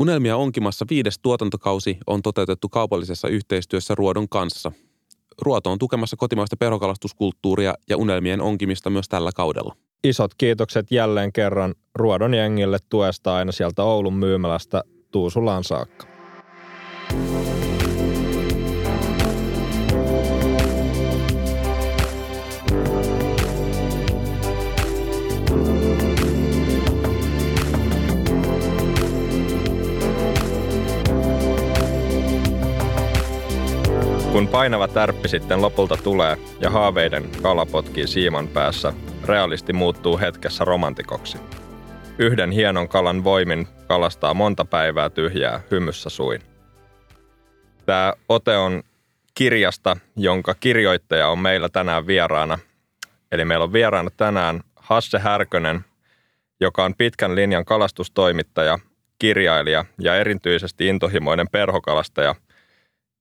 Unelmia onkimassa viides tuotantokausi on toteutettu kaupallisessa yhteistyössä Ruodon kanssa. Ruoto on tukemassa kotimaista perhokalastuskulttuuria ja unelmien onkimista myös tällä kaudella. Isot kiitokset jälleen kerran Ruodon jengille tuesta aina sieltä Oulun myymälästä Tuusulaan saakka. Kun painava tärppi sitten lopulta tulee ja haaveiden kala potkii siiman päässä, realisti muuttuu hetkessä romantikoksi. Yhden hienon kalan voimin kalastaa monta päivää tyhjää hymyssä suin. Tämä ote on kirjasta, jonka kirjoittaja on meillä tänään vieraana. Eli meillä on vieraana tänään Hasse Härkönen, joka on pitkän linjan kalastustoimittaja, kirjailija ja erityisesti intohimoinen perhokalastaja –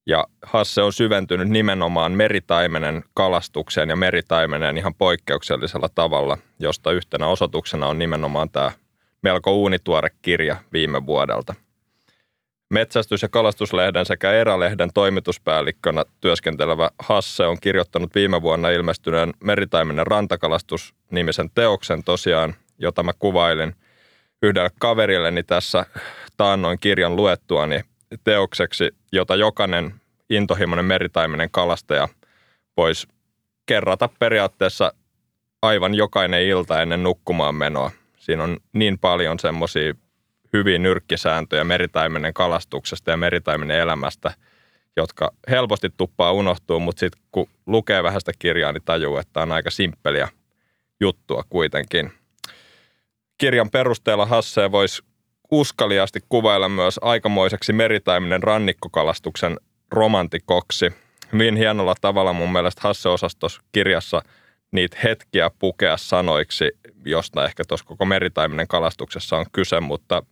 ja Hasse on syventynyt nimenomaan meritaimenen kalastukseen ja meritaimenen ihan poikkeuksellisella tavalla, josta yhtenä osoituksena on nimenomaan tämä melko uunituore kirja viime vuodelta. Metsästys- ja kalastuslehden sekä Erälehden toimituspäällikkönä työskentelevä Hasse on kirjoittanut viime vuonna ilmestyneen Meritaimenen rantakalastus-nimisen teoksen tosiaan, jota mä kuvailin yhdelle kaverilleni tässä taannoin kirjan luettuani teokseksi, jota jokainen intohimoinen meritaiminen kalastaja voisi kerrata periaatteessa aivan jokainen ilta ennen nukkumaan menoa. Siinä on niin paljon semmoisia hyviä nyrkkisääntöjä meritaimenen kalastuksesta ja meritaimenen elämästä, jotka helposti tuppaa unohtuu, mutta sitten kun lukee vähän sitä kirjaa, niin tajuu, että on aika simppeliä juttua kuitenkin. Kirjan perusteella Hasse voisi uskaliasti kuvailla myös aikamoiseksi meritaiminen rannikkokalastuksen romantikoksi. Niin hienolla tavalla mun mielestä Hasse-osastos kirjassa niitä hetkiä pukea sanoiksi, josta ehkä tuossa koko meritaiminen kalastuksessa on kyse, mutta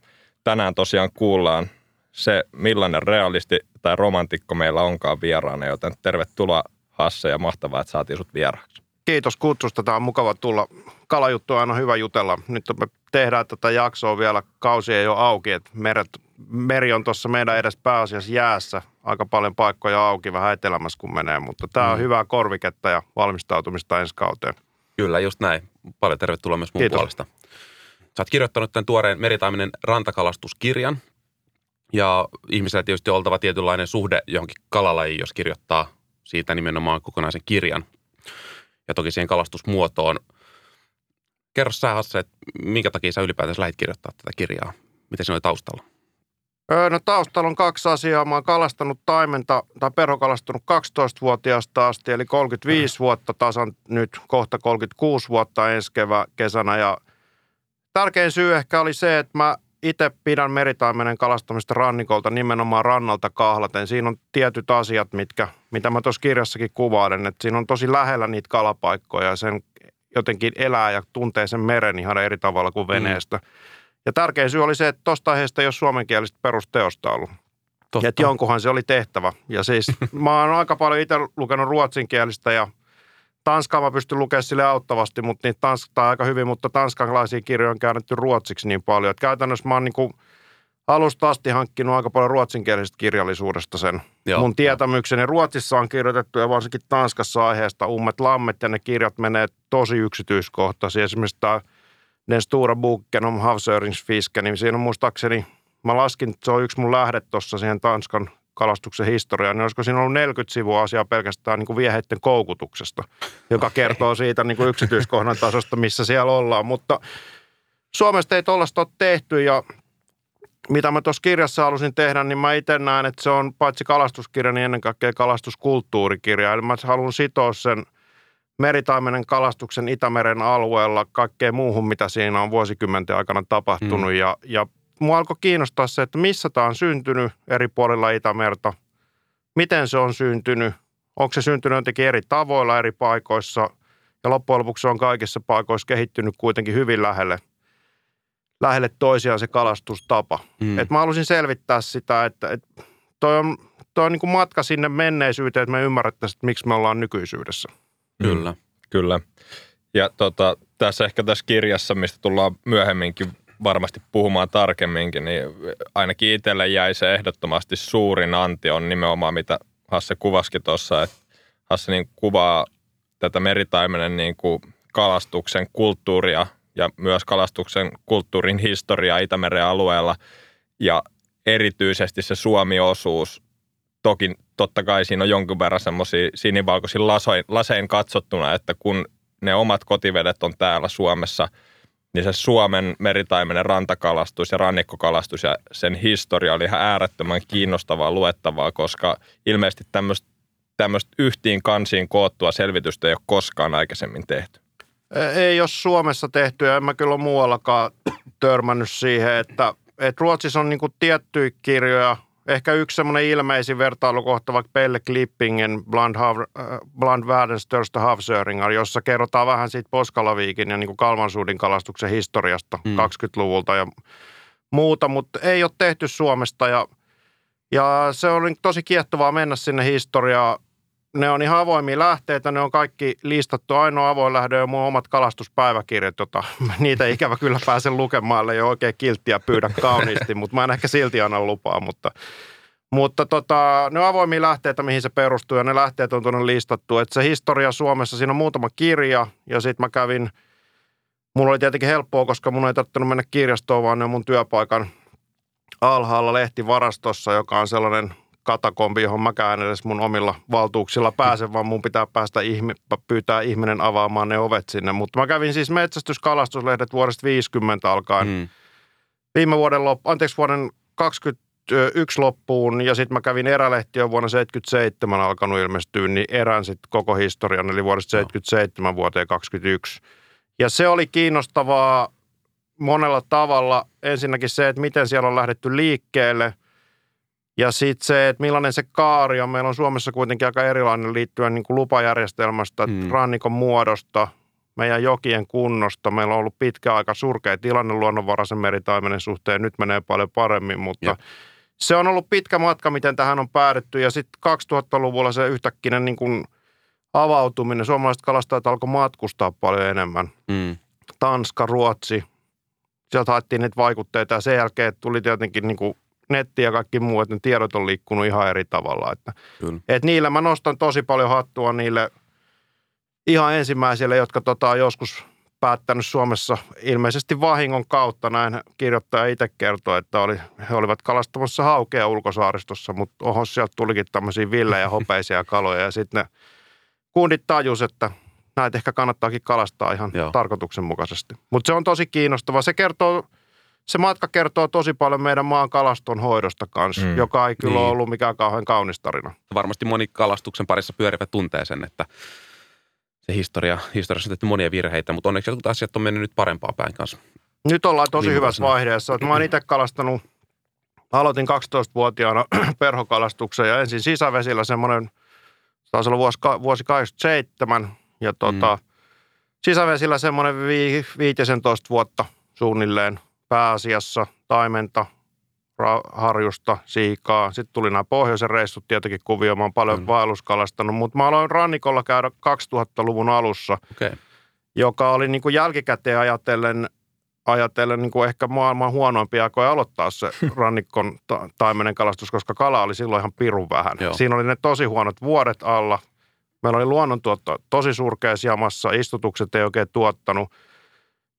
tänään tosiaan kuullaan se, millainen realisti tai romantikko meillä onkaan vieraana, joten tervetuloa Hasse ja mahtavaa, että saatiin sut vieraaksi. Kiitos kutsusta. Tämä on mukava tulla. Kalajuttu on aina hyvä jutella. Nyt me tehdään tätä jaksoa vielä. Kausi ei ole auki. Että meret, meri on tuossa meidän edes pääasiassa jäässä. Aika paljon paikkoja auki vähän etelämässä kun menee. Mutta tämä on mm. hyvää korviketta ja valmistautumista ensi kauteen. Kyllä, just näin. Paljon tervetuloa myös mun Kiitos. puolesta. Sä oot kirjoittanut tämän tuoreen meritaiminen rantakalastuskirjan. Ja ihmisellä tietysti on oltava tietynlainen suhde johonkin kalalajiin, jos kirjoittaa siitä nimenomaan kokonaisen kirjan ja toki siihen kalastusmuotoon. Kerro sä Hasse, että minkä takia sä ylipäätänsä lähdit kirjoittaa tätä kirjaa? Miten se oli taustalla? No taustalla on kaksi asiaa. Mä oon kalastanut taimenta tai perhokalastunut 12-vuotiaasta asti, eli 35 vuotta tasan nyt, kohta 36 vuotta ensi kevä, kesänä. Ja tärkein syy ehkä oli se, että mä itse pidän meritaimenen kalastamista rannikolta nimenomaan rannalta kahlaten. Siinä on tietyt asiat, mitkä, mitä mä tuossa kirjassakin kuvailen, että siinä on tosi lähellä niitä kalapaikkoja ja sen jotenkin elää ja tuntee sen meren ihan eri tavalla kuin veneestä. Mm. Ja tärkein syy oli se, että tuosta aiheesta ei ole suomenkielistä perusteosta ollut. Totta. Että jonkunhan se oli tehtävä. Ja siis mä oon aika paljon itse lukenut ruotsinkielistä ja – Tanskaa mä pystyn lukemaan sille auttavasti, mutta niitä tanskaa aika hyvin, mutta tanskalaisia kirjoja on käännetty ruotsiksi niin paljon. Että käytännössä mä oon niin alusta asti hankkinut aika paljon ruotsinkielisestä kirjallisuudesta sen Joo, mun tietämykseni. Ruotsissa on kirjoitettu ja varsinkin Tanskassa aiheesta ummet lammet ja ne kirjat menee tosi yksityiskohtaisia. Esimerkiksi tämä Den stora boken om havsöringsfiske, niin siinä on muistaakseni, mä laskin, että se on yksi mun lähde tuossa siihen Tanskan kalastuksen historiaa, niin olisiko siinä ollut 40 sivua asiaa pelkästään niin kuin vieheiden koukutuksesta, joka kertoo siitä niin kuin yksityiskohdan tasosta, missä siellä ollaan. Mutta Suomesta ei tuollaista ole tehty ja mitä mä tuossa kirjassa halusin tehdä, niin mä itse näen, että se on paitsi kalastuskirja, niin ennen kaikkea kalastuskulttuurikirja. Eli mä haluan sitoa sen meritaimenen kalastuksen Itämeren alueella kaikkeen muuhun, mitä siinä on vuosikymmenten aikana tapahtunut. Mm. Ja, ja mua alkoi kiinnostaa se, että missä tämä on syntynyt eri puolilla Itämerta, miten se on syntynyt, onko se syntynyt jotenkin eri tavoilla eri paikoissa ja loppujen lopuksi se on kaikissa paikoissa kehittynyt kuitenkin hyvin lähelle, lähelle toisiaan se kalastustapa. Mm. Et mä halusin selvittää sitä, että, että toi on, toi on niin kuin matka sinne menneisyyteen, että me ymmärrettäisiin, että miksi me ollaan nykyisyydessä. Kyllä. Kyllä. Ja tota, tässä ehkä tässä kirjassa, mistä tullaan myöhemminkin varmasti puhumaan tarkemminkin, niin ainakin itselle jäi se ehdottomasti suurin anti on nimenomaan, mitä Hasse kuvasikin tuossa, että Hasse niin kuvaa tätä meritaimenen niin kuin kalastuksen kulttuuria ja myös kalastuksen kulttuurin historiaa Itämeren alueella ja erityisesti se Suomi-osuus. Toki totta kai siinä on jonkun verran semmoisia sinivalkoisia lasein katsottuna, että kun ne omat kotivedet on täällä Suomessa, niin se Suomen meritaimenen rantakalastus ja rannikkokalastus ja sen historia oli ihan äärettömän kiinnostavaa luettavaa, koska ilmeisesti tämmöistä tämmöistä yhtiin kansiin koottua selvitystä ei ole koskaan aikaisemmin tehty. Ei ole Suomessa tehty ja en mä kyllä ole muuallakaan törmännyt siihen, että, että Ruotsissa on niin tiettyjä kirjoja, ehkä yksi semmoinen ilmeisin vertailukohta, vaikka Pelle Klippingen Bland, Hav, Bland Världens största havsöringar, jossa kerrotaan vähän siitä Poskalaviikin ja niin Kalmansuudin kalastuksen historiasta mm. 20-luvulta ja muuta, mutta ei ole tehty Suomesta ja, ja se oli tosi kiehtovaa mennä sinne historiaan ne on ihan avoimia lähteitä, ne on kaikki listattu. Ainoa avoin lähde on mun omat kalastuspäiväkirjat, jota niitä ikävä kyllä pääsen lukemaan, ei oikein kilttiä pyydä kauniisti, mutta mä en ehkä silti anna lupaa, mutta mutta tota, ne on avoimia lähteitä, mihin se perustuu ja ne lähteet on tuonne listattu. Että se historia Suomessa, siinä on muutama kirja ja sitten mä kävin, mulla oli tietenkin helppoa, koska mun ei tarvinnut mennä kirjastoon, vaan ne on mun työpaikan alhaalla lehtivarastossa, joka on sellainen katakombi, johon mäkään edes mun omilla valtuuksilla pääse, vaan mun pitää päästä ihmi, pyytää ihminen avaamaan ne ovet sinne. Mutta mä kävin siis metsästyskalastuslehdet vuodesta 50 alkaen. Mm. Viime vuoden, loppu, anteeksi vuoden 21 loppuun ja sitten mä kävin erälehti vuonna 77 alkanut ilmestyä, niin erän sitten koko historian, eli vuodesta 77 vuoteen 21. Ja se oli kiinnostavaa monella tavalla. Ensinnäkin se, että miten siellä on lähdetty liikkeelle – ja sitten se, että millainen se kaari on. Meillä on Suomessa kuitenkin aika erilainen liittyen niin kuin lupajärjestelmästä, mm. rannikon muodosta, meidän jokien kunnosta. Meillä on ollut pitkä aika surkea tilanne luonnonvaraisen meritaimenen suhteen. Nyt menee paljon paremmin, mutta ja. se on ollut pitkä matka, miten tähän on päädytty. Ja sitten 2000-luvulla se yhtäkkinen niin kuin avautuminen. Suomalaiset kalastajat alkoi matkustaa paljon enemmän. Mm. Tanska, Ruotsi. Sieltä haettiin niitä vaikutteita ja sen jälkeen tuli tietenkin niin kuin netti ja kaikki muu, että ne tiedot on liikkunut ihan eri tavalla. Että, että niillä mä nostan tosi paljon hattua niille ihan ensimmäisille, jotka tota, on joskus päättänyt Suomessa ilmeisesti vahingon kautta, näin kirjoittaja itse kertoi, että oli, he olivat kalastamassa haukea ulkosaaristossa, mutta oho, sieltä tulikin tämmöisiä villejä hopeisia kaloja ja sitten ne kundit tajus, että näitä ehkä kannattaakin kalastaa ihan Joo. tarkoituksenmukaisesti. Mutta se on tosi kiinnostava. Se kertoo se matka kertoo tosi paljon meidän maan kalaston hoidosta kanssa, mm. joka ei kyllä niin. ollut mikään kauhean kaunis tarina. Varmasti moni kalastuksen parissa pyörivä tuntee sen, että se historia, historiassa on tehty monia virheitä, mutta onneksi jotkut asiat on mennyt nyt parempaan päin kanssa. Nyt ollaan tosi Viime hyvässä vaiheessa. Mä oon itse kalastanut, aloitin 12-vuotiaana perhokalastuksen ja ensin sisävesillä semmoinen, taisi olla vuosi, vuosi 87 ja tota, mm. sisävesillä semmoinen 15 vuotta suunnilleen pääasiassa taimenta, harjusta, siikaa. Sitten tuli nämä pohjoisen reissut tietenkin kuvio. Mä oon paljon mm. vaelluskalastanut, mutta mä aloin rannikolla käydä 2000-luvun alussa, okay. joka oli niin kuin jälkikäteen ajatellen, ajatellen niin kuin ehkä maailman huonoimpia aikoja aloittaa se rannikon ta- taimenen kalastus, koska kala oli silloin ihan pirun vähän. Joo. Siinä oli ne tosi huonot vuodet alla. Meillä oli luonnontuotto tosi surkeassa jamassa, istutukset ei oikein tuottanut –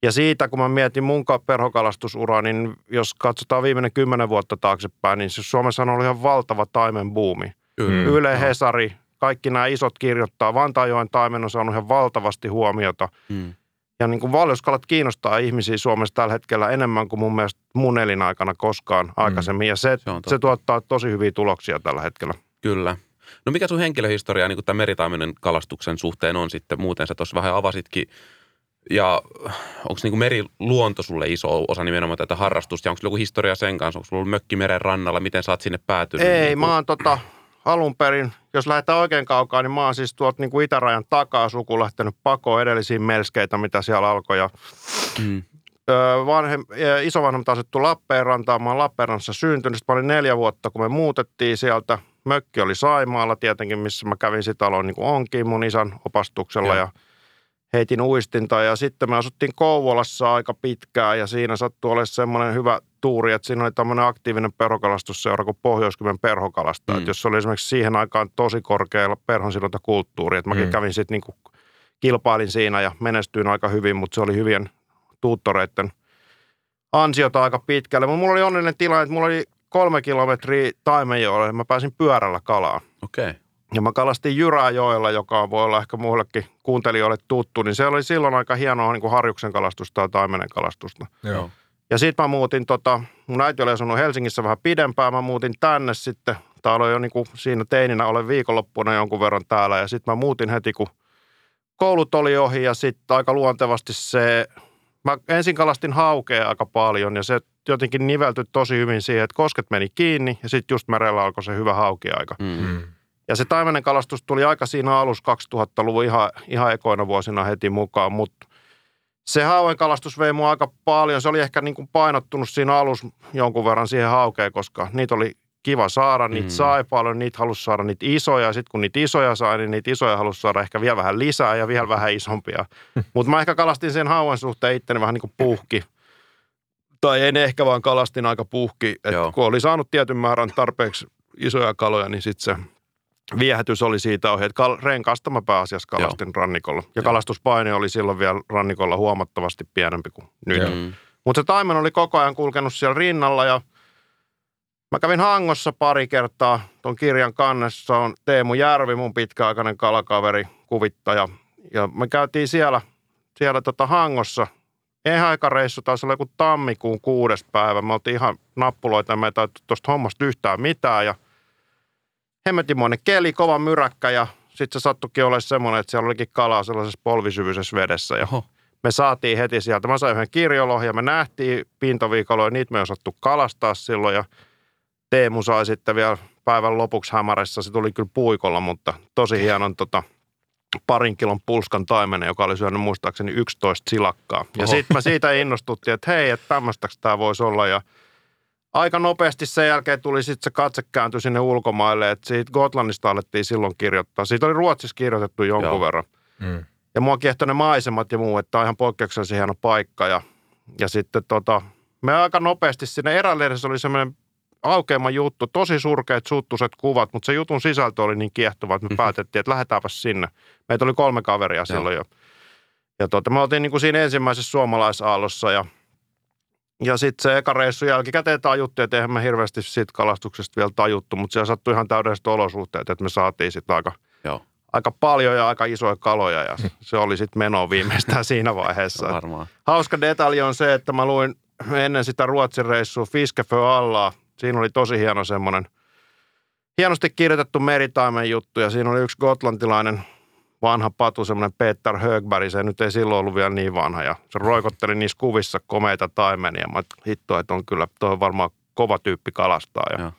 ja siitä, kun mä mietin mun perhokalastusuraa, niin jos katsotaan viimeinen kymmenen vuotta taaksepäin, niin siis Suomessa on ollut ihan valtava taimen buumi. Mm. Yle, Hesari, kaikki nämä isot kirjoittaa. Vantaajoen taimen on saanut ihan valtavasti huomiota. Mm. Ja niin kuin valjuskalat kiinnostaa ihmisiä Suomessa tällä hetkellä enemmän kuin mun mielestä mun elinaikana koskaan mm. aikaisemmin. Ja se, se, se tuottaa tosi hyviä tuloksia tällä hetkellä. Kyllä. No mikä sun henkilöhistoria niin kuin tämän meritaimenen kalastuksen suhteen on sitten? Muuten sä tuossa vähän avasitkin ja onko niin meriluonto sulle iso osa nimenomaan tätä harrastusta? Ja onko joku historia sen kanssa? Onko sulla ollut mökki meren rannalla? Miten sä oot sinne päätynyt? Ei, niin kuin... mä oon tota, alun perin, jos lähdetään oikein kaukaa, niin mä oon siis tuolta niin kuin itärajan takaa suku lähtenyt pakoon edellisiin melskeitä, mitä siellä alkoi. Ja, mm. vanhem, isovanhemmat asettu Lappeenrantaan. Mä oon Lappeenrannassa syntynyt. Sitten mä olin neljä vuotta, kun me muutettiin sieltä. Mökki oli Saimaalla tietenkin, missä mä kävin sitä aloin niin kuin onkin mun isän opastuksella. Ja, ja heitin uistinta ja sitten me asuttiin Kouvolassa aika pitkään ja siinä sattui olemaan semmoinen hyvä tuuri, että siinä oli tämmöinen aktiivinen perhokalastusseura kuin Pohjoiskymmen perhokalasta, mm. jos oli esimerkiksi siihen aikaan tosi korkealla perhonsidontakulttuuri, että mäkin mm. kävin sitten niin kilpailin siinä ja menestyin aika hyvin, mutta se oli hyvien tuuttoreiden ansiota aika pitkälle. Mutta mulla oli onnellinen tilanne, että mulla oli kolme kilometriä Taimenjoelle ja mä pääsin pyörällä kalaan. Okei. Okay. Ja mä kalastin Jyräjoella, joka voi olla ehkä muillekin kuuntelijoille tuttu, niin se oli silloin aika hienoa niin kuin harjuksen kalastusta ja taimenen kalastusta. Joo. Ja sitten mä muutin, tota, mun äiti oli asunut Helsingissä vähän pidempään, mä muutin tänne sitten, tai aloin jo niin kuin siinä teininä, olen viikonloppuna jonkun verran täällä, ja sitten mä muutin heti, kun koulut oli ohi, ja sitten aika luontevasti se, mä ensin kalastin haukea aika paljon, ja se jotenkin niveltyi tosi hyvin siihen, että kosket meni kiinni, ja sitten just merellä alkoi se hyvä haukiaika. Mm. Ja se taimenen kalastus tuli aika siinä alussa 2000-luvun ihan, ihan ekoina vuosina heti mukaan, mutta se hauen kalastus vei mua aika paljon. Se oli ehkä niin kuin painottunut siinä alussa jonkun verran siihen haukeen, koska niitä oli kiva saada, niitä mm. sai paljon, niitä halusi saada niitä isoja. Sitten kun niitä isoja sai, niin niitä isoja halusi saada ehkä vielä vähän lisää ja vielä vähän isompia. Mutta mä ehkä kalastin sen hauen suhteen itteni vähän niin kuin puhki. Tai en ehkä vaan kalastin aika puhki. Että kun oli saanut tietyn määrän tarpeeksi isoja kaloja, niin sitten se viehätys oli siitä ohi, että kal- renkasta mä pääasiassa kalastin Joo. rannikolla. Ja Joo. kalastuspaine oli silloin vielä rannikolla huomattavasti pienempi kuin nyt. Mm. Mutta se taimen oli koko ajan kulkenut siellä rinnalla ja mä kävin Hangossa pari kertaa. Tuon kirjan kannessa on Teemu Järvi, mun pitkäaikainen kalakaveri, kuvittaja. Ja me käytiin siellä, siellä tota Hangossa. Eihän aika reissu, taisi olla joku tammikuun kuudes päivä. Me oltiin ihan nappuloita, me ei tuosta hommasta yhtään mitään ja – hemmetimoinen keli, kova myräkkä ja sitten se sattukin olla semmoinen, että siellä olikin kalaa sellaisessa polvisyvyisessä vedessä. Ja Oho. me saatiin heti sieltä. Mä sain yhden kirjolohja, me nähtiin pintaviikaloja, niitä me ei osattu kalastaa silloin ja Teemu sai sitten vielä päivän lopuksi hämärässä. Se tuli kyllä puikolla, mutta tosi hienon tota, parin kilon pulskan taimenen, joka oli syönyt muistaakseni 11 silakkaa. Ja sitten mä siitä innostuttiin, että hei, että tämmöistä tämä voisi olla ja – aika nopeasti sen jälkeen tuli sitten se katse kääntyi sinne ulkomaille, että siitä Gotlannista alettiin silloin kirjoittaa. Siitä oli Ruotsissa kirjoitettu jonkun Joo. verran. Mm. Ja mua kiehtoi ne maisemat ja muu, että tämä on ihan poikkeuksellisen hieno paikka. Ja, ja sitten tota, me aika nopeasti sinne erälehdessä oli semmoinen aukeama juttu, tosi surkeat suttuset kuvat, mutta se jutun sisältö oli niin kiehtova, että me mm-hmm. päätettiin, että lähdetäänpä sinne. Meitä oli kolme kaveria Joo. silloin jo. Ja tota, me oltiin niin kuin siinä ensimmäisessä suomalaisaallossa ja ja sitten se eka reissu jälkikäteen tajuttiin, että eihän me hirveästi siitä kalastuksesta vielä tajuttu, mutta siellä sattui ihan täydelliset olosuhteet, että me saatiin sitten aika, Joo. aika paljon ja aika isoja kaloja ja se oli sitten meno viimeistään siinä vaiheessa. Varmaan. Hauska detalji on se, että mä luin ennen sitä Ruotsin reissua Fiskefö Allaa. Siinä oli tosi hieno semmoinen hienosti kirjoitettu meritaimen juttu ja siinä oli yksi gotlantilainen – vanha patu, semmoinen Peter Högberg, se nyt ei silloin ollut vielä niin vanha. Ja se roikotteli niissä kuvissa komeita taimenia. Mä hitto, että on kyllä, toi on varmaan kova tyyppi kalastaa. Ja ja.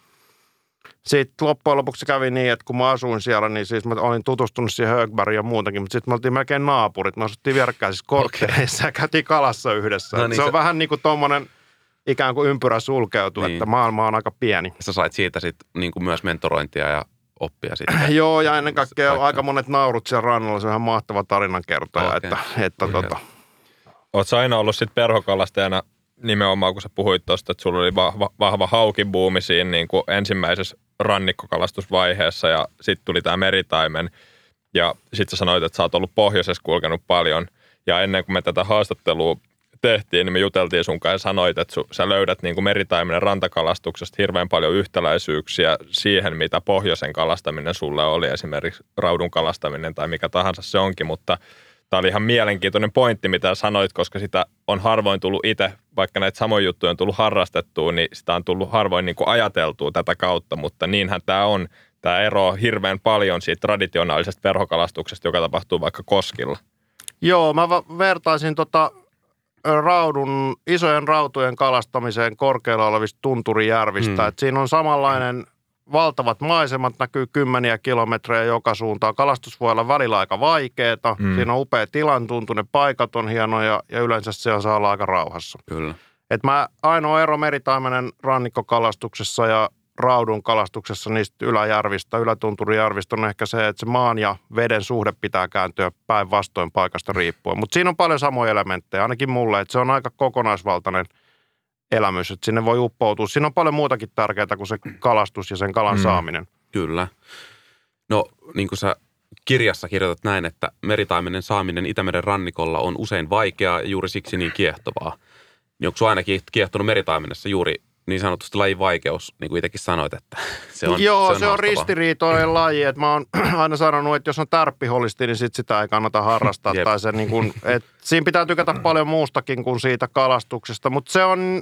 Sitten loppujen lopuksi kävi niin, että kun mä asuin siellä, niin siis mä olin tutustunut siihen Högbergiin ja muutenkin, mutta sitten me oltiin melkein naapurit. Me asuttiin vierekkäisissä korttereissa okay. ja käytiin kalassa yhdessä. No niin, se on se... vähän niin kuin tuommoinen ikään kuin ympyrä sulkeutuu, niin. että maailma on aika pieni. Sä sait siitä sitten niin kuin myös mentorointia ja oppia sitten. Joo, ja ennen kaikkea Paikka. aika monet naurut siellä rannalla. Se on ihan mahtava tarinankertoja. Okay. Että, että tota. Oletko aina ollut sitten perhokalastajana nimenomaan, kun sä puhuit tuosta, että sulla oli vahva, vahva haukibuumi siinä niin kuin ensimmäisessä rannikkokalastusvaiheessa ja sitten tuli tämä meritaimen. Ja sitten sä sanoit, että sä oot ollut pohjoisessa kulkenut paljon. Ja ennen kuin me tätä haastattelua tehtiin, niin me juteltiin sun kanssa ja sanoit, että sä löydät niin kuin rantakalastuksesta hirveän paljon yhtäläisyyksiä siihen, mitä pohjoisen kalastaminen sulle oli, esimerkiksi raudun kalastaminen tai mikä tahansa se onkin, mutta tämä oli ihan mielenkiintoinen pointti, mitä sanoit, koska sitä on harvoin tullut itse, vaikka näitä samoja juttuja on tullut harrastettua, niin sitä on tullut harvoin niin kuin ajateltua tätä kautta, mutta niinhän tämä on. Tämä ero hirveän paljon siitä traditionaalisesta perhokalastuksesta, joka tapahtuu vaikka koskilla. Joo, mä vertaisin tota raudun, isojen rautojen kalastamiseen korkealla olevista tunturijärvistä. Mm. Et siinä on samanlainen valtavat maisemat, näkyy kymmeniä kilometrejä joka suuntaan. Kalastus voi olla välillä aika vaikeaa. Mm. Siinä on upea tilan tuntu, ne paikat on hienoja ja yleensä se saa olla aika rauhassa. Kyllä. Et mä ainoa ero meritaimenen rannikkokalastuksessa ja raudun kalastuksessa niistä yläjärvistä, ylätunturijärvistä on ehkä se, että se maan ja veden suhde pitää kääntyä päinvastoin paikasta riippuen. Mutta siinä on paljon samoja elementtejä, ainakin mulle, että se on aika kokonaisvaltainen elämys, että sinne voi uppoutua. Siinä on paljon muutakin tärkeää kuin se kalastus ja sen kalan mm. saaminen. Kyllä. No niin kuin sä kirjassa kirjoitat näin, että meritaimenen saaminen Itämeren rannikolla on usein vaikeaa ja juuri siksi niin kiehtovaa. Niin onko ainakin kiehtonut meritaimenessa juuri niin sanotusti lajin vaikeus, niin kuin itsekin sanoit, että se on Joo, se on, se on ristiriitoinen laji. Että mä oon aina sanonut, että jos on tärppiholisti, niin sit sitä ei kannata harrastaa. tai se niin kuin, että siinä pitää tykätä paljon muustakin kuin siitä kalastuksesta. Mutta se on,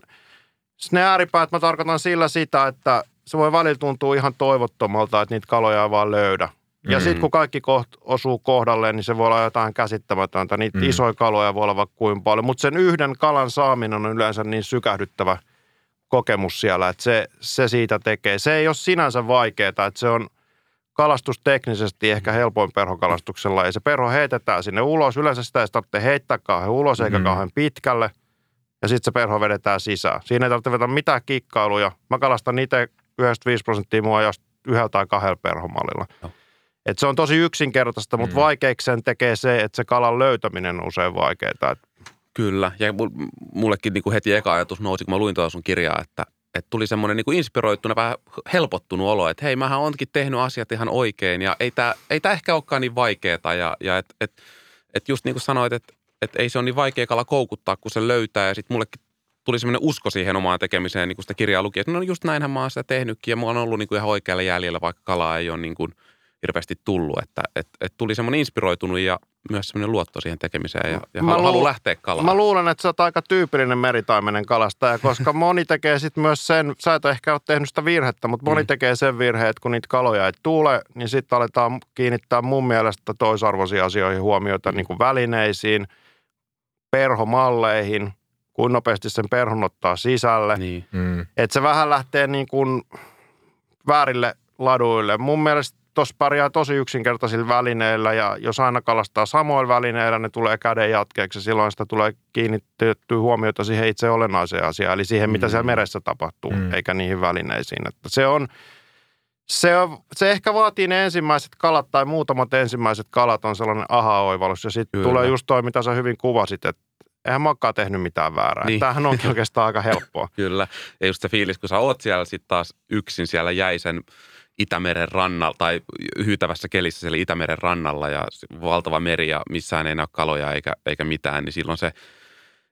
ne ääripäät mä tarkoitan sillä sitä, että se voi välillä tuntua ihan toivottomalta, että niitä kaloja ei vaan löydä. Ja mm. sitten kun kaikki koht, osuu kohdalleen, niin se voi olla jotain käsittämätöntä. Niitä mm. isoja kaloja voi olla vaikka kuin paljon. Mutta sen yhden kalan saaminen on yleensä niin sykähdyttävä kokemus siellä, että se, se siitä tekee. Se ei ole sinänsä vaikeaa, että se on kalastusteknisesti ehkä helpoin perhokalastuksella. Ja se perho heitetään sinne ulos. Yleensä sitä ei tarvitse heittää kauhean ulos eikä mm. kauhean pitkälle. Ja sitten se perho vedetään sisään. Siinä ei tarvitse vetää mitään kikkailuja. Mä kalastan itse 95 prosenttia mua jos yhdellä tai kahdella perhomallilla. No. Et se on tosi yksinkertaista, mutta mm. vaikeiksi sen tekee se, että se kalan löytäminen on usein vaikeaa. Kyllä, ja mullekin niin kuin heti eka ajatus nousi, kun mä luin tuota sun kirjaa, että, että tuli semmoinen niin inspiroittuna, vähän helpottunut olo, että hei, mähän onkin tehnyt asiat ihan oikein, ja ei tämä ei tää ehkä olekaan niin vaikeaa, ja, ja että et, et just niin kuin sanoit, että et ei se ole niin vaikea kala koukuttaa, kun se löytää, ja sitten mullekin tuli semmoinen usko siihen omaan tekemiseen, niin kun sitä kirjaa luki, että no just näinhän mä oon sitä tehnytkin, ja mulla on ollut niin kuin ihan oikealla jäljellä, vaikka kalaa ei ole niin kuin – hirveästi tullut, että et, et tuli semmoinen inspiroitunut ja myös semmoinen luotto siihen tekemiseen ja, ja halu, halu lähteä kalaan. Mä luulen, että sä oot aika tyypillinen meritaimenen kalastaja, koska moni tekee sitten myös sen, sä et ehkä ole tehnyt sitä virhettä, mutta moni mm. tekee sen virheen, että kun niitä kaloja ei tule, niin sitten aletaan kiinnittää mun mielestä toisarvoisiin asioihin huomioita, mm. niin kuin välineisiin, perhomalleihin, kuin nopeasti sen perhon ottaa sisälle. Niin. Mm. Että se vähän lähtee niin kuin väärille laduille. Mun mielestä tuossa pärjää tosi yksinkertaisilla välineillä ja jos aina kalastaa samoilla välineillä, ne tulee käden jatkeeksi. Silloin sitä tulee kiinnitettyä huomiota siihen itse olennaiseen asiaan, eli siihen, mitä mm. siellä meressä tapahtuu, mm. eikä niihin välineisiin. Että se on, se, on, se ehkä vaatii ne ensimmäiset kalat tai muutamat ensimmäiset kalat on sellainen aha-oivallus. Ja sitten tulee just toi, mitä sä hyvin kuvasit, että eihän mä olekaan tehnyt mitään väärää. Niin. Tämähän onkin oikeastaan aika helppoa. Kyllä. Ja just se fiilis, kun sä oot siellä sitten taas yksin siellä jäisen Itämeren rannalla tai hyytävässä kelissä siellä Itämeren rannalla ja valtava meri ja missään ei näy kaloja eikä, eikä mitään, niin silloin se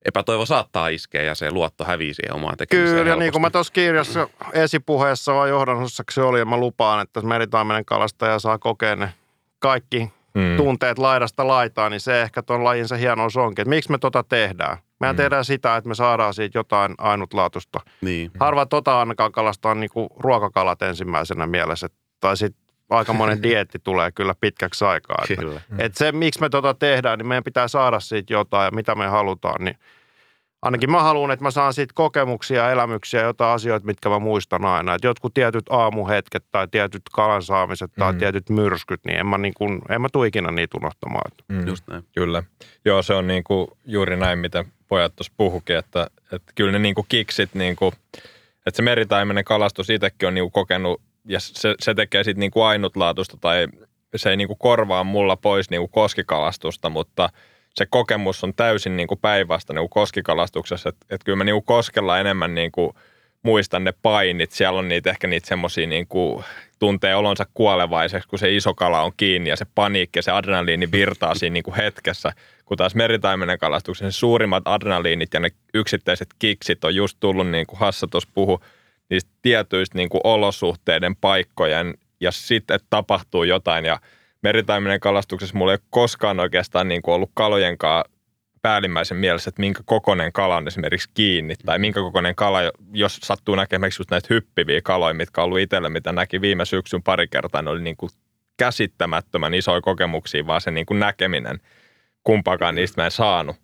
epätoivo saattaa iskeä ja se luotto hävii siihen omaan tekemiseen Kyllä, helposti. niin kuin mä tuossa kirjassa esipuheessa vai johdannossaksi oli ja mä lupaan, että meritaimenen kalastaja saa kokea ne kaikki hmm. tunteet laidasta laitaan, niin se ehkä tuon lajin se hienous onkin, että miksi me tota tehdään. Mehän mm. tehdään sitä, että me saadaan siitä jotain ainutlaatusta. Niin. Harva tota ainakaan kalastaa niin kuin ruokakalat ensimmäisenä mielessä. Tai sitten aikamoinen dietti tulee kyllä pitkäksi aikaa. Että, kyllä. että se, miksi me tota tehdään, niin meidän pitää saada siitä jotain ja mitä me halutaan. Niin ainakin mä haluan, että mä saan siitä kokemuksia, elämyksiä, jotain asioita, mitkä mä muistan aina. Että jotkut tietyt aamuhetket tai tietyt kalansaamiset tai mm. tietyt myrskyt, niin en mä, niin kuin, en mä tule ikinä niitä unohtamaan. Mm. Just näin. Kyllä. Joo, se on niin kuin juuri näin, mitä pojat tuossa puhukin, että, että kyllä ne niin kuin kiksit, niin kuin, että se meritaimenen kalastus itsekin on niin kuin kokenut, ja se, se tekee sitten niin kuin ainutlaatusta, tai se ei niin kuin korvaa mulla pois niin kuin koskikalastusta, mutta se kokemus on täysin niin kuin päinvastainen kuin koskikalastuksessa, että, että kyllä mä niin kuin koskella enemmän niin kuin muistan ne painit, siellä on niitä ehkä niitä semmoisia niin kuin tuntee olonsa kuolevaiseksi, kun se iso kala on kiinni ja se paniikki ja se adrenaliini virtaa siinä niin kuin hetkessä – kun taas meritaimenen kalastuksen suurimmat adrenaliinit ja ne yksittäiset kiksit on just tullut, niin kuin Hassa tuossa puhui, niistä tietyistä niin kuin olosuhteiden, paikkojen ja sitten, tapahtuu jotain. Ja meritaimenen kalastuksessa mulla ei ole koskaan oikeastaan niin kuin ollut kalojenkaan päällimmäisen mielessä, että minkä kokoinen kala on esimerkiksi kiinni, tai minkä kokoinen kala, jos sattuu näkemään just näitä hyppiviä kaloja, mitkä on ollut itselle, mitä näki viime syksyn pari kertaa, ne oli niin kuin käsittämättömän isoja kokemuksia, vaan se niin kuin näkeminen – kumpaakaan niistä mä en saanut.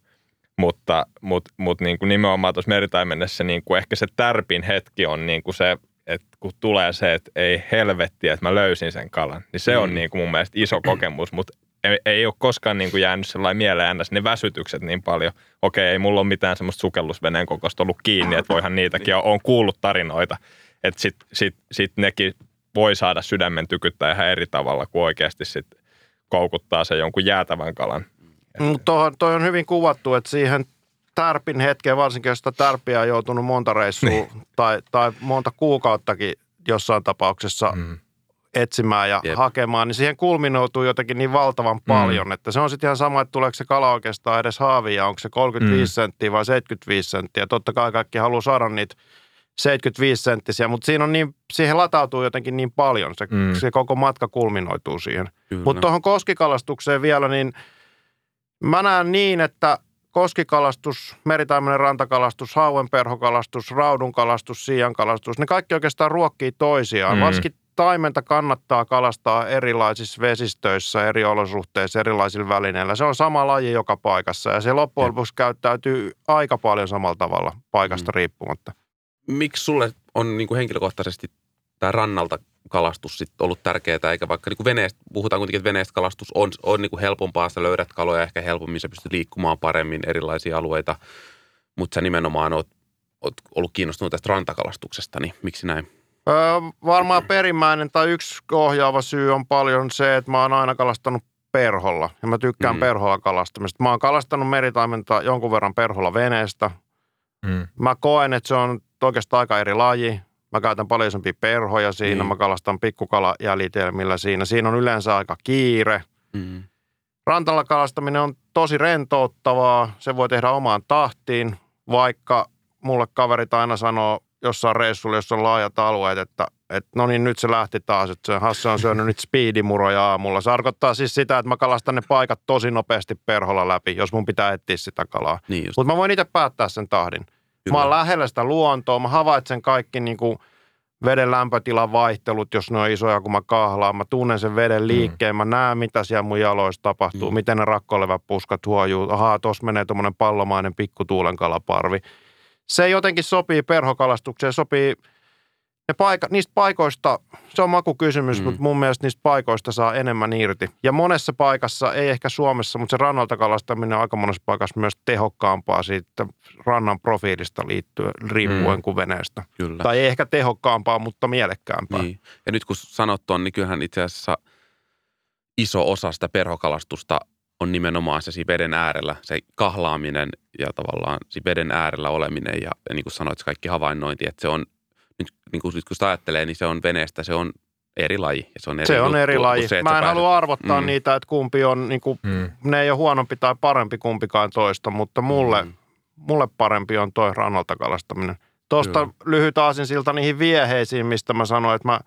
Mutta mut, mut niin kuin nimenomaan tuossa meritaimenessa niin kuin ehkä se tärpin hetki on niin kuin se, että kun tulee se, että ei helvetti, että mä löysin sen kalan, niin se mm. on niin kuin mun mielestä iso kokemus, mutta ei, ei ole koskaan niin kuin jäänyt sellainen mieleen ns. ne väsytykset niin paljon. Okei, ei mulla ole mitään semmoista sukellusveneen kokoista ollut kiinni, että voihan niitäkin, on kuullut tarinoita, että sitten sit, sit nekin voi saada sydämen tykyttää ihan eri tavalla kuin oikeasti sit koukuttaa se jonkun jäätävän kalan. Mutta toi on hyvin kuvattu, että siihen tärpin hetkeen, varsinkin jos sitä tärpiä on joutunut monta reissua niin. tai, tai monta kuukauttakin jossain tapauksessa mm. Etsimään ja Jep. hakemaan, niin siihen kulminoituu jotenkin niin valtavan mm. paljon, mm. että se on sitten ihan sama, että tuleeko se kala oikeastaan edes haavia, onko se 35 mm. senttiä vai 75 senttiä. Totta kai kaikki haluaa saada niitä 75 senttisiä, mutta siinä on niin, siihen latautuu jotenkin niin paljon, se, mm. se koko matka kulminoituu siihen. Mutta tuohon koskikalastukseen vielä, niin mä näen niin, että koskikalastus, meritaimenen rantakalastus, hauenperhokalastus, raudunkalastus, siiankalastus, ne kaikki oikeastaan ruokkii toisiaan. Mm. Varsinkin taimenta kannattaa kalastaa erilaisissa vesistöissä, eri olosuhteissa, erilaisilla välineillä. Se on sama laji joka paikassa ja se loppujen lopuksi käyttäytyy aika paljon samalla tavalla paikasta mm. riippumatta. Miksi sulle on niin kuin henkilökohtaisesti tämä rannalta kalastus sit ollut tärkeää, eikä vaikka niin veneestä, puhutaan kuitenkin, että veneestä kalastus on, on niin kuin helpompaa, sä löydät kaloja ehkä helpommin, sä pystyt liikkumaan paremmin erilaisia alueita, mutta sä nimenomaan oot, oot ollut kiinnostunut tästä rantakalastuksesta, niin miksi näin? Öö, varmaan perimmäinen tai yksi ohjaava syy on paljon se, että mä oon aina kalastanut perholla ja mä tykkään mm. perholla kalastamista. Mä oon kalastanut meritaimenta jonkun verran perholla veneestä. Mm. Mä koen, että se on oikeastaan aika eri laji. Mä käytän paljon isompia perhoja siinä, niin. mä kalastan pikkukalajäljitelmillä siinä. Siinä on yleensä aika kiire. Mm. Rantalla kalastaminen on tosi rentouttavaa. Se voi tehdä omaan tahtiin, vaikka mulle kaverit aina sanoo jossain reissulla, jossa on laajat alueet, että, että no niin, nyt se lähti taas, että se Hasse on syönyt nyt speedimuroja aamulla. Se tarkoittaa siis sitä, että mä kalastan ne paikat tosi nopeasti perholla läpi, jos mun pitää etsiä sitä kalaa. Niin Mutta mä voin itse päättää sen tahdin. Kyllä. Mä oon lähellä sitä luontoa, mä havaitsen kaikki niin kuin veden lämpötilan vaihtelut, jos ne on isoja, kun mä kahlaan. Mä tunnen sen veden mm. liikkeen, mm. mä näen, mitä siellä mun jaloissa tapahtuu, mm. miten ne rakkolevät puskat huojuu. Ahaa, tuossa menee tuommoinen pallomainen pikkutuulenkalaparvi. Se jotenkin sopii perhokalastukseen, sopii ne paika, niistä paikoista, se on makukysymys, mm. mutta mun mielestä niistä paikoista saa enemmän irti. Ja monessa paikassa, ei ehkä Suomessa, mutta se rannalta kalastaminen on aika monessa paikassa myös tehokkaampaa siitä rannan profiilista liittyen, riippuen mm. kuin veneestä. Kyllä. Tai ei ehkä tehokkaampaa, mutta mielekkäämpää. Niin. Ja nyt kun sanot on, niin kyllähän itse asiassa iso osa sitä perhokalastusta on nimenomaan se veden äärellä, se kahlaaminen ja tavallaan se veden äärellä oleminen ja, ja niin kuin sanoit, se kaikki havainnointi, että se on – nyt niin kuin, kun sitä ajattelee, niin se on veneestä, se on eri laji. Ja se on eri, se on eri laji. Se, Mä en halua arvottaa mm. niitä, että kumpi on, niin kuin, mm. ne ei ole huonompi tai parempi kumpikaan toista, mutta mulle, mm. mulle parempi on toi rannalta kalastaminen. Tuosta lyhyt aasinsilta niihin vieheisiin, mistä mä sanoin, että mä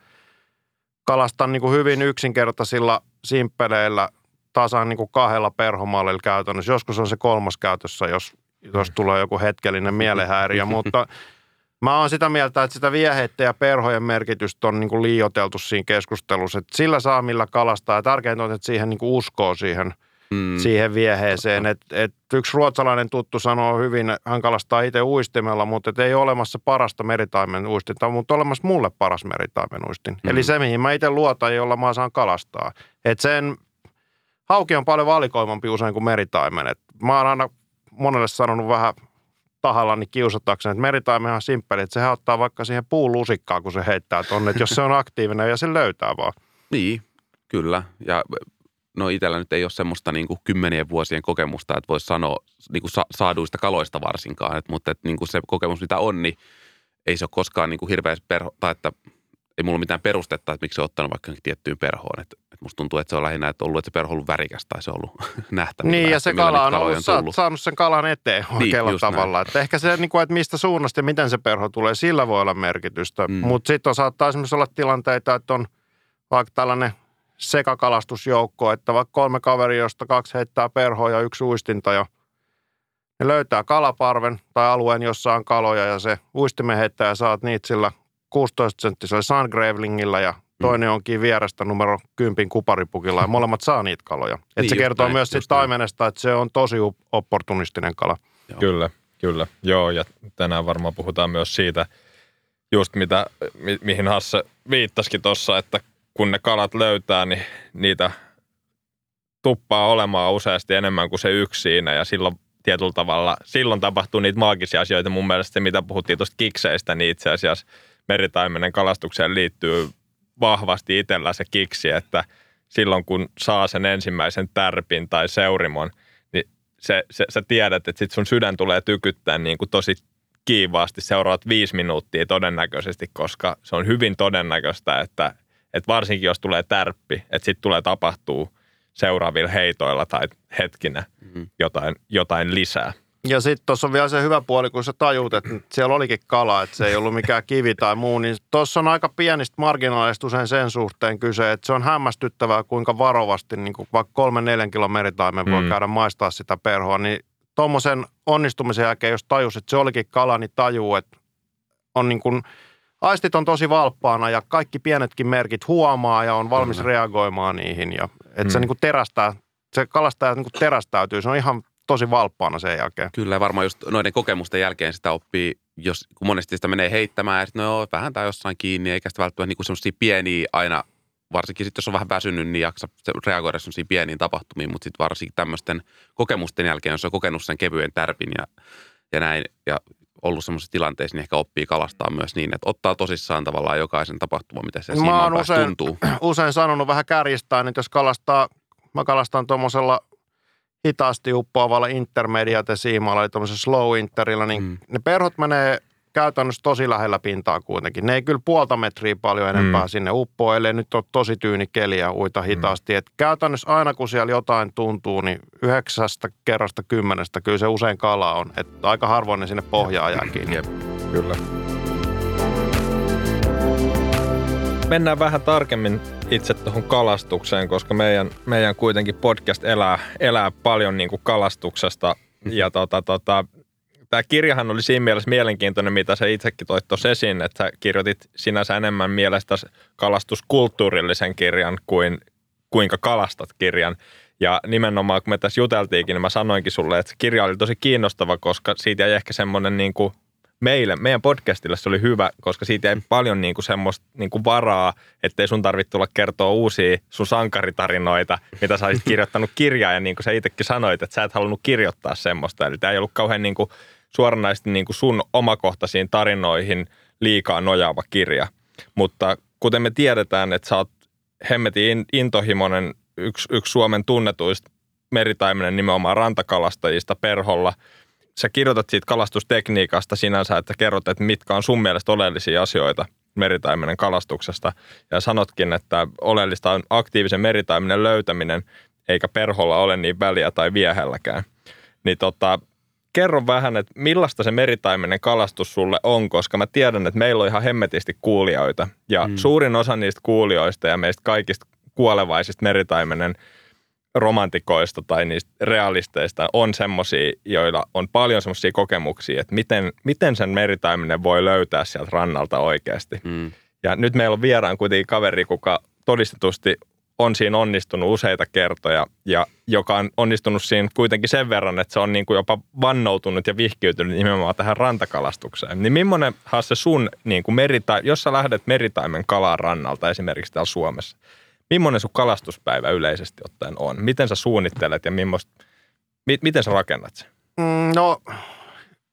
kalastan niin kuin hyvin yksinkertaisilla simppeleillä tasan niin kuin kahdella perhomallilla käytännössä. Joskus on se kolmas käytössä, jos, jos mm. tulee joku hetkellinen mielenhäiriö, mutta Mä oon sitä mieltä, että sitä vieheiden ja perhojen merkitystä on niin kuin liioteltu siinä keskustelussa. Että sillä saa millä kalastaa ja tärkeintä on, että siihen niin kuin uskoo siihen, mm. siihen vieheeseen. Et, et yksi ruotsalainen tuttu sanoo hyvin, hän kalastaa itse uistimella, mutta et ei ole olemassa parasta meritaimen uistinta, mutta olemassa mulle paras meritaimen uistin. Mm. Eli se, mihin mä itse luotan, jolla mä saan kalastaa. Et sen, hauki on paljon valikoimampi usein kuin meritaimen. Et mä oon aina monelle sanonut vähän – tahallani kiusatakseni, että meritaimi on simppeli, että se ottaa vaikka siihen puulusikkaan, kun se heittää tuonne, että jos se on aktiivinen ja se löytää vaan. Niin, kyllä. Ja no itsellä nyt ei ole semmoista niin kuin kymmenien vuosien kokemusta, että voisi sanoa niin kuin sa- saaduista kaloista varsinkaan, että, mutta että niin kuin se kokemus, mitä on, niin ei se ole koskaan niin kuin hirveä perho, tai että ei mulla mitään perustetta, että miksi se on ottanut vaikka tiettyyn perhoon. Että, että musta tuntuu, että se on lähinnä että ollut, että se perho on ollut värikäs tai se on ollut nähtävillä. Niin, ja se kala on, ollut, on saanut sen kalan eteen niin, oikealla niin, tavalla. Että ehkä se, niin kuin, että mistä suunnasta ja miten se perho tulee, sillä voi olla merkitystä. Mm. Mutta sitten saattaa esimerkiksi olla tilanteita, että on vaikka tällainen sekakalastusjoukko, että vaikka kolme kaveri, josta kaksi heittää perhoa ja yksi uistinta ja ne löytää kalaparven tai alueen, jossa on kaloja ja se uistimen heittää ja saat niitä sillä 16-senttisellä Sungravelingilla ja toinen mm. onkin vierestä numero 10 kuparipukilla ja molemmat saa niitä kaloja. Et niin, se kertoo näin, myös siitä taimenesta, että se on tosi opportunistinen kala. Joo. Kyllä, kyllä. Joo, ja tänään varmaan puhutaan myös siitä, just mitä, mi- mihin Hasse viittasikin tuossa, että kun ne kalat löytää, niin niitä tuppaa olemaan useasti enemmän kuin se yksi siinä ja silloin tietyllä tavalla, silloin tapahtuu niitä maagisia asioita. Mun mielestä se, mitä puhuttiin tuosta kikseistä, niin itse asiassa meritaimenen kalastukseen liittyy vahvasti itsellä se kiksi, että silloin kun saa sen ensimmäisen tärpin tai seurimon, niin se, se, sä tiedät, että sit sun sydän tulee tykyttää niin kuin tosi kiivaasti seuraavat viisi minuuttia todennäköisesti, koska se on hyvin todennäköistä, että, että varsinkin jos tulee tärppi, että sitten tulee tapahtuu seuraavilla heitoilla tai hetkinä mm-hmm. jotain, jotain lisää. Ja sitten tuossa on vielä se hyvä puoli, kun sä tajuut, että siellä olikin kala, että se ei ollut mikään kivi tai muu, niin tuossa on aika pienistä marginaalista usein sen suhteen kyse, että se on hämmästyttävää, kuinka varovasti, niin kuin vaikka kolmen neljän kilon meritaimen voi mm. käydä maistaa sitä perhoa, niin tuommoisen onnistumisen jälkeen, jos tajus, että se olikin kala, niin tajuu, että on niin kuin, aistit on tosi valppaana ja kaikki pienetkin merkit huomaa ja on valmis mm. reagoimaan niihin. Ja, että mm. se niin kuin terästää, se kalastaja niin kuin terästäytyy, se on ihan tosi valppaana sen jälkeen. Kyllä, varmaan just noiden kokemusten jälkeen sitä oppii, jos, kun monesti sitä menee heittämään ja sitten no joo, vähän tai jossain kiinni, eikä sitä välttämättä niin semmoisia pieniä aina, varsinkin sitten jos on vähän väsynyt, niin jaksa reagoida semmoisiin pieniin tapahtumiin, mutta sitten varsinkin tämmöisten kokemusten jälkeen, jos on kokenut sen kevyen tärpin ja, ja näin, ja ollut semmoisessa tilanteessa, niin ehkä oppii kalastaa myös niin, että ottaa tosissaan tavallaan jokaisen tapahtuman, mitä se siinä usein, tuntuu. usein sanonut vähän kärjistäen, että jos kalastaa, mä kalastan tuommoisella hitaasti uppoavalla intermediate siimalla, eli tuommoisella slow interillä, niin mm. ne perhot menee käytännössä tosi lähellä pintaa kuitenkin. Ne ei kyllä puolta metriä paljon enempää mm. sinne uppoa, ellei nyt ole tosi tyyni keli ja uita mm. hitaasti. Mm. Et käytännössä aina kun siellä jotain tuntuu, niin yhdeksästä kerrasta kymmenestä kyllä se usein kala on. Et aika harvoin ne sinne pohjaan jää kiinni. Jep. Kyllä. Mennään vähän tarkemmin itse tuohon kalastukseen, koska meidän, meidän kuitenkin podcast elää, elää paljon niin kuin kalastuksesta. Mm. Ja tota, tota, tämä kirjahan oli siinä mielessä mielenkiintoinen, mitä sä itsekin toit tuossa esiin, että sä kirjoitit sinänsä enemmän mielestä kalastuskulttuurillisen kirjan kuin kuinka kalastat kirjan. Ja nimenomaan, kun me tässä juteltiinkin, niin mä sanoinkin sulle, että kirja oli tosi kiinnostava, koska siitä ei ehkä semmoinen niin kuin meille, meidän podcastille se oli hyvä, koska siitä ei paljon niin kuin semmoista niin kuin varaa, ettei sun tarvitse tulla kertoa uusia sun sankaritarinoita, mitä sä olisit kirjoittanut kirjaa. Ja niin kuin sä itsekin sanoit, että sä et halunnut kirjoittaa semmoista. Eli tämä ei ollut kauhean niin kuin suoranaisesti niin kuin sun omakohtaisiin tarinoihin liikaa nojaava kirja. Mutta kuten me tiedetään, että sä oot hemmetin intohimoinen yksi, yksi Suomen tunnetuista meritaimenen nimenomaan rantakalastajista perholla. Sä kirjoitat siitä kalastustekniikasta sinänsä, että kerrot, että mitkä on sun mielestä oleellisia asioita meritaimenen kalastuksesta. Ja sanotkin, että oleellista on aktiivisen meritaimenen löytäminen, eikä perholla ole niin väliä tai viehelläkään. Niin tota, kerro vähän, että millaista se meritaimenen kalastus sulle on, koska mä tiedän, että meillä on ihan hemmetisti kuulijoita. Ja mm. suurin osa niistä kuulijoista ja meistä kaikista kuolevaisista meritaimenen romantikoista tai niistä realisteista on semmoisia, joilla on paljon semmoisia kokemuksia, että miten, miten sen meritaimenen voi löytää sieltä rannalta oikeasti. Mm. Ja nyt meillä on vieraan kuitenkin kaveri, kuka todistetusti on siinä onnistunut useita kertoja ja joka on onnistunut siinä kuitenkin sen verran, että se on niin kuin jopa vannoutunut ja vihkiytynyt nimenomaan tähän rantakalastukseen. Niin millainen se sun, niin kuin merita, jos sä lähdet meritaimen kalaan rannalta esimerkiksi täällä Suomessa, millainen sun kalastuspäivä yleisesti ottaen on? Miten sä suunnittelet ja millaista, mi, miten sä rakennat sen? Mm, no,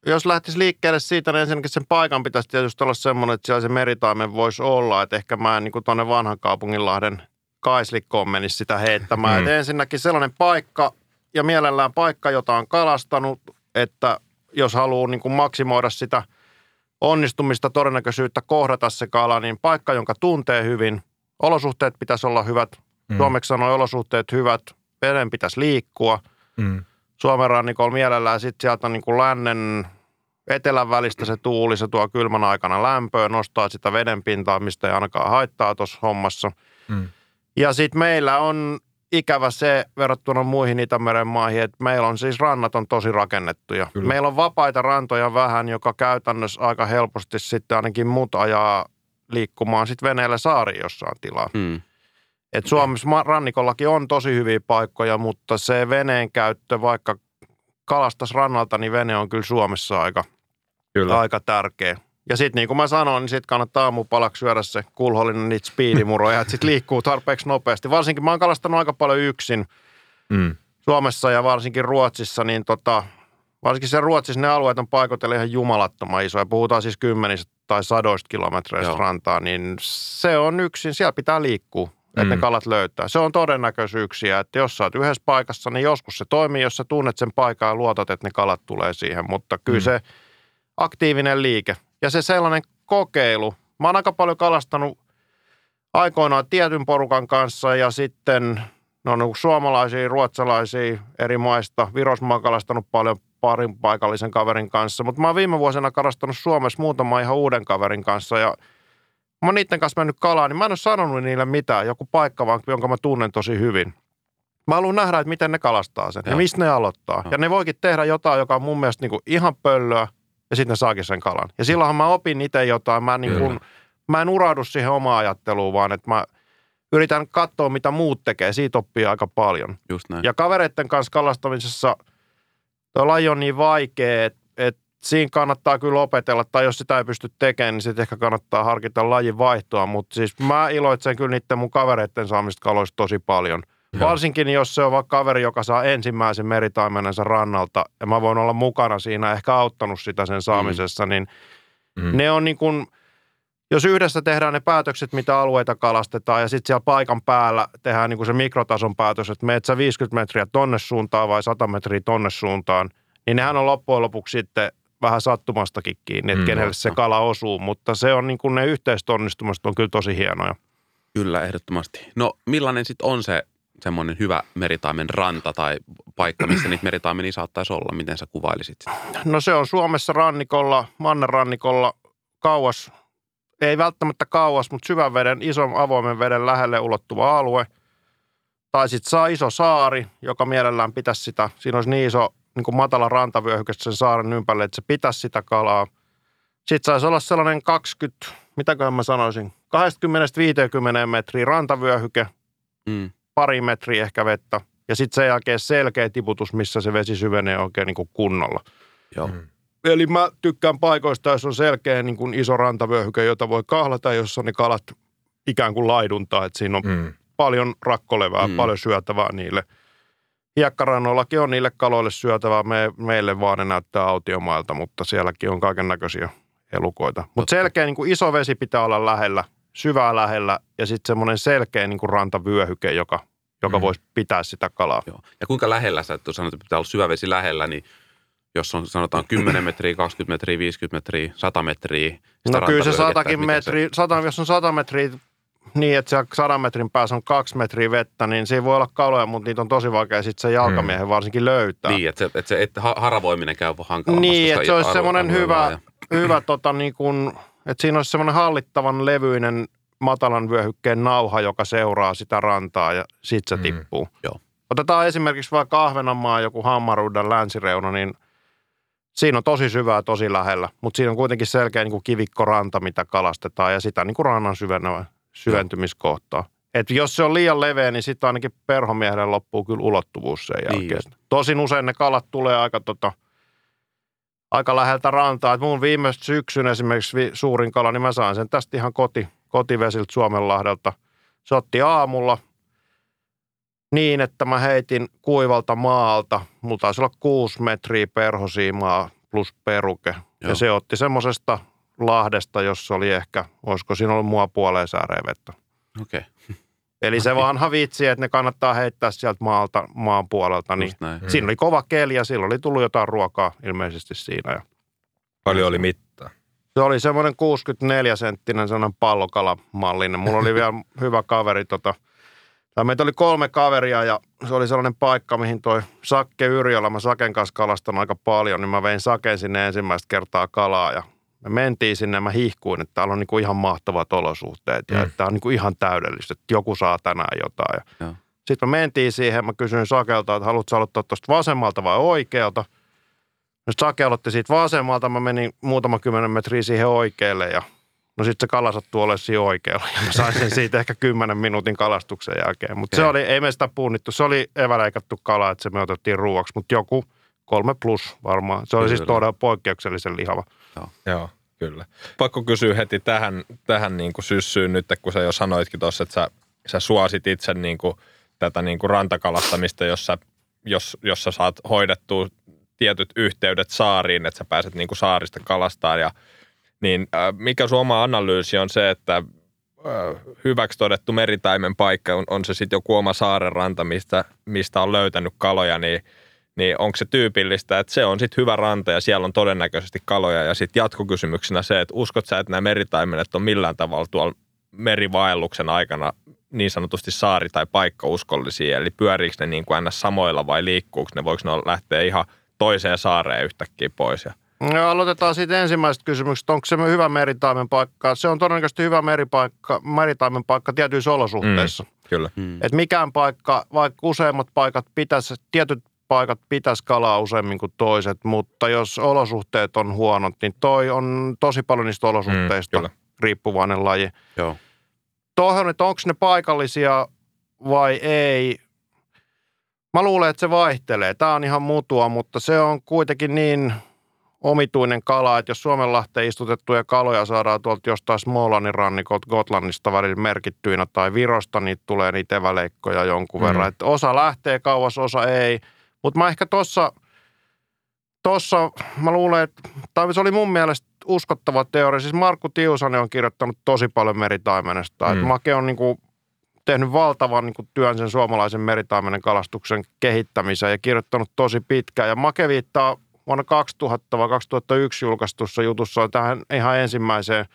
jos lähtisi liikkeelle siitä, niin ensinnäkin sen paikan pitäisi tietysti olla semmoinen, että siellä se meritaimen voisi olla. Että ehkä mä en niin tuonne vanhan kaupunginlahden kaislikkoon menisi sitä heittämään. Mm. Et ensinnäkin sellainen paikka ja mielellään paikka, jota on kalastanut, että jos haluaa niin kuin maksimoida sitä onnistumista, todennäköisyyttä kohdata se kala, niin paikka, jonka tuntee hyvin, olosuhteet pitäisi olla hyvät. Mm. Suomeksi sanoi olosuhteet hyvät, veden pitäisi liikkua. Mm. Suomen rannikolla mielellään sitten sieltä niin kuin lännen etelän välistä se tuuli, se tuo kylmän aikana lämpöä, nostaa sitä vedenpintaa, mistä ei ainakaan haittaa tuossa hommassa. Mm. Ja sitten meillä on ikävä se verrattuna muihin Itämeren maihin, että meillä on siis rannat on tosi rakennettuja. Kyllä. Meillä on vapaita rantoja vähän, joka käytännössä aika helposti sitten ainakin mut ajaa liikkumaan sitten veneellä saari jossain tilaa. Mm. Et Suomessa rannikollakin on tosi hyviä paikkoja, mutta se veneen käyttö, vaikka kalastas rannalta, niin vene on kyllä Suomessa aika, kyllä. aika tärkeä. Ja sitten niin kuin mä sanoin, niin sitten kannattaa aamupalaksi syödä se kulhollinen niitä speedimuroja, että sitten liikkuu tarpeeksi nopeasti. Varsinkin mä oon kalastanut aika paljon yksin mm. Suomessa ja varsinkin Ruotsissa, niin tota, Varsinkin se Ruotsissa ne alueet on paikoitellen ihan jumalattoman isoja. Puhutaan siis kymmenistä tai sadoista kilometreistä Joo. rantaa, niin se on yksin. Siellä pitää liikkua, että mm. ne kalat löytää. Se on todennäköisyyksiä, että jos sä oot yhdessä paikassa, niin joskus se toimii, jos sä tunnet sen paikan ja luotat, että ne kalat tulee siihen. Mutta kyllä Mm. se aktiivinen liike ja se sellainen kokeilu. Mä oon aika paljon kalastanut aikoinaan tietyn porukan kanssa ja sitten no, niin suomalaisia, ruotsalaisia eri maista. Mä oon kalastanut paljon parin paikallisen kaverin kanssa, mutta mä oon viime vuosina kalastanut Suomessa muutama ihan uuden kaverin kanssa ja mä oon niiden kanssa mennyt kalaan, niin mä en ole sanonut niille mitään, joku paikka vaan, jonka mä tunnen tosi hyvin. Mä haluan nähdä, että miten ne kalastaa sen ja Joo. mistä ne aloittaa. Joo. Ja ne voikin tehdä jotain, joka on mun mielestä niin kuin ihan pöllöä ja sitten ne saakin sen kalan. Ja silloinhan mä opin itse jotain. Mä, niin kuin, mä en uraudu siihen omaan ajatteluun, vaan että mä yritän katsoa, mitä muut tekee. Siitä oppii aika paljon. Just näin. Ja kavereiden kanssa kalastamisessa tuo laji on niin vaikea, että et siinä kannattaa kyllä opetella, tai jos sitä ei pysty tekemään, niin sitten ehkä kannattaa harkita lajin vaihtoa. Mutta siis mä iloitsen kyllä niiden mun kavereiden saamista kaloista tosi paljon. Joo. Varsinkin jos se on vaikka kaveri, joka saa ensimmäisen meritaimenensa rannalta, ja mä voin olla mukana siinä, ehkä auttanut sitä sen saamisessa, niin Mm. ne on niin kuin, jos yhdessä tehdään ne päätökset, mitä alueita kalastetaan, ja sitten siellä paikan päällä tehdään niin kuin se mikrotason päätös, että meet sä 50 metriä tonne suuntaan vai 100 metriä tonne suuntaan, niin nehän on loppujen lopuksi sitten vähän sattumastakin kiinni, että Mm, kenelle se kala osuu, mutta se on niin kuin ne yhteistonnistumiset on kyllä tosi hienoja. Kyllä, ehdottomasti. No millainen sitten on se semmoinen hyvä meritaimen ranta tai paikka, missä niitä meritaimenia saattaisi olla? Miten sä kuvailisit? No se on Suomessa rannikolla, mannerrannikolla kauas, ei välttämättä kauas, mutta syvän veden, ison avoimen veden lähelle ulottuva alue. Tai sitten saa iso saari, joka mielellään pitäisi sitä, siinä olisi niin iso niin kuin matala rantavyöhyke sen saaren ympärille, että se pitäisi sitä kalaa. Sitten saisi olla sellainen 20, mitäköhän mä sanoisin, 20-50 metriä rantavyöhyke, Mm. pari metriä ehkä vettä. Ja sitten sen jälkeen selkeä tiputus, missä se vesi syvenee oikein niin kuin kunnolla. Joo. Mm. Eli mä tykkään paikoista, jos on selkeä niin kuin iso rantavyöhyke, jota voi kahlata, jossa ne kalat ikään kuin laiduntaa. Että siinä on Mm. paljon rakkolevää, Mm. paljon syötävää niille. Hiekkarannollakin on niille kaloille syötävää. Me, meille vaan ne näyttää autiomailta, mutta sielläkin on kaiken näköisiä elukoita. Mutta selkeä niin kuin iso vesi pitää olla lähellä, syvää lähellä ja sitten semmoinen selkeä niin kuin rantavyöhyke, joka, joka Mm. voisi pitää sitä kalaa. Joo. Ja kuinka lähellä sä, että sanot, että pitää olla syvävesi lähellä, niin jos on sanotaan 10 metriä, 20 metriä, 50 metriä, 100 metriä. No kyllä se satakin miten se- metri, sata, jos on 100 metriä niin, että siellä 100 metrin päässä on kaksi metriä vettä, niin siinä voi olla kaloja, mutta niitä on tosi vaikea sitten se jalkamiehen varsinkin löytää. Niin, että se, että se että ha- haravoiminen käy hankalammassa. Niin, että se olisi semmoinen hyvä, ja- hyvä tota, niin kuin, että siinä olisi semmoinen hallittavan levyinen matalan vyöhykkeen nauha, joka seuraa sitä rantaa ja sitten se Mm. tippuu. Joo. Otetaan esimerkiksi vaikka Ahvenanmaa joku Hammaruudan länsireuna, niin siinä on tosi syvää tosi lähellä, mutta siinä on kuitenkin selkeä niin kuin kivikkoranta, mitä kalastetaan ja sitä niin kuin rannan syvenevä, syventymiskohtaa. Et jos se on liian leveä, niin sitten ainakin perhomiehelle loppuu kyllä ulottuvuus sen Niin jälkeen. just. Tosin usein ne kalat tulee aika, tota, aika läheltä rantaa. Et mun viime syksyn esimerkiksi vi- suurin kala, niin mä sain sen tästä ihan koti, kotivesiltä Suomenlahdelta. Se otti aamulla niin, että mä heitin kuivalta maalta. Mulla taisi olla kuusi metriä perhosiimaa plus peruke. Joo. Ja se otti semmoisesta lahdesta, jossa oli ehkä, olisiko siinä ollut mua puoleen sääreen vettä. Okei, Eli se vanha vitsi, että ne kannattaa heittää sieltä maalta, maan puolelta. Niin. Mm. Siinä oli kova keli ja silloin oli tullut jotain ruokaa ilmeisesti siinä. Ja Paljon oli mittaa. se oli semmoinen 64 senttinen sellainen pallokalamallinen. Mulla oli vielä hyvä kaveri. Tota, tai meitä oli kolme kaveria ja se oli sellainen paikka, mihin toi Sakke Yrjöllä, mä Saken kanssa kalastan aika paljon, niin mä vein Saken sinne ensimmäistä kertaa kalaa ja me mentiin sinne ja mä hihkuin, että täällä on niinku ihan mahtavat olosuhteet ja Mm. että tää on niinku ihan täydellistä, että joku saa tänään jotain. Ja Joo. sitten me mentiin siihen, mä kysyin Sakelta, että haluatko aloittaa tuosta vasemmalta vai oikealta. No sit Sake aloitti siitä vasemmalta, mä menin muutama kymmenen metriä siihen oikealle ja no sitten se kala sattui olemaan siinä oikealla. Ja mä sain sen siitä ehkä kymmenen minuutin kalastuksen jälkeen. Mutta se oli, ei me sitä punnittu, se oli eväleikattu kala, että se me otettiin ruuaksi, mutta joku kolme plus varmaan. Se oli siis Kyllä. todella poikkeuksellisen lihava. Joo, kyllä. Pakko kysyä heti tähän, tähän niin kuin syssyyn nyt, kun sä jo sanoitkin tuossa, että sä, sä suosit itse niin kuin, tätä niin kuin rantakalastamista, jossa, jos, jos sä saat hoidettua tietyt yhteydet saariin, että sä pääset niin kuin saarista kalastaa ja niin äh, mikä sun oma analyysi on se, että äh, hyväksi todettu meritaimen paikka, on, on se sitten joku oma saarenranta, mistä, mistä on löytänyt kaloja, niin, niin onko se tyypillistä, että se on sitten hyvä ranta ja siellä on todennäköisesti kaloja. Ja sitten jatkokysymyksenä se, että uskot sä, että nämä meritaimenet on millään tavalla tuolla merivaelluksen aikana niin sanotusti saari- tai paikkauskollisia, eli pyöriikö ne niin kuin aina samoilla vai liikkuuko ne, voiko ne lähteä ihan toiseen saareen yhtäkkiä pois? Ja... Ja aloitetaan siitä ensimmäisestä kysymyksestä. Onko se hyvä meritaimen paikka? Se on todennäköisesti hyvä meripaikka, meritaimen paikka tietyissä olosuhteissa. Mm, kyllä. Mm. Et mikään paikka, vaikka useimmat paikat pitäisi, tietyt paikat pitäisi kalaa useammin kuin toiset, mutta jos olosuhteet on huonot, niin toi on tosi paljon niistä olosuhteista mm, riippuvainen laji. Joo. Tuohon, että onko ne paikallisia vai ei, mä luulen, että se vaihtelee. Tämä on ihan mutua, mutta se on kuitenkin niin omituinen kala, että jos Suomenlahteen istutettuja kaloja saadaan tuolta jostain Smolanin rannikolta Gotlannista välillä merkittyinä tai Virosta, niin tulee niitä eväleikkoja jonkun mm. verran. Että osa lähtee kauas, osa ei. Mutta mä ehkä tuossa, tossa, mä luulen, että, tai se oli mun mielestä uskottava teoria. Siis Markku Tiusanen on kirjoittanut tosi paljon meritaimenesta. Mm. Make on niin kuin tehnyt valtavan niin kuin työn sen suomalaisen meritaimenen kalastuksen kehittämiseen ja kirjoittanut tosi pitkään. Ja Make viittaa vuonna 2000 vai 2001 julkaistussa jutussa tähän ihan ensimmäiseen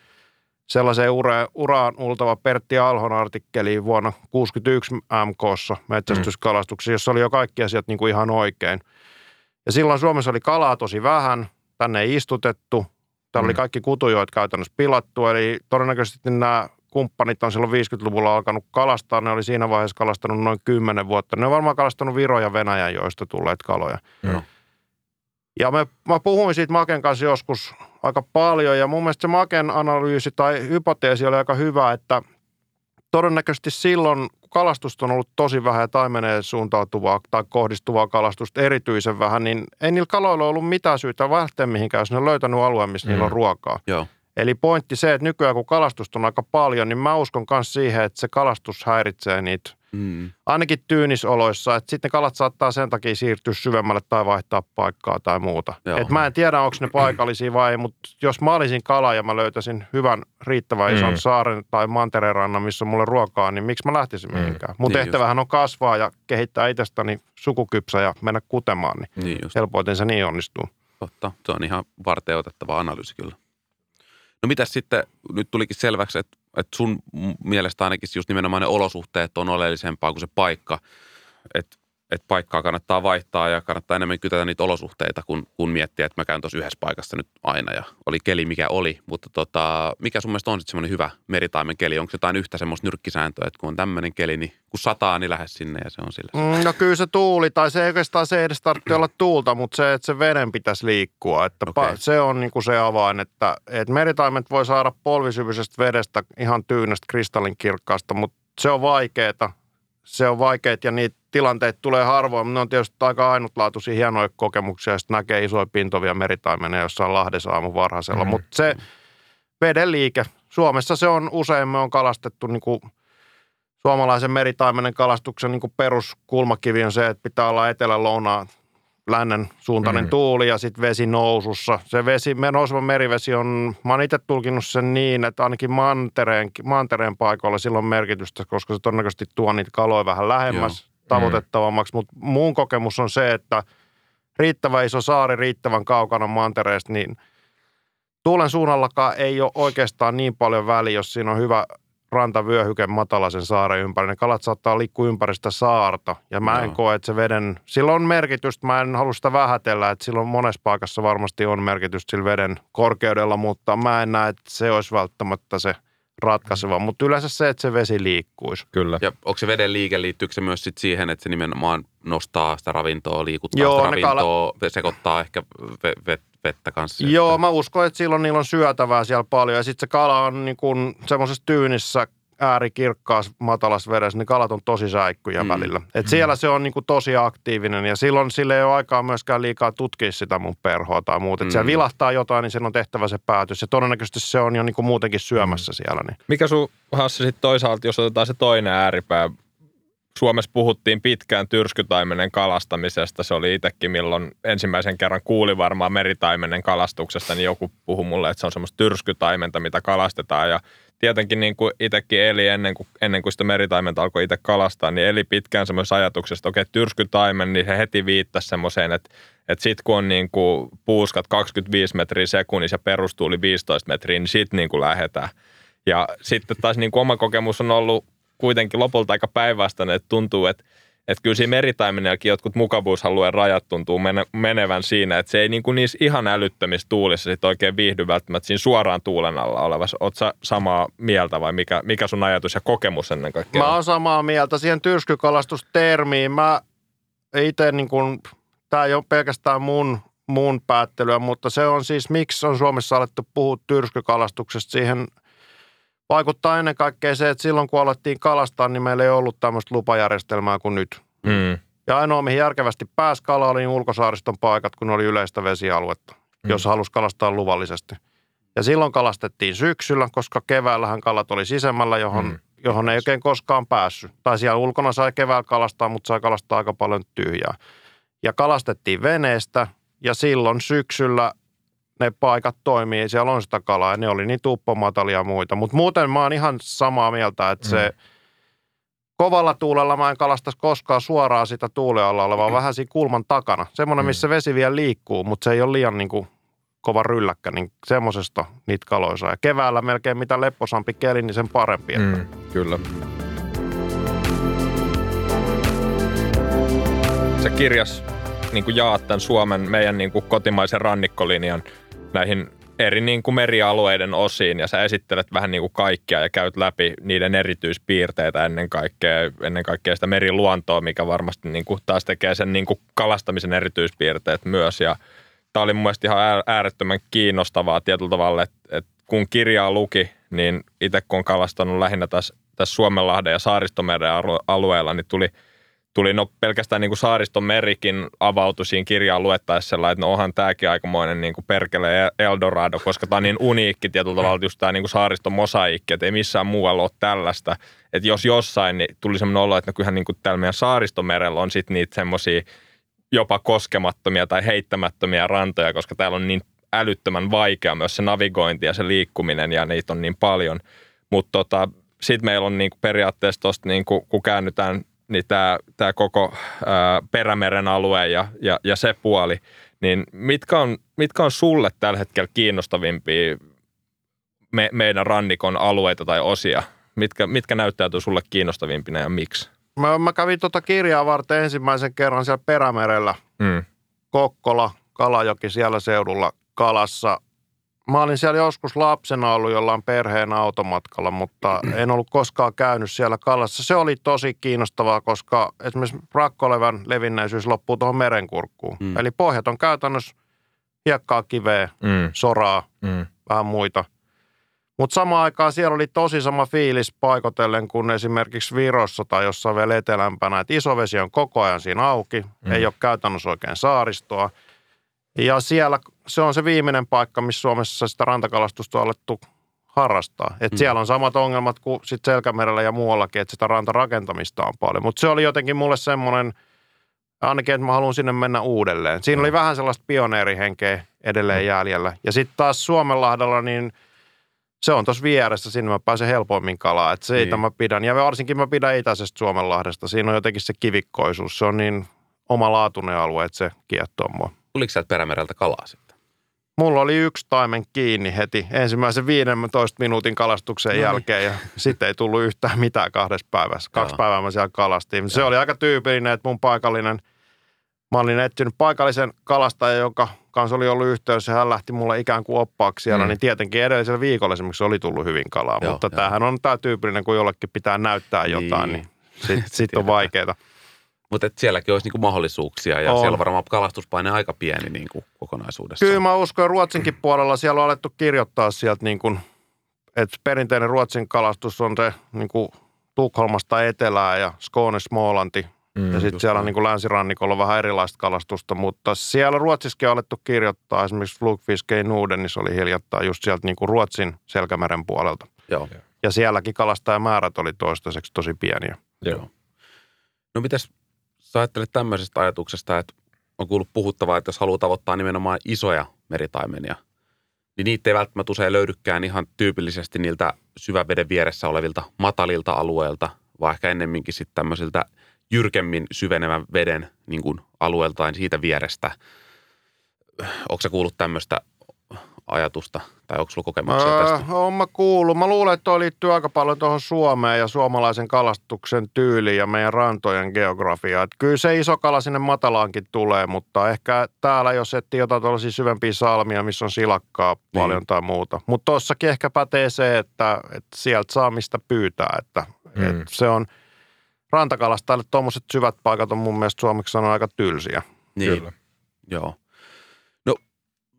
sellaiseen ura, uraan ultava Pertti Alhon artikkeliin vuonna 1961 MKssa metsästyskalastuksessa, jossa oli jo kaikki asiat niin kuin ihan oikein. Ja silloin Suomessa oli kalaa tosi vähän, tänne ei istutettu, täällä mm. oli kaikki kutujoit käytännössä pilattu, eli todennäköisesti nämä kumppanit on silloin 50-luvulla alkanut kalastaa. Ne oli siinä vaiheessa kalastanut noin 10 vuotta. Ne on varmaan kalastanut Viro ja Venäjän, joista tulleet kaloja. Mm. Ja me, mä puhuin siitä Maken kanssa joskus aika paljon ja mun mielestä se Maken analyysi tai hypoteesi oli aika hyvä, että todennäköisesti silloin, kun kalastusta on ollut tosi vähän ja taimeneen suuntautuvaa tai kohdistuvaa kalastusta erityisen vähän, niin ei niillä kaloilla ollut mitään syytä lähteä mihinkään, jos ne on löytänyt alueen, missä mm. niillä on mm. ruokaa. Joo. Eli pointti se, että nykyään kun kalastusta on aika paljon, niin mä uskon myös siihen, että se kalastus häiritsee niitä. Ainakin tyynisoloissa, että sitten kalat saattaa sen takia siirtyä syvemmälle tai vaihtaa paikkaa tai muuta. Et mä en tiedä, onko ne paikallisia vai ei, mutta jos mä olisin kala ja mä löytäisin hyvän riittävän ison mm. saaren tai mantereerannan, missä on mulle ruokaa, niin miksi mä lähtisin mm. mihinkään? Mun niin tehtävähän just. on kasvaa ja kehittää itsestäni sukukypsä ja mennä kutemaan, niin, niin helpoiten se niin onnistuu. Totta, se on ihan varten otettava analyysi kyllä. No mitäs sitten, nyt tulikin selväksi, että että sun mielestä ainakin just nimenomaan ne olosuhteet on oleellisempaa kuin se paikka. Että että paikkaa kannattaa vaihtaa ja kannattaa enemmän kytätä niitä olosuhteita, kun, kun miettiä, että mä käyn tuossa yhdessä paikassa nyt aina ja oli keli mikä oli. Mutta tota, mikä sun mielestä on sitten semmoinen hyvä meritaimen keli? Onko jotain yhtä semmoista nyrkkisääntöä, että kun on tämmöinen keli, niin kun sataa, niin lähde sinne ja se on sillä. Mm, no kyllä se tuuli, tai se ei oikeastaan se edes tarvitse olla tuulta, mutta se, että se veden pitäisi liikkua. Että okay. se on niin kuin se avain, että, että meritaimet voi saada polvisyvyisestä vedestä ihan tyynästä kristallinkirkkaasta, mutta se on vaikeaa. Se on vaikeaa ja niitä tilanteet tulee harvoin, mutta ne on tietysti aika ainutlaatuisia hienoja kokemuksia, ja sitten näkee isoja pintovia meritaimenia jossain Lahdessa aamu varhaisella. Mm-hmm. Mutta se veden liike, Suomessa se on usein, me on kalastettu niin kuin suomalaisen meritaimenen kalastuksen niin kuin peruskulmakivi on se, että pitää olla etelä-lounaa lännen suuntainen mm. tuuli ja sitten vesi nousussa. Se vesi, me nouseva merivesi on, mä oon itse tulkinut sen niin, että ainakin mantereen, mantereen paikoilla sillä on merkitystä, koska se todennäköisesti tuo niitä kaloja vähän lähemmäs. Joo tavoitettavammaksi, mm. mutta muun kokemus on se, että riittävän iso saari riittävän kaukana mantereesta, niin tuulen suunnallakaan ei ole oikeastaan niin paljon väliä, jos siinä on hyvä rantavyöhyke matalaisen saaren ympäri. Ne kalat saattaa liikkua ympäri sitä saarta. Ja mä en no. koe, että se veden... Sillä on merkitystä, mä en halua sitä vähätellä, että silloin monessa paikassa varmasti on merkitystä sillä veden korkeudella, mutta mä en näe, että se olisi välttämättä se ratkaiseva, mutta yleensä se, että se vesi liikkuisi. Kyllä. Ja onko se veden liike, liittyykö se myös sit siihen, että se nimenomaan nostaa sitä ravintoa, liikuttaa Joo, sitä ravintoa, kala... sekoittaa ehkä vettä kanssa? Joo, että... mä uskon, että silloin niillä on syötävää siellä paljon. Ja sitten se kala on niin kuin semmoisessa tyynissä äärikirkkaassa matalassa vedessä, niin kalat on tosi säikkyjä mm. välillä. Et mm. siellä se on niin kuin tosi aktiivinen ja silloin sille ei ole aikaa myöskään liikaa tutkia sitä mun perhoa tai muuta. Et mm. siellä vilahtaa jotain, niin sen on tehtävä se päätös ja todennäköisesti se on jo niin kuin muutenkin syömässä mm. siellä. Niin. Mikä sun Hassi sitten toisaalta, jos otetaan se toinen ääripää, Suomessa puhuttiin pitkään tyrskytaimenen kalastamisesta. Se oli itsekin, milloin ensimmäisen kerran kuuli varmaan meritaimenen kalastuksesta, niin joku puhui mulle, että se on semmoista tyrskytaimenta, mitä kalastetaan. Ja tietenkin niin kuin itsekin eli ennen kuin, ennen kuin sitä meritaimenta alkoi itse kalastaa, niin eli pitkään semmoisessa ajatuksessa, että okei, tyrskytaimen, niin he heti viittasi semmoiseen, että, että sit kun on niin kuin puuskat 25 metriä sekunnissa ja perustuuli 15 metriä, niin sit niin kuin lähdetään. Ja sitten taas niin kuin oma kokemus on ollut kuitenkin lopulta aika päinvastainen, että tuntuu, että että kyllä siinä meritaimenellakin jotkut mukavuusalueen rajat tuntuu menevän siinä, että se ei niin kuin niissä ihan älyttömissä tuulissa sit oikein viihdy välttämättä siinä suoraan tuulen alla olevassa. Oletko samaa mieltä vai mikä, mikä sun ajatus ja kokemus ennen kaikkea? Mä oon samaa mieltä siihen tyrskykalastustermiin. Mä itse niin kuin, tämä ei ole pelkästään mun, mun päättelyä, mutta se on siis, miksi on Suomessa alettu puhua tyrskykalastuksesta siihen – vaikuttaa ennen kaikkea se, että silloin kun alettiin kalastaa, niin meillä ei ollut tämmöistä lupajärjestelmää kuin nyt. Mm. Ja ainoa, mihin järkevästi pääsi kala, oli ulkosaariston paikat, kun oli yleistä vesialuetta, mm. jos halusi kalastaa luvallisesti. Ja silloin kalastettiin syksyllä, koska keväällähän kalat oli sisemmällä, johon, mm. johon ei oikein koskaan päässyt. Tai siellä ulkona sai keväällä kalastaa, mutta sai kalastaa aika paljon tyhjää. Ja kalastettiin veneestä, ja silloin syksyllä ne paikat toimii, siellä on sitä kalaa ja ne oli niin tuppomatalia ja muita. Mutta muuten mä oon ihan samaa mieltä, että mm. se kovalla tuulella mä en kalastas koskaan suoraan sitä tuulen alla olevaa, mm. vähän siinä kulman takana. Semmoinen, mm. missä vesi vielä liikkuu, mutta se ei ole liian niin kuin kova rylläkkä, niin semmoisesta niitä kaloja. Ja keväällä melkein mitä lepposampi keli, niin sen parempi. Että. Mm, kyllä. Se kirjas niin kuin jaat tämän Suomen meidän niin kuin kotimaisen rannikkolinjan – näihin eri niin kuin merialueiden osiin ja sä esittelet vähän niin kuin kaikkia ja käyt läpi niiden erityispiirteitä ennen kaikkea, ennen kaikkea sitä meriluontoa, mikä varmasti niin kuin taas tekee sen niin kuin kalastamisen erityispiirteet myös. Ja tämä oli mun mielestä ihan äärettömän kiinnostavaa tietyllä tavalla, että, että kun kirjaa luki, niin itse kun on kalastanut lähinnä tässä, tässä Suomenlahden ja Saaristomeren alueella, niin tuli – tuli no pelkästään niin kuin Saariston merikin avautui siinä kirjaa luettaessa että no onhan tämäkin aikamoinen niin kuin perkele Eldorado, koska tämä on niin uniikki tietyllä tavalla just tämä niin kuin Saariston mosaikki, että ei missään muualla ole tällaista. Että jos jossain, niin tuli semmoinen olo, että no kyllähän niin kuin täällä meidän Saaristomerellä on sitten niitä semmoisia jopa koskemattomia tai heittämättömiä rantoja, koska täällä on niin älyttömän vaikea myös se navigointi ja se liikkuminen ja niitä on niin paljon. Mutta tota, sitten meillä on niinku periaatteessa tuosta, niinku, kun käännytään niin tämä, tämä koko ää, Perämeren alue ja, ja, ja se puoli, niin mitkä on, mitkä on sulle tällä hetkellä kiinnostavimpia me, meidän rannikon alueita tai osia? Mitkä, mitkä näyttäytyy sulle kiinnostavimpina ja miksi? Mä, mä kävin tuota kirjaa varten ensimmäisen kerran siellä Perämerellä. Mm. Kokkola, Kalajoki siellä seudulla kalassa Mä olin siellä joskus lapsena ollut jollain perheen automatkalla, mutta en ollut koskaan käynyt siellä kalassa. Se oli tosi kiinnostavaa, koska esimerkiksi rakkolevän levinnäisyys loppuu tuohon merenkurkkuun. Mm. Eli pohjat on käytännössä hiekkaa, kiveä, mm. soraa, mm. vähän muita. Mutta samaan aikaan siellä oli tosi sama fiilis paikotellen kuin esimerkiksi Virossa tai jossain vielä etelämpänä, että isovesi on koko ajan siinä auki, mm. ei ole käytännössä oikein saaristoa – ja siellä se on se viimeinen paikka, missä Suomessa sitä rantakalastusta on alettu harrastaa. Et mm. Siellä on samat ongelmat kuin sit Selkämerellä ja muuallakin, että sitä rantarakentamista on paljon. Mutta se oli jotenkin mulle semmoinen, ainakin että mä haluan sinne mennä uudelleen. Siinä mm. oli vähän sellaista pioneerihenkeä edelleen mm. jäljellä. Ja sitten taas Suomenlahdella, niin se on tuossa vieressä, sinne mä pääsen helpoimmin kalaa. Että siitä niin. mä pidän. Ja varsinkin mä pidän itäisestä Suomenlahdesta. Siinä on jotenkin se kivikkoisuus. Se on niin omalaatuinen alue, että se kiehtoo mua. Tuliko sieltä Perämereltä kalaa sitten? Mulla oli yksi taimen kiinni heti ensimmäisen 15 minuutin kalastuksen no niin. jälkeen ja sitten ei tullut yhtään mitään kahdessa päivässä. Kaksi Joo. päivää mä siellä kalastin. Joo. Se oli aika tyypillinen, että mun paikallinen, mä olin etsinyt paikallisen kalastajan, joka kanssa oli ollut yhteydessä hän lähti mulle ikään kuin oppaaksi siellä, mm. niin tietenkin edellisellä viikolla esimerkiksi oli tullut hyvin kalaa, Joo, mutta jo. tämähän on tämä tyypillinen, kun jollekin pitää näyttää jotain, niin, niin sitten sit on vaikeaa. Mutta sielläkin olisi niinku mahdollisuuksia ja on. siellä on varmaan kalastuspaine aika pieni niinku kokonaisuudessa. Kyllä mä uskon, että Ruotsinkin puolella siellä on alettu kirjoittaa sieltä, niinku, että perinteinen Ruotsin kalastus on se niinku Tukholmasta etelää ja Skåne, Smålanti. Mm, ja sitten siellä niin länsirannikolla on vähän erilaista kalastusta, mutta siellä Ruotsissakin on alettu kirjoittaa. Esimerkiksi Flugfiske Nuden, niin se oli hiljattain just sieltä niin kuin Ruotsin selkämeren puolelta. Joo. Ja sielläkin kalastajamäärät oli toistaiseksi tosi pieniä. Joo. No mitäs sä ajattelet tämmöisestä ajatuksesta, että on kuullut puhuttavaa, että jos haluaa tavoittaa nimenomaan isoja meritaimenia, niin niitä ei välttämättä usein löydykään ihan tyypillisesti niiltä syväveden vieressä olevilta matalilta alueilta, vaan ehkä ennemminkin sitten tämmöisiltä jyrkemmin syvenevän veden niin kuin alueelta tai siitä vierestä. Onko se kuullut tämmöistä ajatusta tai onko sulla kokemuksia tästä? Öö, on mä kuullut. Mä luulen, että toi liittyy aika paljon tuohon Suomeen ja suomalaisen kalastuksen tyyliin ja meidän rantojen geografiaan. Et kyllä se iso kala sinne matalaankin tulee, mutta ehkä täällä jos etsii jotain tuollaisia syvempiä salmia, missä on silakkaa niin. paljon tai muuta. Mutta tossakin ehkä pätee se, että, että sieltä saa mistä pyytää, että, mm. että se on rantakalastajalle tuommoiset syvät paikat on mun mielestä suomeksi sanoa aika tylsiä. Niin, Kyllä. joo. No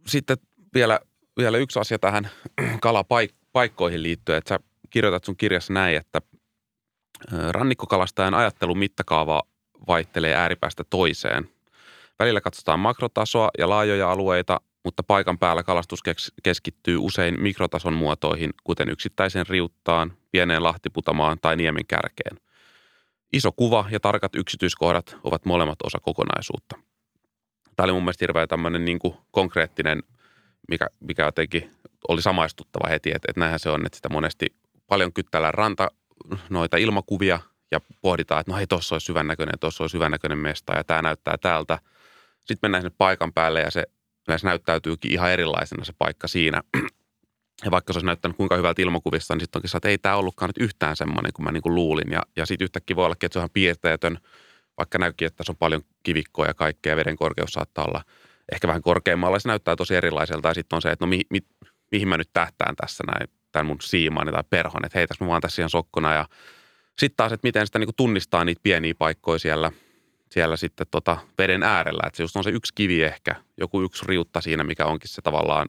sitten vielä vielä yksi asia tähän kalapaikkoihin liittyen, että sä kirjoitat sun kirjassa näin, että rannikkokalastajan ajattelun mittakaava vaihtelee ääripäästä toiseen. Välillä katsotaan makrotasoa ja laajoja alueita, mutta paikan päällä kalastus keskittyy usein mikrotason muotoihin, kuten yksittäisen riuttaan, pieneen lahtiputamaan tai niemen kärkeen. Iso kuva ja tarkat yksityiskohdat ovat molemmat osa kokonaisuutta. Tämä oli mun mielestä hirveän tämmöinen niin kuin konkreettinen mikä, mikä jotenkin oli samaistuttava heti, että, että näinhän se on, että sitä monesti paljon kyttäillään ranta noita ilmakuvia ja pohditaan, että no hei, tuossa olisi hyvän näköinen, tuossa olisi hyvän näköinen mesta ja tämä näyttää täältä. Sitten mennään sinne paikan päälle ja se yleensä näyttäytyykin ihan erilaisena se paikka siinä. Ja vaikka se olisi näyttänyt kuinka hyvältä ilmakuvista, niin sitten onkin että ei tämä ollutkaan nyt yhtään semmoinen kuin mä niin kuin luulin. Ja, ja sitten yhtäkkiä voi olla, että se on ihan piirteetön, vaikka näykin, että tässä on paljon kivikkoa ja kaikkea ja veden korkeus saattaa olla – ehkä vähän korkeammalla. Se näyttää tosi erilaiselta ja sitten on se, että no mi, mi, mihin mä nyt tähtään tässä näin, tämän mun siimaani tai perhon, että hei tässä mä vaan tässä ihan sokkona ja sitten taas, että miten sitä niin kuin tunnistaa niitä pieniä paikkoja siellä, siellä sitten tota veden äärellä. Että se just on se yksi kivi ehkä, joku yksi riutta siinä, mikä onkin se tavallaan,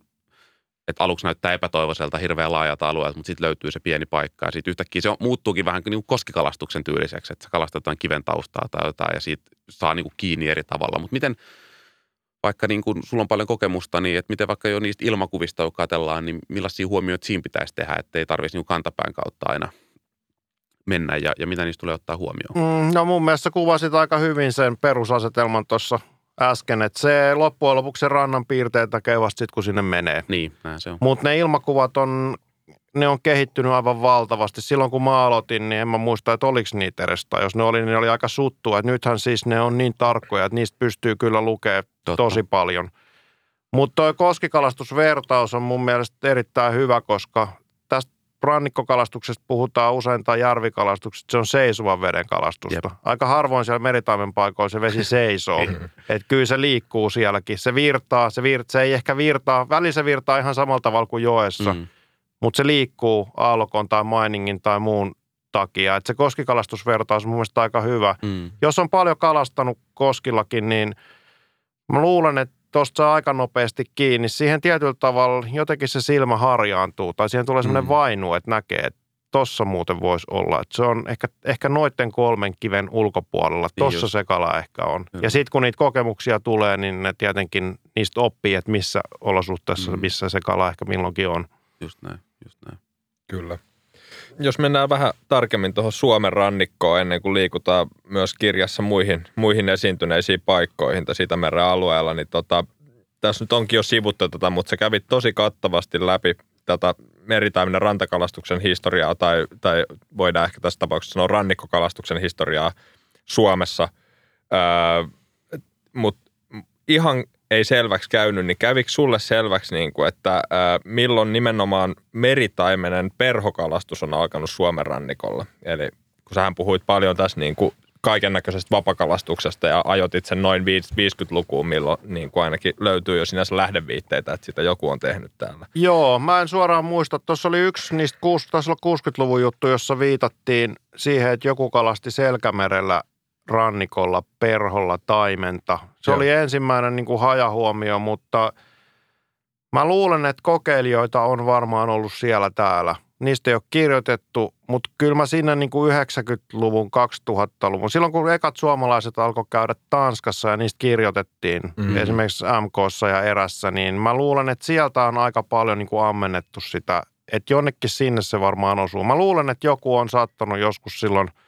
että aluksi näyttää epätoivoiselta hirveän laajalta alueelta, mutta sitten löytyy se pieni paikka. Ja sitten yhtäkkiä se muuttuukin vähän niin kuin koskikalastuksen tyyliseksi, että sä kalastat jotain kiven taustaa tai jotain ja siitä saa niin kuin kiinni eri tavalla. Mutta miten, vaikka niin kuin sulla on paljon kokemusta, niin että miten vaikka jo niistä ilmakuvista, kun katsellaan, niin millaisia huomioita siinä pitäisi tehdä, että ei tarvitsisi niin kantapään kautta aina mennä ja, ja mitä niistä tulee ottaa huomioon? Mm, no mun mielestä kuvasit aika hyvin sen perusasetelman tuossa äsken, että se loppujen lopuksi se rannan piirteet näkee vasta sitten, kun sinne menee. Niin, näin se on. Mutta ne ilmakuvat on, ne on kehittynyt aivan valtavasti. Silloin kun mä aloitin, niin en mä muista, että oliko niitä edes. Tai jos ne oli, niin ne oli aika suttua. Et nythän siis ne on niin tarkkoja, että niistä pystyy kyllä lukemaan Totta. tosi paljon. Mutta tuo koskikalastusvertaus on mun mielestä erittäin hyvä, koska tästä rannikkokalastuksesta puhutaan usein tai järvikalastuksesta, se on seisovan veden kalastusta. Jep. Aika harvoin siellä meritaimen paikoilla se vesi seisoo. että kyllä se liikkuu sielläkin. Se virtaa, se, virt, se ei ehkä virtaa, välillä se virtaa ihan samalla tavalla kuin joessa, mm. Mutta se liikkuu aallokon tai mainingin tai muun takia. Että se koskikalastusvertaus on mun mielestä aika hyvä. Mm. Jos on paljon kalastanut koskillakin, niin – Mä luulen, että tuosta saa aika nopeasti kiinni. Siihen tietyllä tavalla jotenkin se silmä harjaantuu tai siihen tulee semmoinen mm. vainu, että näkee, että tossa muuten voisi olla. Että se on ehkä, ehkä noiden kolmen kiven ulkopuolella. Niin tossa se kala ehkä on. Kyllä. Ja sitten kun niitä kokemuksia tulee, niin ne tietenkin niistä oppii, että missä olosuhteissa, mm. missä se kala ehkä milloinkin on. Just näin, just näin. Kyllä jos mennään vähän tarkemmin tuohon Suomen rannikkoon ennen kuin liikutaan myös kirjassa muihin, muihin esiintyneisiin paikkoihin tai Itämeren alueella, niin tota, tässä nyt onkin jo sivuttu tätä, mutta se kävi tosi kattavasti läpi tätä meritaiminen rantakalastuksen historiaa tai, tai voidaan ehkä tässä tapauksessa sanoa rannikkokalastuksen historiaa Suomessa. Öö, mutta ihan ei selväksi käynyt, niin kävikö sulle selväksi, niin kuin, että ää, milloin nimenomaan meritaimenen perhokalastus on alkanut Suomen rannikolla? Eli kun sähän puhuit paljon tässä niin kuin kaiken näköisestä vapakalastuksesta ja ajoitit sen noin 50-lukuun, milloin niin kuin ainakin löytyy jo sinänsä lähdeviitteitä, että sitä joku on tehnyt täällä. Joo, mä en suoraan muista. Tuossa oli yksi niistä, taisi olla 60-luvun juttu, jossa viitattiin siihen, että joku kalasti Selkämerellä rannikolla, perholla, taimenta. Se Joo. oli ensimmäinen niin kuin hajahuomio, mutta mä luulen, että kokeilijoita on varmaan ollut siellä täällä. Niistä ei ole kirjoitettu, mutta kyllä mä siinä niin kuin 90-luvun, 2000-luvun, silloin kun ekat suomalaiset alkoi käydä Tanskassa ja niistä kirjoitettiin, mm-hmm. esimerkiksi MKssa ja erässä, niin mä luulen, että sieltä on aika paljon niin kuin ammennettu sitä, että jonnekin sinne se varmaan osuu. Mä luulen, että joku on saattanut joskus silloin –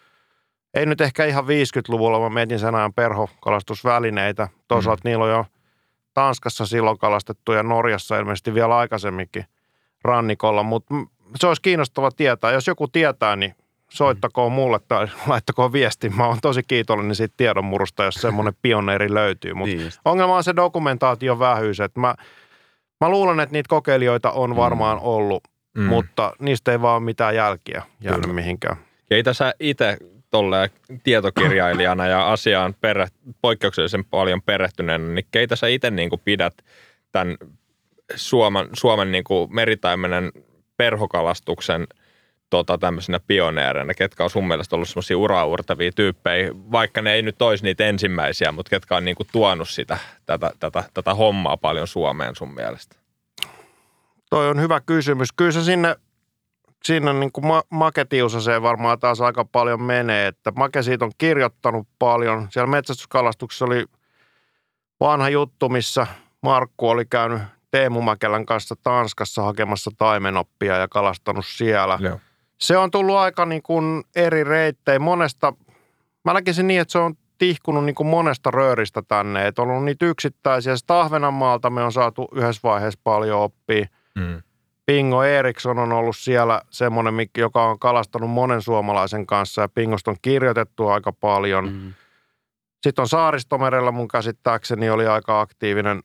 ei nyt ehkä ihan 50-luvulla, mä mietin sen ajan perhokalastusvälineitä. Toisaalta mm. niillä on jo Tanskassa silloin kalastettu ja Norjassa ilmeisesti vielä aikaisemminkin rannikolla, mutta se olisi kiinnostava tietää. Jos joku tietää, niin soittakoon mulle tai laittakoon viesti. Mä oon tosi kiitollinen siitä tiedonmurusta, jos semmoinen pioneeri löytyy. Mutta niin ongelma on se dokumentaation vähyys. Että mä, mä luulen, että niitä kokeilijoita on varmaan mm. ollut, mm. mutta niistä ei vaan mitään jälkiä jäänyt Kyllä. mihinkään. Keitä sä itse tolleen tietokirjailijana ja asiaan perä, poikkeuksellisen paljon perehtyneenä, niin keitä sä itse niin pidät tämän Suomen, Suomen niin meritaimenen perhokalastuksen – tota, tämmöisenä pioneereina, ketkä on sun mielestä ollut semmoisia uraurtavia tyyppejä, vaikka ne ei nyt olisi niitä ensimmäisiä, mutta ketkä on niinku tuonut sitä, tätä, tätä, tätä hommaa paljon Suomeen sun mielestä? Toi on hyvä kysymys. Kyllä se sinne, sinne niin kuin ma- Maketiusaseen varmaan taas aika paljon menee, että Make siitä on kirjoittanut paljon. Siellä metsästyskalastuksessa oli vanha juttu, missä Markku oli käynyt Teemu Mäkelän kanssa Tanskassa hakemassa taimenoppia ja kalastanut siellä. Joo se on tullut aika niin kuin eri reittejä monesta. Mä näkisin niin, että se on tihkunut niin kuin monesta rööristä tänne. Että on ollut niitä yksittäisiä. Sitten Ahvenanmaalta me on saatu yhdessä vaiheessa paljon oppia. Mm. Pingo Eriksson on ollut siellä semmoinen, joka on kalastanut monen suomalaisen kanssa ja Pingosta on kirjoitettu aika paljon. Mm. Sitten on Saaristomerellä mun käsittääkseni oli aika aktiivinen,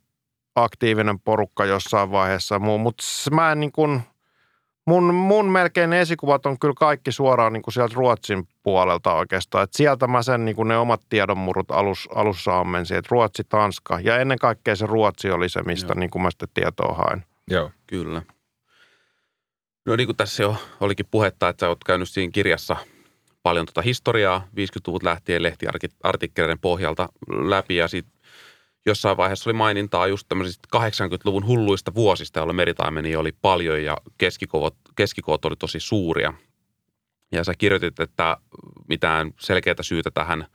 aktiivinen porukka jossain vaiheessa. Mutta mä en niin kuin – Mun, mun melkein esikuvat on kyllä kaikki suoraan niin kuin sieltä Ruotsin puolelta oikeastaan. Et sieltä mä sen niin kuin ne omat tiedonmurut alus, alussa ammensin, että Ruotsi, Tanska ja ennen kaikkea se Ruotsi oli se, mistä niin kuin mä sitten tietoa hain. Joo, kyllä. No niin kuin tässä jo olikin puhetta, että sä oot käynyt siinä kirjassa paljon tuota historiaa 50-luvut lähtien lehtiartikkeleiden pohjalta läpi ja sitten jossain vaiheessa oli mainintaa just tämmöisistä 80-luvun hulluista vuosista, jolloin meritaimeni oli paljon ja keskikoot, keskikoot oli tosi suuria. Ja sä kirjoitit, että mitään selkeää syytä tähän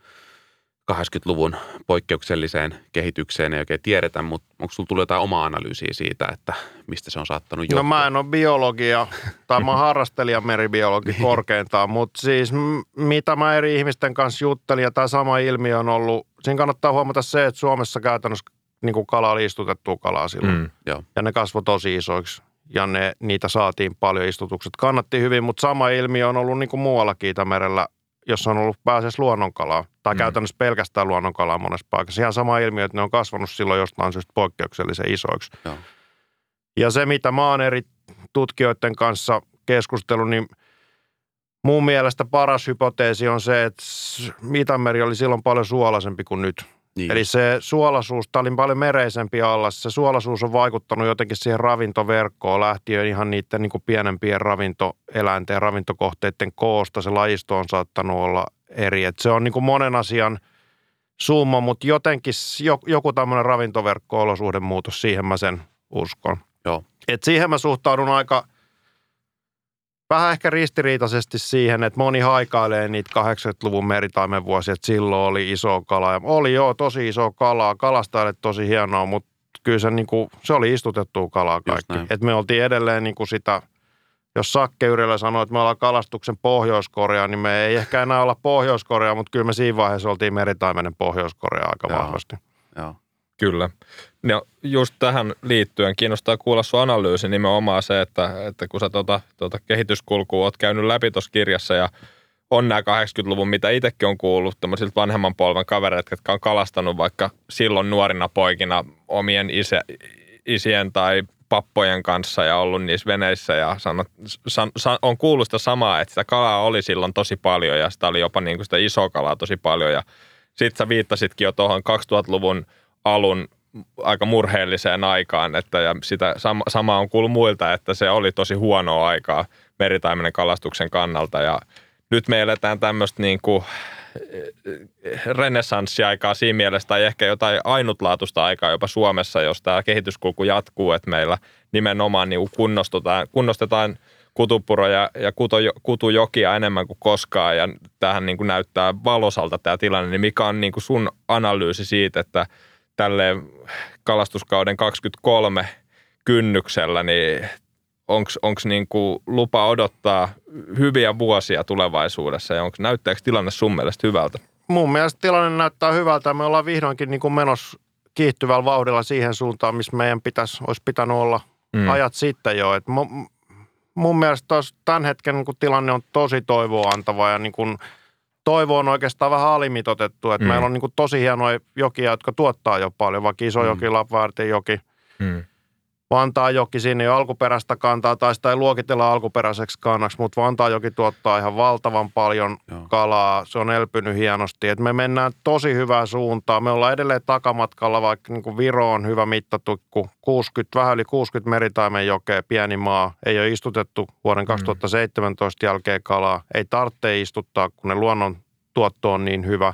80-luvun poikkeukselliseen kehitykseen ei oikein tiedetä, mutta onko sulla tullut jotain omaa analyysiä siitä, että mistä se on saattanut johtua? No mä en ole biologia, tai mä harrastelija meribiologi korkeintaan, mutta siis mitä mä eri ihmisten kanssa juttelin, ja tämä sama ilmiö on ollut, siinä kannattaa huomata se, että Suomessa käytännössä niin kuin kala oli istutettua kalaa silloin, mm, ja ne kasvoi tosi isoiksi ja ne, niitä saatiin paljon istutukset. Kannatti hyvin, mutta sama ilmiö on ollut niin kuin muuallakin Itämerellä jossa on ollut pääasiassa luonnonkalaa, tai mm. käytännössä pelkästään luonnonkalaa monessa paikassa. Ihan sama ilmiö, että ne on kasvanut silloin jostain syystä poikkeuksellisen isoiksi. Joo. Ja se, mitä mä oon eri tutkijoiden kanssa keskustellut, niin mun mielestä paras hypoteesi on se, että Itämeri oli silloin paljon suolaisempi kuin nyt. Niin. Eli se suolaisuus, tämä oli paljon mereisempi alla, se suolaisuus on vaikuttanut jotenkin siihen ravintoverkkoon lähtien ihan niiden niin kuin pienempien ravintoeläinten ja ravintokohteiden koosta. Se lajisto on saattanut olla eri. Et se on niin kuin monen asian summa, mutta jotenkin joku tämmöinen ravintoverkko-olosuhdemuutos, siihen mä sen uskon. Joo. Et siihen mä suhtaudun aika – vähän ehkä ristiriitaisesti siihen, että moni haikailee niitä 80-luvun meritaimen vuosia, että silloin oli iso kala. Ja oli joo, tosi iso kalaa, kalastajille tosi hienoa, mutta kyllä se, niin kuin, se oli istutettua kalaa kaikki. Et me oltiin edelleen niin kuin sitä, jos Sakke Yrjölä sanoi, että me ollaan kalastuksen Pohjois-Korea, niin me ei ehkä enää olla Pohjois-Korea, mutta kyllä me siinä vaiheessa oltiin meritaimenen Pohjois-Korea aika joo. vahvasti. Joo. Kyllä. No, just tähän liittyen kiinnostaa kuulla sun analyysi nimenomaan se, että, että kun sä tuota, tuota kehityskulkua oot käynyt läpi tuossa kirjassa ja on nämä 80-luvun, mitä itsekin on kuullut tämmöisiltä vanhemman polven kavereita, jotka on kalastanut vaikka silloin nuorina poikina omien isä, isien tai pappojen kanssa ja ollut niissä veneissä ja sanot, san, san, on kuullut sitä samaa, että sitä kalaa oli silloin tosi paljon ja sitä oli jopa niin kuin sitä isoa kalaa tosi paljon. Ja sitten sä viittasitkin jo tuohon 2000-luvun alun aika murheelliseen aikaan, että ja sitä sama, sama on kuullut muilta, että se oli tosi huonoa aikaa meritaimenen kalastuksen kannalta. Ja nyt me eletään tämmöistä niin kuin renessanssiaikaa siinä mielessä tai ehkä jotain ainutlaatuista aikaa jopa Suomessa, jos tämä kehityskulku jatkuu, että meillä nimenomaan niin kunnostetaan, kunnostetaan kutupuroja ja kuto, kutujokia enemmän kuin koskaan ja tähän niin kuin näyttää valosalta tämä tilanne, niin mikä on niin kuin sun analyysi siitä, että – tälle kalastuskauden 23 kynnyksellä, niin onko niinku lupa odottaa hyviä vuosia tulevaisuudessa ja onko näyttääkö tilanne sun mielestä hyvältä? Mun mielestä tilanne näyttää hyvältä. Me ollaan vihdoinkin niin kuin menossa kiihtyvällä vauhdilla siihen suuntaan, missä meidän pitäisi, olisi pitänyt olla mm. ajat sitten jo. Et mun, mun mielestä tos, tämän hetken niin tilanne on tosi toivoa antava ja niin kuin, toivo on oikeastaan vähän alimitotettu. Et mm. Meillä on niin kuin, tosi hienoja jokia, jotka tuottaa jo paljon, vaikka Isojoki, mm. Lapvaartin joki. Mm. Vantaajoki siinä jo alkuperäistä kantaa, tai sitä ei luokitella alkuperäiseksi kannaksi, mutta Vantaajoki tuottaa ihan valtavan paljon Joo. kalaa. Se on elpynyt hienosti. Et me mennään tosi hyvää suuntaan. Me ollaan edelleen takamatkalla, vaikka niin kuin Viro on hyvä mittatukku. 60, vähän yli 60 meritaimen jokea, pieni maa. Ei ole istutettu vuoden 2017 mm. jälkeen kalaa. Ei tarvitse istuttaa, kun ne luonnon tuotto on niin hyvä.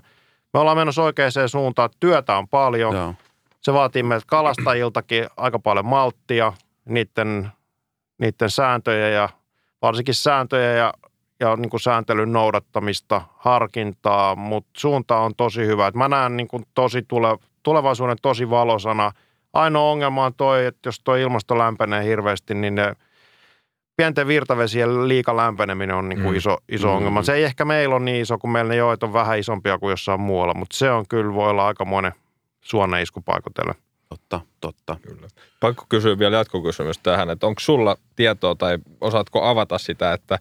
Me ollaan menossa oikeaan suuntaan. Työtä on paljon. Joo se vaatii meiltä kalastajiltakin aika paljon malttia, niiden, niiden sääntöjä ja varsinkin sääntöjä ja, ja niin kuin sääntelyn noudattamista, harkintaa, mutta suunta on tosi hyvä. Et mä näen niin kuin tosi tule, tulevaisuuden tosi valosana. Ainoa ongelma on toi, että jos tuo ilmasto lämpenee hirveästi, niin ne pienten virtavesien liika lämpeneminen on niin kuin mm. iso, iso mm. ongelma. Se ei ehkä meillä ole niin iso, kun meillä ne joet on vähän isompia kuin jossain muualla, mutta se on kyllä voi olla aikamoinen – suoneisku paikotelle. Totta, totta. Kyllä. Pakko kysyä vielä jatkokysymys tähän, että onko sulla tietoa tai osaatko avata sitä, että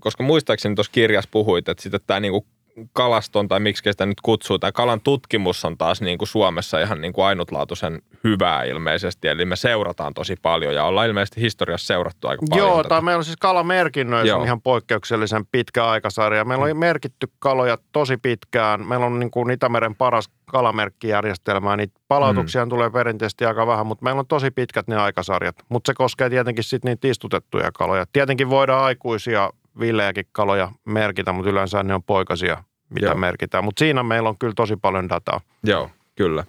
koska muistaakseni tuossa kirjassa puhuit, että sitten tämä niinku kalaston tai miksi sitä nyt kutsuu, tai kalan tutkimus on taas niin kuin Suomessa ihan niin kuin ainutlaatuisen hyvää ilmeisesti, eli me seurataan tosi paljon ja ollaan ilmeisesti historiassa seurattu aika paljon. Joo, tai meillä on siis kalamerkinnöissä on ihan poikkeuksellisen pitkä aikasarja. Meillä on mm. merkitty kaloja tosi pitkään. Meillä on niin kuin Itämeren paras kalamerkkijärjestelmä, niin palautuksia mm. tulee perinteisesti aika vähän, mutta meillä on tosi pitkät ne aikasarjat. Mutta se koskee tietenkin sitten niitä istutettuja kaloja. Tietenkin voidaan aikuisia villejäkin kaloja merkitä, mutta yleensä ne on poikasia, mitä Joo. merkitään. Mutta siinä meillä on kyllä tosi paljon dataa. Joo, kyllä.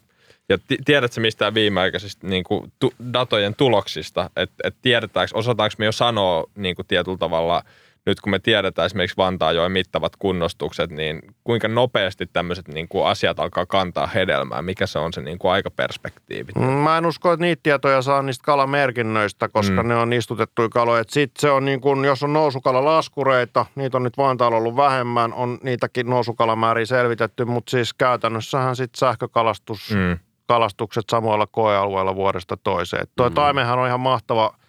Ja t- tiedätkö mistään viimeaikaisista niin kuin, tu- datojen tuloksista, että et tiedetäänkö, osataanko me jo sanoa niin kuin tietyllä tavalla – nyt kun me tiedetään esimerkiksi Vantaajoen mittavat kunnostukset, niin kuinka nopeasti tämmöiset niin kuin asiat alkaa kantaa hedelmää? Mikä se on se niin kuin aikaperspektiivi? Mm, mä en usko, että niitä tietoja saa niistä kalamerkinnöistä, koska mm. ne on istutettuja kaloja. Sitten se on niin kuin, jos on nousukalalaskureita, niitä on nyt Vantaalla ollut vähemmän, on niitäkin nousukalamäärää selvitetty, mutta siis käytännössähän sitten sähkökalastus, mm. kalastukset samoilla koealueilla vuodesta toiseen. Tuo mm. taimenhan on ihan mahtava –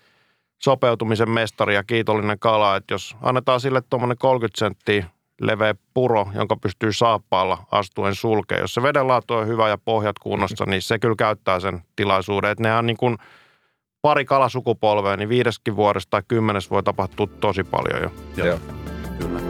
sopeutumisen mestari ja kiitollinen kala, että jos annetaan sille tuommoinen 30 senttiä leveä puro, jonka pystyy saappaalla astuen sulkea. Jos se vedenlaatu on hyvä ja pohjat kunnossa, niin se kyllä käyttää sen tilaisuuden. Että nehän niin kuin pari kalasukupolvea, niin viideskin vuodesta tai kymmenes voi tapahtua tosi paljon jo. Joo, Joo. kyllä.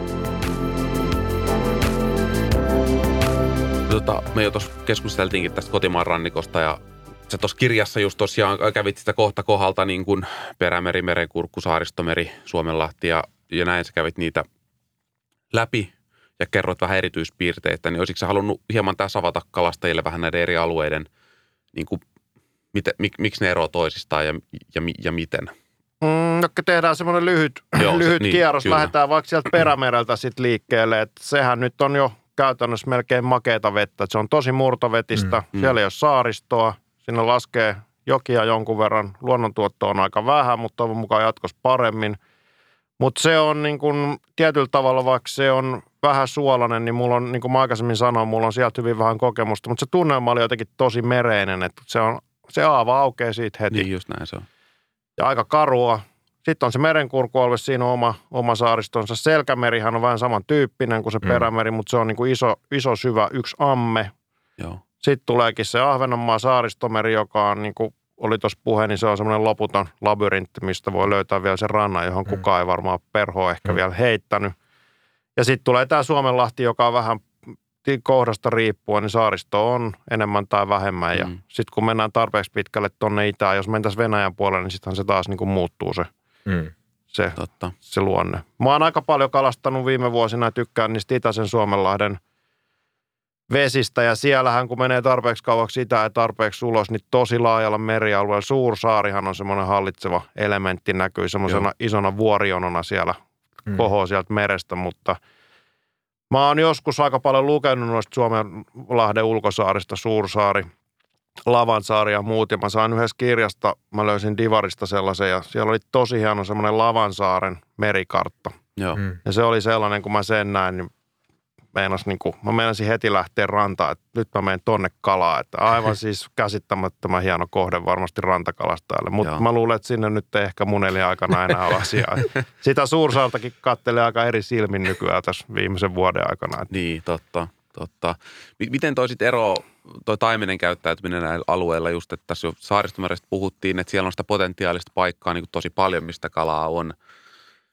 Tota, me jo tuossa keskusteltiinkin tästä kotimaan rannikosta ja sä tuossa kirjassa just tosiaan kävit sitä kohta kohdalta niin kuin Perämeri, Merenkurkku, Saaristomeri, Suomenlahti ja, ja näin sä kävit niitä läpi ja kerroit vähän erityispiirteitä, niin olisitko sä halunnut hieman tässä avata kalastajille vähän näiden eri alueiden, niin kuin, miten, mik, miksi ne eroavat toisistaan ja, ja, ja miten? Mm, no, tehdään semmoinen lyhyt, Joo, lyhyt se, niin, kierros, kyllä. lähdetään vaikka sieltä perämereltä sitten liikkeelle, että sehän nyt on jo käytännössä melkein makeeta vettä, että se on tosi murtovetistä, mm, mm. siellä ei ole saaristoa, Sinne laskee jokia jonkun verran. Luonnontuotto on aika vähän, mutta toivon mukaan jatkossa paremmin. Mutta se on niin kun, tietyllä tavalla, vaikka se on vähän suolainen, niin mulla on, niin kuin mä aikaisemmin sanoin, mulla on sieltä hyvin vähän kokemusta. Mutta se tunnelma oli jotenkin tosi mereinen, että se, on, se aava aukeaa siitä heti. Niin just näin se on. Ja aika karua. Sitten on se merenkurkualue, siinä on oma, oma saaristonsa. Selkämerihän on vähän samantyyppinen kuin se mm. perämeri, mutta se on niin kuin iso, iso syvä, yksi amme. Joo. Sitten tuleekin se Ahvenanmaa saaristomeri, joka on niin kuin oli tuossa puhe, niin se on semmoinen loputon labyrintti, mistä voi löytää vielä sen rannan, johon mm. kukaan ei varmaan perho ehkä mm. vielä heittänyt. Ja sitten tulee tämä Suomenlahti, joka on vähän kohdasta riippuen, niin saaristo on enemmän tai vähemmän. Ja mm. sitten kun mennään tarpeeksi pitkälle tuonne itään, jos mentäisiin Venäjän puolelle, niin sittenhän se taas niin kuin muuttuu se, mm. se, Totta. se luonne. Mä oon aika paljon kalastanut viime vuosina ja tykkään niistä Itäisen Suomenlahden – vesistä ja siellähän kun menee tarpeeksi kauaksi sitä ja tarpeeksi ulos, niin tosi laajalla merialueella. Suursaarihan on semmoinen hallitseva elementti, näkyy semmoisena Joo. isona vuorionona siellä, mm. kohoo sieltä merestä, mutta mä oon joskus aika paljon lukenut noista Suomen lahden ulkosaarista, Suursaari, Lavansaari ja muut. Ja mä sain yhdessä kirjasta, mä löysin Divarista sellaisen ja siellä oli tosi hieno semmoinen Lavansaaren merikartta. Joo. Mm. Ja se oli sellainen, kun mä sen näin, niin meinas niin kuin, mä meinasin heti lähteä rantaan, että nyt mä menen tonne kalaa. Että aivan siis käsittämättömän hieno kohde varmasti rantakalastajalle. Mutta mä luulen, että sinne nyt ei ehkä mun aikana enää ole asiaa. Sitä suursaaltakin kattelee aika eri silmin nykyään tässä viimeisen vuoden aikana. Niin, totta. totta. Miten toisit ero toi taimenen käyttäytyminen näillä alueilla just, että tässä jo puhuttiin, että siellä on sitä potentiaalista paikkaa niin kuin tosi paljon, mistä kalaa on.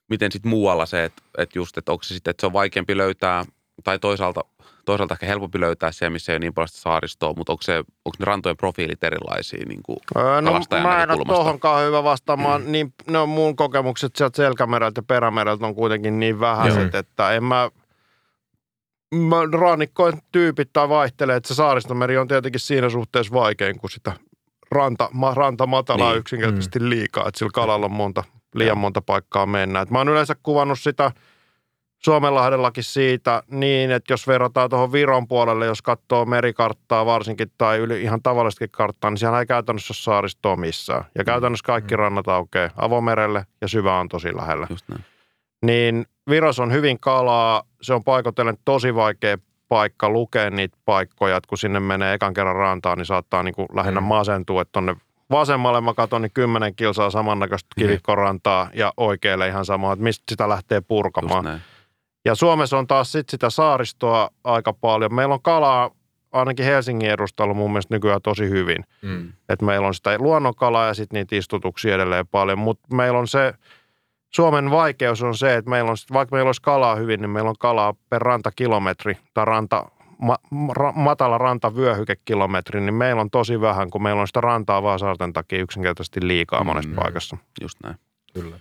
Miten sitten muualla se, että, että just, että onko se sitten, että se on vaikeampi löytää tai toisaalta, toisaalta ehkä helpompi löytää se, missä ei ole niin paljon saaristoa, mutta onko, se, onko ne rantojen profiilit erilaisia niin kuin öö, no, mä en ole tuohonkaan hyvä vastaamaan. Mm. Niin, no, mun kokemukset sieltä selkämereltä ja perämereltä on kuitenkin niin vähäiset, että en mä, mä rannikkojen tyypit tai vaihtelee, että se saaristomeri on tietenkin siinä suhteessa vaikein, kun sitä ranta, ma, ranta matalaa niin. yksinkertaisesti mm. liikaa, että sillä kalalla on monta, liian monta paikkaa mennä. Et mä oon yleensä kuvannut sitä – Suomenlahdellakin siitä niin, että jos verrataan tuohon Viron puolelle, jos katsoo merikarttaa varsinkin tai yli ihan tavallistakin karttaa, niin siellä ei käytännössä ole saaristoa missään. Ja käytännössä kaikki mm. rannat aukeaa avomerelle ja syvä on tosi lähellä. Just näin. Niin Viros on hyvin kalaa, se on paikotellen tosi vaikea paikka lukea niitä paikkoja, että kun sinne menee ekan kerran rantaan, niin saattaa niin kuin lähinnä mm. masentua, että tonne vasemmalle mä katson, niin kymmenen kilsaa samannäköistä mm. kivikkorantaa ja oikealle ihan sama, että mistä sitä lähtee purkamaan. Ja Suomessa on taas sit sitä saaristoa aika paljon. Meillä on kalaa ainakin Helsingin edustalla mun mielestä nykyään tosi hyvin. Mm. Että meillä on sitä luonnonkalaa ja sitten niitä istutuksia edelleen paljon. Mutta meillä on se, Suomen vaikeus on se, että meillä on, vaikka meillä olisi kalaa hyvin, niin meillä on kalaa per rantakilometri tai ranta, ma, ra, matala rantavyöhykekilometri, niin meillä on tosi vähän, kun meillä on sitä rantaa vaan saarten takia yksinkertaisesti liikaa monessa mm. paikassa. Just näin. Kyllä.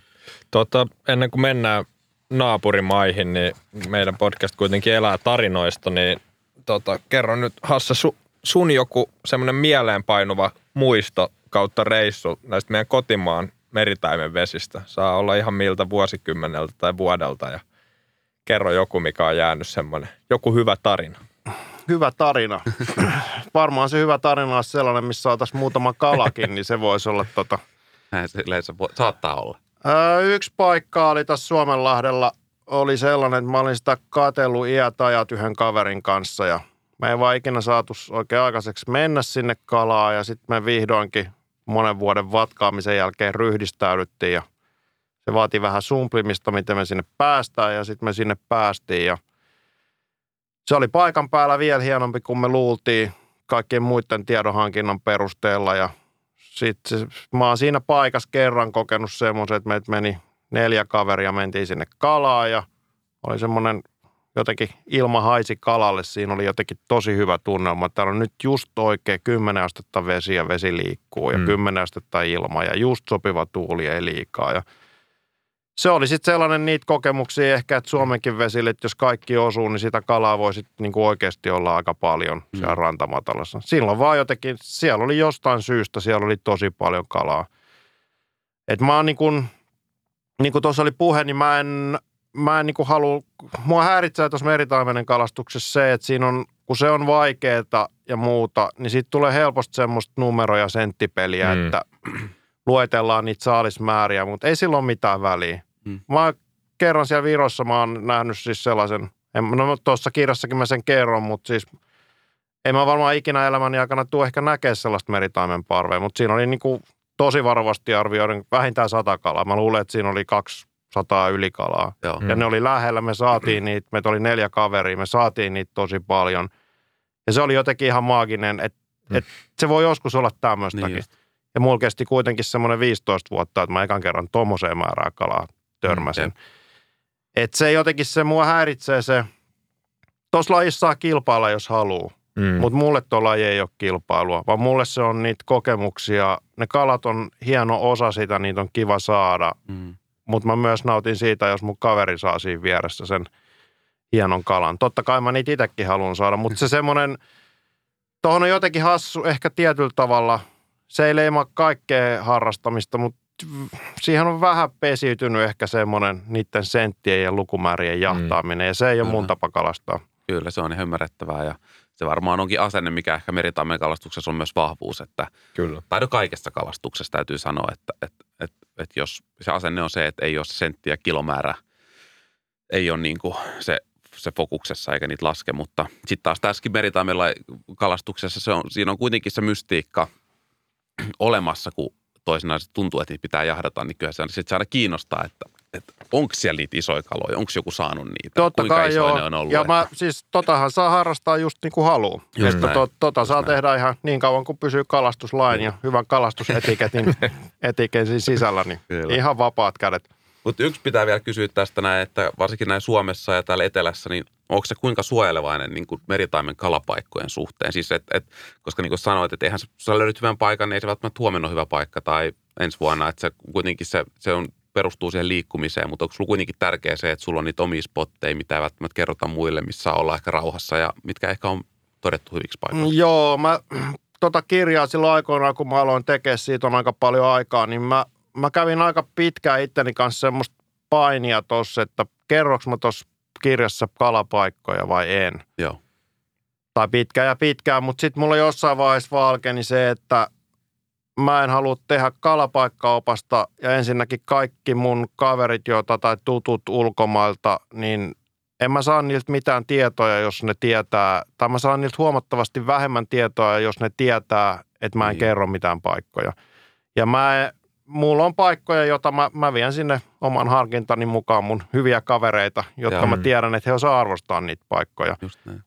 Tota, ennen kuin mennään naapurimaihin, niin meidän podcast kuitenkin elää tarinoista, niin tota, kerro nyt Hassa su, sun joku semmoinen mieleenpainuva muisto kautta reissu näistä meidän kotimaan meritaimen vesistä. Saa olla ihan miltä vuosikymmeneltä tai vuodelta ja kerro joku, mikä on jäänyt semmoinen, joku hyvä tarina. Hyvä tarina. Varmaan se hyvä tarina on sellainen, missä saataisiin muutama kalakin, niin se voisi olla tota... Näin se yleensä saattaa olla. Yksi paikka oli tässä Suomenlahdella, oli sellainen, että mä olin sitä katellut iät ajat yhden kaverin kanssa ja me ei vaan ikinä saatu oikein aikaiseksi mennä sinne kalaa. Ja sitten me vihdoinkin monen vuoden vatkaamisen jälkeen ryhdistäydyttiin ja se vaati vähän sumplimista, miten me sinne päästään. Ja sitten me sinne päästiin ja se oli paikan päällä vielä hienompi kuin me luultiin kaikkien muiden tiedonhankinnan perusteella. Ja sitten mä oon siinä paikassa kerran kokenut semmoisen, että meitä meni neljä kaveria, mentiin sinne kalaan ja oli semmoinen jotenkin ilma haisi kalalle. Siinä oli jotenkin tosi hyvä tunnelma. Täällä on nyt just oikein 10 astetta vesi ja vesi liikkuu ja mm. 10 astetta ilma ja just sopiva tuuli ei liikaa. Ja se oli sitten sellainen niitä kokemuksia ehkä, että Suomenkin vesille, että jos kaikki osuu, niin sitä kalaa voi sitten niin oikeasti olla aika paljon mm. siellä rantamatalassa. Silloin vaan jotenkin, siellä oli jostain syystä, siellä oli tosi paljon kalaa. Et mä oon niin kuin, niin kuin tuossa oli puhe, niin mä en, mä en niin kuin halua, mua häiritsee tuossa meritaimenen kalastuksessa se, että siinä on, kun se on vaikeaa ja muuta, niin siitä tulee helposti semmoista numero- ja senttipeliä, mm. että luetellaan niitä saalismääriä, mutta ei sillä ole mitään väliä. Mm. Mä kerran siellä Virossa mä oon nähnyt siis sellaisen, en, no tuossa kirjassakin mä sen kerron, mutta siis en mä varmaan ikinä elämäni aikana tuo ehkä näkee sellaista meritaimen parvea, mutta siinä oli niin kuin tosi varovasti arvioiden vähintään sata kalaa. Mä luulen, että siinä oli 200 ylikalaa. Joo. Ja mm. ne oli lähellä, me saatiin niitä, meitä oli neljä kaveria, me saatiin niitä tosi paljon. Ja se oli jotenkin ihan maaginen, että mm. et se voi joskus olla tämmöistäkin. Niin ja mulla kesti kuitenkin semmoinen 15 vuotta, että mä ekan kerran tommoseen määrää kalaa törmäsin. Mm, että se jotenkin se mua häiritsee se, tuossa lajissa saa kilpailla, jos haluaa. Mm. Mutta mulle tuo laji ei ole kilpailua, vaan mulle se on niitä kokemuksia. Ne kalat on hieno osa sitä, niitä on kiva saada. Mm. Mutta mä myös nautin siitä, jos mun kaveri saa siinä vieressä sen hienon kalan. Totta kai mä niitä itsekin haluan saada, mutta se semmoinen, tuohon on jotenkin hassu ehkä tietyllä tavalla. Se ei leimaa kaikkea harrastamista, mutta siihen on vähän pesiytynyt ehkä semmoinen niiden senttien ja lukumäärien jahtaaminen, mm. ja se ei ole mun tapa kalastaa. Kyllä, se on ihan ymmärrettävää, ja se varmaan onkin asenne, mikä ehkä meritaimen kalastuksessa on myös vahvuus, että Kyllä. tai no kaikessa kalastuksessa täytyy sanoa, että, että, että, että jos se asenne on se, että ei ole se senttiä kilomäärä, ei ole niin kuin se, se fokuksessa eikä niitä laske, mutta sitten taas tässäkin meritaimella kalastuksessa se on, siinä on kuitenkin se mystiikka olemassa, kun toisinaan tuntuu, että niitä pitää jahdata, niin kyllä se, sit se aina kiinnostaa, että, että onko siellä niitä isoja kaloja, onko joku saanut niitä, Totta kuinka kai isoja joo. ne on ollut. Ja että- mä, siis totahan saa harrastaa just niin kuin haluaa. Just Että näin. to, tota Just saa näin. tehdä ihan niin kauan kuin pysyy kalastuslain ja hyvän kalastusetiketin etiketin sisällä, niin Kyllä. ihan vapaat kädet. Mutta yksi pitää vielä kysyä tästä näin, että varsinkin näin Suomessa ja täällä etelässä, niin onko se kuinka suojelevainen niin kuin meritaimen kalapaikkojen suhteen? Siis et, et, koska niin kuin sanoit, että eihän sä löydät hyvän paikan, niin ei se välttämättä huomenna hyvä paikka tai ensi vuonna. Että se kuitenkin se, se on, perustuu siihen liikkumiseen, mutta onko sulla kuitenkin tärkeää se, että sulla on niitä omia spotteja, mitä ei välttämättä kerrota muille, missä saa olla ehkä rauhassa ja mitkä ehkä on todettu hyviksi paikoiksi? Mm, Joo, mä tota kirjaa silloin aikoinaan, kun mä aloin tekemään, siitä on aika paljon aikaa, niin mä, mä kävin aika pitkään itteni kanssa semmoista painia tossa, että kerroks mä tuossa kirjassa kalapaikkoja vai en. Joo. Tai pitkään ja pitkään, mutta sitten mulla jossain vaiheessa valkeni se, että mä en halua tehdä kalapaikkaopasta ja ensinnäkin kaikki mun kaverit, joita tai tutut ulkomailta, niin en mä saa niiltä mitään tietoja, jos ne tietää, tai mä saan niiltä huomattavasti vähemmän tietoa, jos ne tietää, että mä en Niin. kerro mitään paikkoja. Ja mä, en- mulla on paikkoja, joita mä, mä vien sinne oman harkintani mukaan mun hyviä kavereita, jotka Joo. mä tiedän, että he osaa arvostaa niitä paikkoja.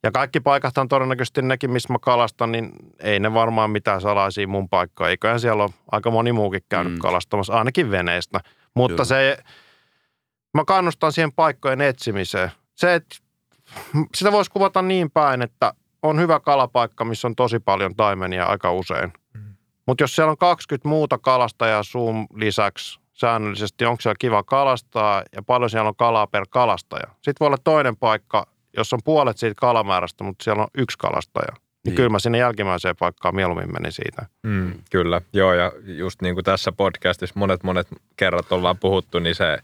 Ja kaikki paikathan todennäköisesti nekin, missä mä kalastan, niin ei ne varmaan mitään salaisia mun paikkoja. Eiköhän siellä ole aika moni muukin käynyt Mm. kalastamassa, ainakin veneestä. Mutta Kyllä. se, mä kannustan siihen paikkojen etsimiseen. Se, että sitä voisi kuvata niin päin, että on hyvä kalapaikka, missä on tosi paljon taimenia aika usein. Mutta jos siellä on 20 muuta kalastajaa sun lisäksi säännöllisesti, onko siellä kiva kalastaa ja paljon siellä on kalaa per kalastaja. Sitten voi olla toinen paikka, jos on puolet siitä kalamäärästä, mutta siellä on yksi kalastaja. Niin, Niin. niin. kyllä mä sinne jälkimmäiseen paikkaan mieluummin menin siitä. Mm, kyllä, joo ja just niin kuin tässä podcastissa monet monet kerrat ollaan puhuttu, niin se,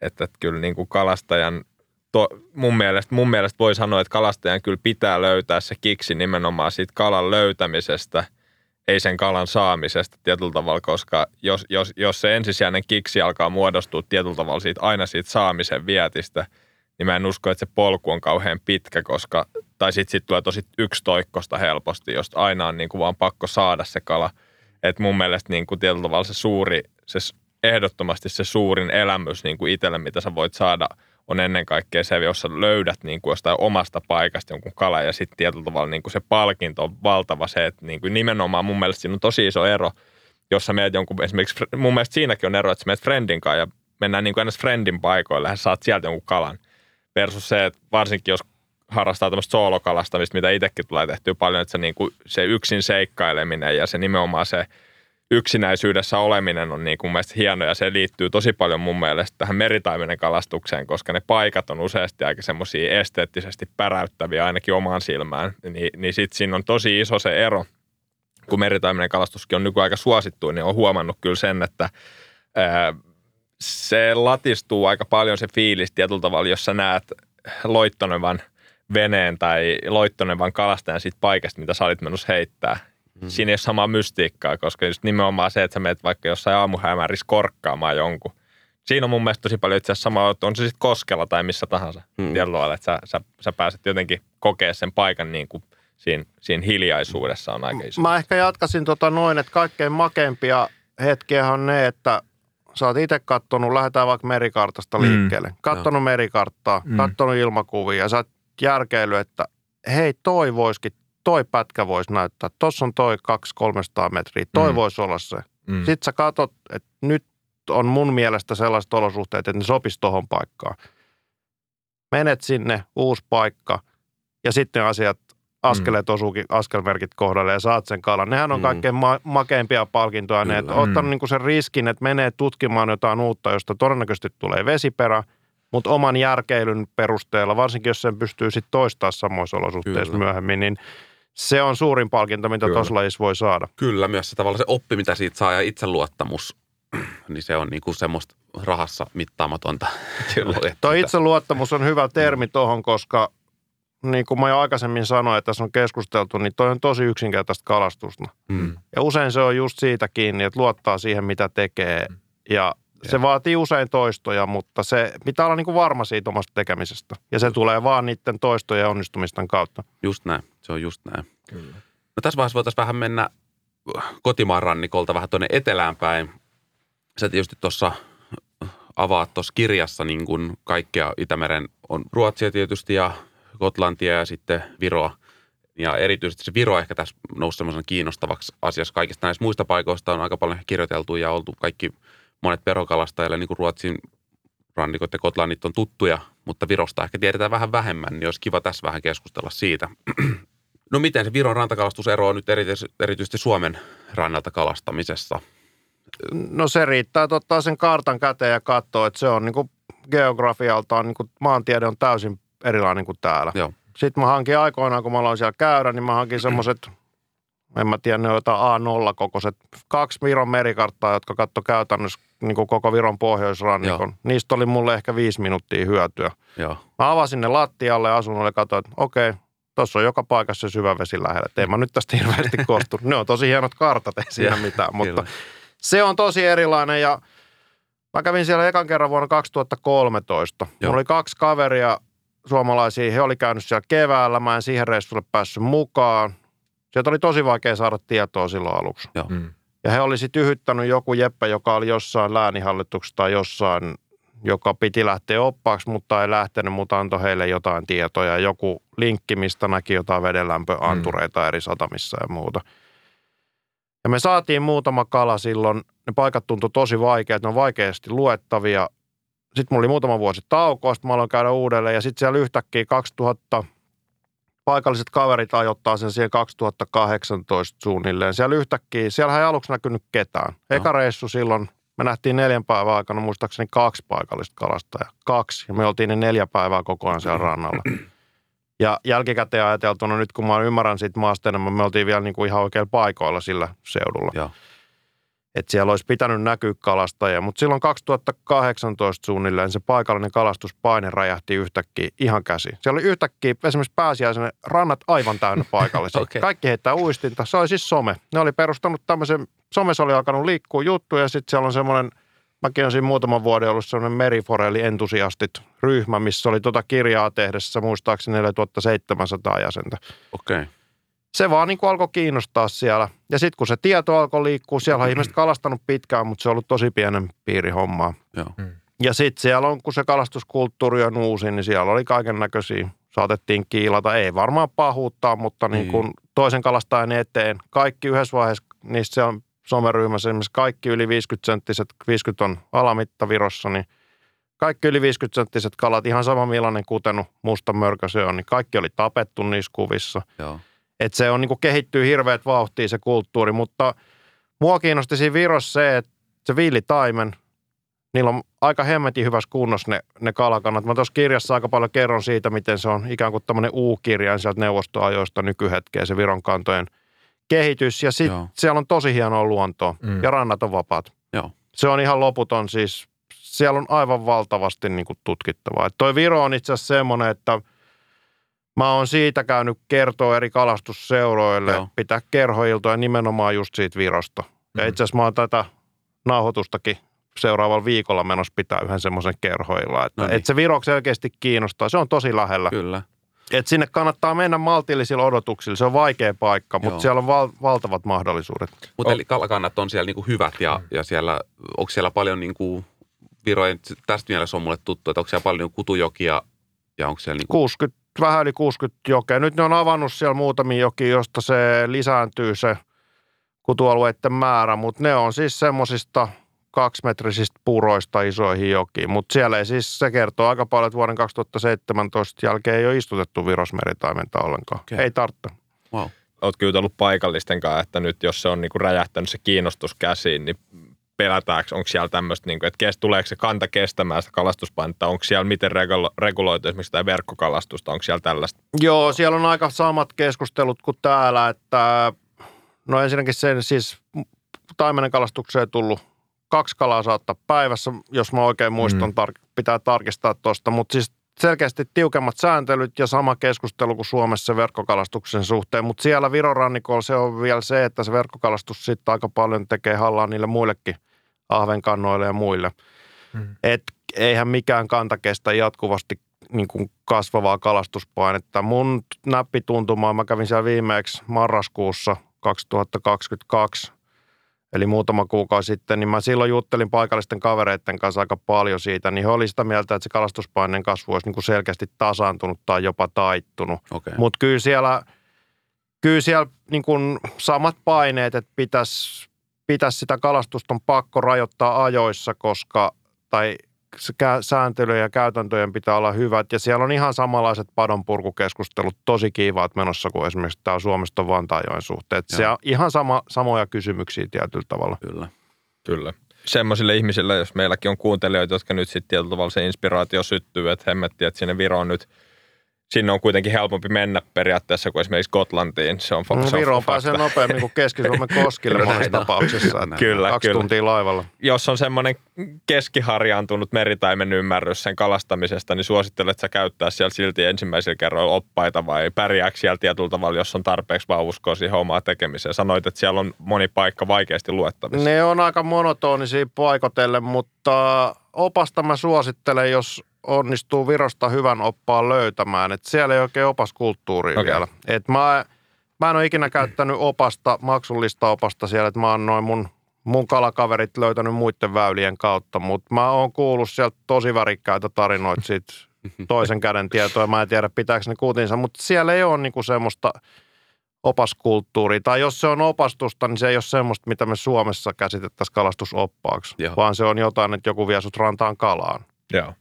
että kyllä niin kuin kalastajan, to, mun, mielestä, mun mielestä voi sanoa, että kalastajan kyllä pitää löytää se kiksi nimenomaan siitä kalan löytämisestä, ei sen kalan saamisesta tietyllä tavalla, koska jos, jos, jos se ensisijainen kiksi alkaa muodostua tietyllä tavalla siitä, aina siitä saamisen vietistä, niin mä en usko, että se polku on kauhean pitkä, koska, tai sitten sit tulee tosi yksitoikkosta helposti, josta aina on niin kuin vaan pakko saada se kala. Et mun mielestä niin kuin tietyllä tavalla se suuri, se ehdottomasti se suurin elämys niin kuin itselle, mitä sä voit saada, on ennen kaikkea se, jos sä löydät niin kuin jostain omasta paikasta jonkun kala ja sitten tietyllä tavalla niin kuin se palkinto on valtava se, että niin kuin nimenomaan mun mielestä siinä on tosi iso ero, jos sä meet jonkun, esimerkiksi mun mielestä siinäkin on ero, että sä meet friendin kanssa ja mennään niin kuin friendin paikoille ja saat sieltä jonkun kalan. Versus se, että varsinkin jos harrastaa tämmöistä soolokalastamista, mitä itsekin tulee tehtyä paljon, että se, niin kuin, se yksin seikkaileminen ja se nimenomaan se yksinäisyydessä oleminen on niin kuin mun mielestä hieno ja se liittyy tosi paljon mun mielestä tähän meritaimenen kalastukseen, koska ne paikat on useasti aika semmoisia esteettisesti päräyttäviä ainakin omaan silmään, niin, niin sitten siinä on tosi iso se ero, kun meritaimenen kalastuskin on nykyaika suosittu, niin on huomannut kyllä sen, että ää, se latistuu aika paljon se fiilis tietyllä tavalla, jos sä näet loittonevan veneen tai loittonevan kalastajan siitä paikasta, mitä sä olit menossa heittää. Mm. Siinä ei ole samaa mystiikkaa, koska just nimenomaan se, että sä menet vaikka jossain aamuhämärissä korkkaamaan jonkun. Siinä on mun mielestä tosi paljon itse asiassa sama, että on se sitten koskella tai missä tahansa. Mm. Mm. Tietyllä lailla, että sä, sä, sä pääset jotenkin kokea sen paikan niin kuin siinä, siinä hiljaisuudessa on aika iso. Mä ehkä jatkasin tota noin, että kaikkein makeimpia hetkiä on ne, että sä oot itse kattonut, lähdetään vaikka merikartasta Mm. liikkeelle. Kattonut merikarttaa, Mm. kattonut ilmakuvia ja sä oot järkeily, että hei toi voisikin, toi pätkä voisi näyttää. Tossa on toi 200-300 metriä, toi Mm. voisi olla se. Mm. Sitten sä katot, että nyt on mun mielestä sellaiset olosuhteet, että ne sopisi tohon paikkaan. Menet sinne, uusi paikka, ja sitten asiat, askeleet osuukin askelmerkit kohdalle ja saat sen kalan. Nehän on Mm. kaikkein ma- makeimpia palkintoja. Ne, että Kyllä. ottanut Mm. niinku sen riskin, että menee tutkimaan jotain uutta, josta todennäköisesti tulee vesiperä, mutta oman järkeilyn perusteella, varsinkin jos sen pystyy sitten toistaa samoissa olosuhteissa Kyllä. myöhemmin, niin se on suurin palkinto, mitä tuossa lajissa voi saada. Kyllä, myös se tavallaan se oppi, mitä siitä saa ja itseluottamus, niin se on niin kuin semmoista rahassa mittaamatonta. Tuo itseluottamus on hyvä termi tuohon, koska niin kuin mä jo aikaisemmin sanoin, että tässä on keskusteltu, niin toi on tosi yksinkertaista kalastusta. Mm. Ja usein se on just siitä kiinni, että luottaa siihen, mitä tekee. Ja se vaatii usein toistoja, mutta se pitää olla niin kuin varma siitä omasta tekemisestä. Ja se tulee vaan niiden toistojen ja onnistumisten kautta. Just näin, se on just näin. Kyllä. No tässä vaiheessa voitaisiin vähän mennä kotimaan rannikolta vähän tuonne etelään päin. Sä tietysti tuossa avaat tuossa kirjassa niin kuin kaikkea Itämeren on Ruotsia tietysti ja Gotlantia ja sitten Viroa. Ja erityisesti se Viro ehkä tässä nousi semmoisen kiinnostavaksi asiassa kaikista näistä muista paikoista on aika paljon kirjoiteltu ja oltu kaikki monet perokalastajille niin kuin Ruotsin rannikot ja Gotlannit on tuttuja, mutta Virosta ehkä tiedetään vähän vähemmän, niin olisi kiva tässä vähän keskustella siitä. No miten se Viron rantakalastus eroaa nyt erityisesti, erityisesti Suomen rannalta kalastamisessa? No se riittää, että ottaa sen kartan käteen ja katsoo, että se on niin kuin geografialtaan, niin kuin maantiede on täysin erilainen kuin täällä. Joo. Sitten mä hankin aikoinaan, kun mä aloin siellä käydä, niin mä hankin semmoiset, en mä tiedä, ne on jotain A0-kokoiset, kaksi Viron merikarttaa, jotka katto käytännössä niin kuin koko Viron pohjoisrannikon. Joo. Niistä oli mulle ehkä viisi minuuttia hyötyä. Joo. Mä avasin ne lattialle asunnolle ja katsoin, että okei, tuossa on joka paikassa se syvävesi lähellä. Et ei mä nyt tästä hirveästi kostu. Ne on tosi hienot kartat, ei siinä mitään, mutta Kyllä. se on tosi erilainen ja mä kävin siellä ekan kerran vuonna 2013. Joo. Mulla oli kaksi kaveria suomalaisia, he oli käynyt siellä keväällä, mä en siihen reissulle päässyt mukaan. Sieltä oli tosi vaikea saada tietoa silloin aluksi. Mm. Ja he oli sitten yhyttänyt joku Jeppe, joka oli jossain lääninhallituksessa tai jossain, joka piti lähteä oppaaksi, mutta ei lähtenyt, mutta antoi heille jotain tietoja. Joku linkki, mistä näki jotain vedenlämpöantureita eri satamissa ja muuta. Ja me saatiin muutama kala silloin. Ne paikat tuntui tosi vaikeat, ne on vaikeasti luettavia. Sitten mulla oli muutama vuosi taukoa, sitten mä aloin käydä uudelleen. Ja sitten siellä yhtäkkiä 2000, paikalliset kaverit ajoittaa sen siihen 2018 suunnilleen. Siellä yhtäkkiä, siellä ei aluksi näkynyt ketään. Eka reissu silloin, me nähtiin neljän päivän aikana muistaakseni kaksi paikallista kalastajaa. Kaksi. Ja me oltiin ne neljä päivää koko ajan siellä rannalla. Ja jälkikäteen ajateltuna, nyt kun mä ymmärrän siitä maasta enemmän, me oltiin vielä niin kuin ihan oikeilla paikoilla sillä seudulla. Joo. Että siellä olisi pitänyt näkyä kalastajia. Mutta silloin 2018 suunnilleen se paikallinen kalastuspaine räjähti yhtäkkiä ihan käsi. Siellä oli yhtäkkiä esimerkiksi pääsiäisenä rannat aivan täynnä paikallisia. Okei. Kaikki heittää uistinta. Se oli siis some. Ne oli perustanut tämmöisen, somessa oli alkanut liikkua juttu ja sitten siellä on semmoinen, mäkin olen siinä muutaman vuoden ollut semmoinen meriforelli entusiastit ryhmä, missä oli tuota kirjaa tehdessä muistaakseni 4700 jäsentä Okei. Okay. Se vaan niin kuin alkoi kiinnostaa siellä. Ja sitten kun se tieto alkoi liikkua, siellä on ihmiset kalastanut pitkään, mutta se on ollut tosi pienen piiri hommaa. Joo. Ja sitten siellä on, kun se kalastuskulttuuri on uusi, niin siellä oli kaiken näköisiä. Saatettiin kiilata, ei varmaan pahuuttaa, mutta niin kuin toisen kalastajan eteen. Kaikki yhdessä vaiheessa, niistä se on someryhmässä esimerkiksi kaikki yli 50 senttiset, 50 on alamitta Virossa, niin kaikki yli 50 senttiset kalat, ihan sama millainen kutenu, musta mörkö se on, niin kaikki oli tapettu niissä kuvissa. Joo. Että se on niin kehittyy hirveät vauhtia se kulttuuri, mutta mua kiinnosti siinä Virossa se, että se viilitaimen, niillä on aika hemmetin hyvässä kunnossa ne, ne kalakannat. Mä tuossa kirjassa aika paljon kerron siitä, miten se on ikään kuin tämmöinen U-kirjain sieltä neuvostoajoista nykyhetkeen, se Viron kantojen kehitys. Ja Joo. siellä on tosi hienoa luontoa Mm. ja rannat on vapaat. Joo. Se on ihan loputon siis. Siellä on aivan valtavasti niin kuin tutkittavaa. Et toi Viro on itse asiassa semmoinen, että mä oon siitä käynyt kertoa eri kalastusseuroille, Joo. Joo. pitää kerhoiltoja nimenomaan just siitä Virosta. Ja Mhm. itse asiassa mä oon tätä nauhoitustakin seuraavalla viikolla menossa pitää yhden semmoisen kerhoilla. Että No niin. et se Viro selkeästi kiinnostaa. Se on tosi lähellä. Kyllä. Et sinne kannattaa mennä maltillisilla odotuksilla. Se on vaikea paikka, Joo. mutta siellä on val- valtavat mahdollisuudet. Mutta eli kalakannat on siellä niinku hyvät ja, ja siellä, onko siellä paljon niinku Virojen, tästä mielessä on mulle tuttu, että onko siellä paljon kutujokia ja onko siellä niinku, 60, vähän yli 60 jokea. Nyt ne on avannut siellä muutamia jokia, josta se lisääntyy se kutualueiden määrä, mutta ne on siis semmoisista kaksimetrisistä puroista isoihin jokiin. Mutta siellä ei siis, se kertoo aika paljon, että vuoden 2017 jälkeen ei ole istutettu virosmeritaimenta ollenkaan. Okei. Ei tarvitse. wow. Oletko jutellut paikallisten kanssa, että nyt jos se on niinku räjähtänyt se kiinnostus käsiin, niin pelätäänkö, onko siellä tämmöistä, niinku, että kes, tuleeko se kanta kestämään sitä kalastuspainetta, onko siellä miten regulo, reguloitu esimerkiksi tämä verkkokalastusta, onko siellä tällaista? Joo, siellä on aika samat keskustelut kuin täällä, että no ensinnäkin sen siis taimenen kalastukseen tullut kaksi kalaa saattaa päivässä, jos mä oikein muistan, Mm. tar- pitää tarkistaa tuosta, mutta siis selkeästi tiukemmat sääntelyt ja sama keskustelu kuin Suomessa verkkokalastuksen suhteen, mutta siellä Viron rannikolla se on vielä se, että se verkkokalastus sitten aika paljon tekee hallaa niille muillekin ahvenkannoille ja muille. Hmm. Et eihän mikään kanta kestä jatkuvasti niin kuin kasvavaa kalastuspainetta. Mun näppituntumaa, mä kävin siellä viimeksi marraskuussa 2022, eli muutama kuukausi sitten, niin mä silloin juttelin paikallisten kavereiden kanssa aika paljon siitä, niin he oli sitä mieltä, että se kalastuspaineen kasvu olisi niin kuin selkeästi tasaantunut tai jopa taittunut. Okay. Mutta kyllä siellä, kyllä siellä niin kuin samat paineet, että pitäisi, pitäisi sitä kalastusta on pakko rajoittaa ajoissa, koska, tai sääntelyjen ja käytäntöjen pitää olla hyvät. Ja siellä on ihan samanlaiset padonpurkukeskustelut tosi kiivaat menossa kuin esimerkiksi tämä Suomesta Vantaajoen suhteen. Se on ihan sama, samoja kysymyksiä tietyllä tavalla. Kyllä. Kyllä. Semmoisille ihmisille, jos meilläkin on kuuntelijoita, jotka nyt sitten tietyllä tavalla se inspiraatio syttyy, että hemmetti, että sinne Viroon nyt – sinne on kuitenkin helpompi mennä periaatteessa kuin esimerkiksi Skotlantiin. Se on, no, se on Viroon pääsee nopeammin kuin Keski-Suomen koskille monessa tapauksessa. kyllä, kaksi kyllä. tuntia laivalla. Jos on semmoinen keskiharjaantunut meritaimen ymmärrys sen kalastamisesta, niin suosittelet sä käyttää siellä silti ensimmäisellä kerroilla oppaita vai pärjääkö siellä tietyllä tavalla, jos on tarpeeksi vaan uskoa siihen omaa tekemiseen? Sanoit, että siellä on moni paikka vaikeasti luettavissa. Ne on aika monotonisia paikotelle, mutta opasta mä suosittelen, jos onnistuu Virosta hyvän oppaan löytämään. Et siellä ei oikein opaskulttuuria okay. vielä. Et mä, mä en ole ikinä käyttänyt opasta, maksullista opasta siellä, että mä oon noin mun, mun kalakaverit löytänyt muiden väylien kautta, mutta mä oon kuullut sieltä tosi värikkäitä tarinoita siitä toisen käden tietoa. Mä en tiedä, pitääkö ne kuutinsa, mutta siellä ei ole niinku semmoista opaskulttuuria. Tai jos se on opastusta, niin se ei ole semmoista, mitä me Suomessa käsitettäisiin kalastusoppaaksi, Joo. vaan se on jotain, että joku vie sut rantaan kalaan. Joo.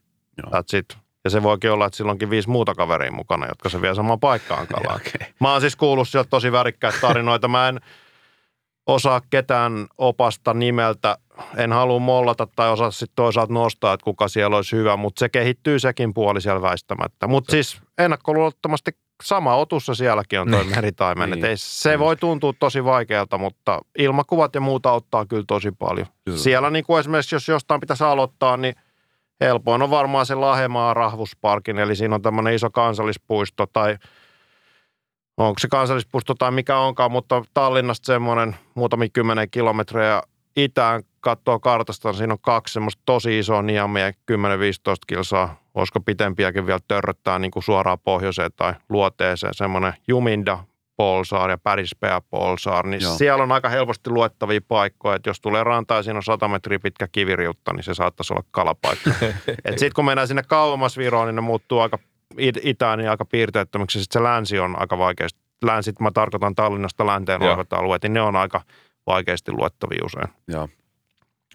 That's it. Ja se voikin olla, että silloinkin viisi muuta kaveria mukana, jotka se vie samaan paikkaan kalaan. okay. Mä oon siis kuullut sieltä tosi värikkäitä tarinoita. Mä en osaa ketään opasta nimeltä. En halua mollata tai osaa sitten toisaalta nostaa, että kuka siellä olisi hyvä, mutta se kehittyy sekin puoli siellä väistämättä. Mutta siis ennakkoluulottomasti sama otussa sielläkin on toi meritaimen. niin. ei, se niin. voi tuntua tosi vaikealta, mutta ilmakuvat ja muuta auttaa kyllä tosi paljon. Kyllä. Siellä niin kuin esimerkiksi, jos jostain pitäisi aloittaa, niin – helpoin on varmaan se Lahemaa rahvusparkin, eli siinä on tämmöinen iso kansallispuisto tai onko se kansallispuisto tai mikä onkaan, mutta Tallinnasta semmoinen muutamia kymmenen kilometriä itään katsoo kartasta, niin siinä on kaksi semmoista tosi isoa niamia, 10-15 kilsaa, olisiko pitempiäkin vielä törröttää niin kuin suoraan pohjoiseen tai luoteeseen, semmoinen Juminda Polsaar ja Pärispää Polsaar, niin Joo. siellä on aika helposti luettavia paikkoja, että jos tulee rantaa ja siinä on 100 metriä pitkä kiviriutta, niin se saattaisi olla kalapaikka. Sitten kun mennään sinne kauemmas Viroon, niin ne muuttuu aika itään niin aika piirteettömiksi. Sitten se länsi on aika vaikeasti. Länsit, mä tarkoitan Tallinnasta länteen olevat alueet, niin ne on aika vaikeasti luettavia usein. Joo.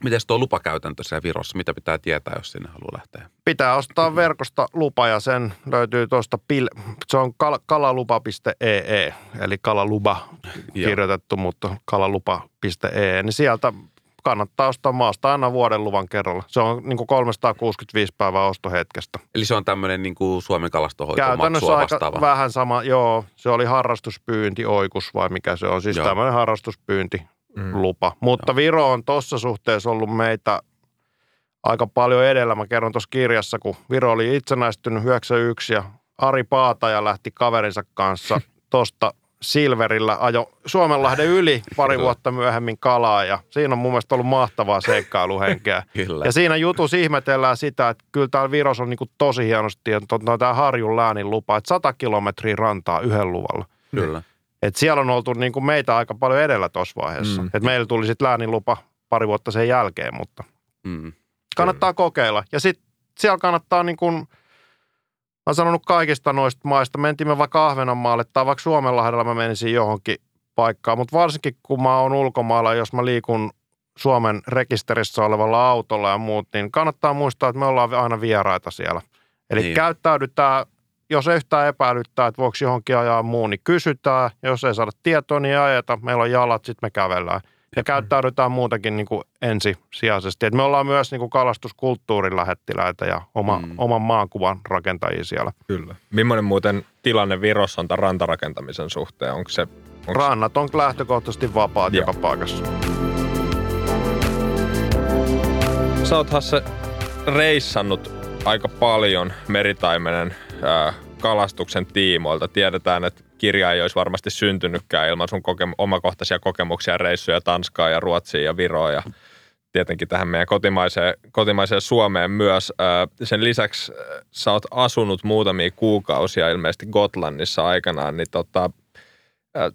Miten tuo lupakäytäntö siellä Virossa? Mitä pitää tietää, jos sinne haluaa lähteä? Pitää ostaa verkosta lupa ja sen löytyy tuosta, pil- se on kal- kalalupa.ee, e, eli kalaluba kirjoitettu, mutta kalalupa.ee, niin sieltä kannattaa ostaa maasta aina vuoden luvan kerralla. Se on niin kuin 365 päivää ostohetkestä. Eli se on tämmöinen niin kuin Suomen kalastohoito Käytännössä aika vastaava. vähän sama, joo. Se oli harrastuspyynti, oikus vai mikä se on. Siis joo. tämmöinen harrastuspyynti mm. lupa. Mutta Joo. Viro on tuossa suhteessa ollut meitä aika paljon edellä. Mä kerron tuossa kirjassa, kun Viro oli itsenäistynyt 91 ja Ari Paataja lähti kaverinsa kanssa tuosta Silverillä ajo Suomenlahden yli pari vuotta myöhemmin kalaa ja siinä on mun mielestä ollut mahtavaa seikkailuhenkeä. ja siinä jutussa ihmetellään sitä, että kyllä täällä Viros on niin tosi hienosti, että on tämä Harjun läänin lupa, että 100 kilometriä rantaa yhden luvalla. Kyllä. Et siellä on oltu niin kuin meitä aika paljon edellä tuossa vaiheessa. Mm. Et meillä tuli sitten lääninlupa pari vuotta sen jälkeen, mutta mm. kannattaa kokeilla. Ja sitten siellä kannattaa niin kuin, mä oon sanonut kaikista noista maista, mentiin me vaikka Ahvenanmaalle tai vaikka Suomenlahdella mä menisin johonkin paikkaan, mutta varsinkin kun mä oon ulkomailla, jos mä liikun Suomen rekisterissä olevalla autolla ja muut, niin kannattaa muistaa, että me ollaan aina vieraita siellä. Eli niin. käyttäydytään jos yhtään epäilyttää, että voiko johonkin ajaa muu, niin kysytään. Jos ei saada tietoa, niin ei ajeta. Meillä on jalat, sitten me kävellään. Ja käyttäydytään muutenkin niin kuin ensisijaisesti. Et me ollaan myös niin kuin kalastuskulttuurin lähettiläitä ja oma, mm. oman maakuvan rakentajia siellä. Kyllä. Millainen muuten tilanne Virossa on tämän rantarakentamisen suhteen? Onko se, onko Rannat on lähtökohtaisesti vapaat Joo. joka paikassa. Sä oot Hasse reissannut aika paljon meritaimenen kalastuksen tiimoilta. Tiedetään, että kirja ei olisi varmasti syntynytkään ilman sun koke- omakohtaisia kokemuksia, reissuja Tanskaa ja Ruotsiin ja Viroa ja tietenkin tähän meidän kotimaiseen, kotimaiseen Suomeen myös. Sen lisäksi sä oot asunut muutamia kuukausia ilmeisesti Gotlannissa aikanaan, niin tota,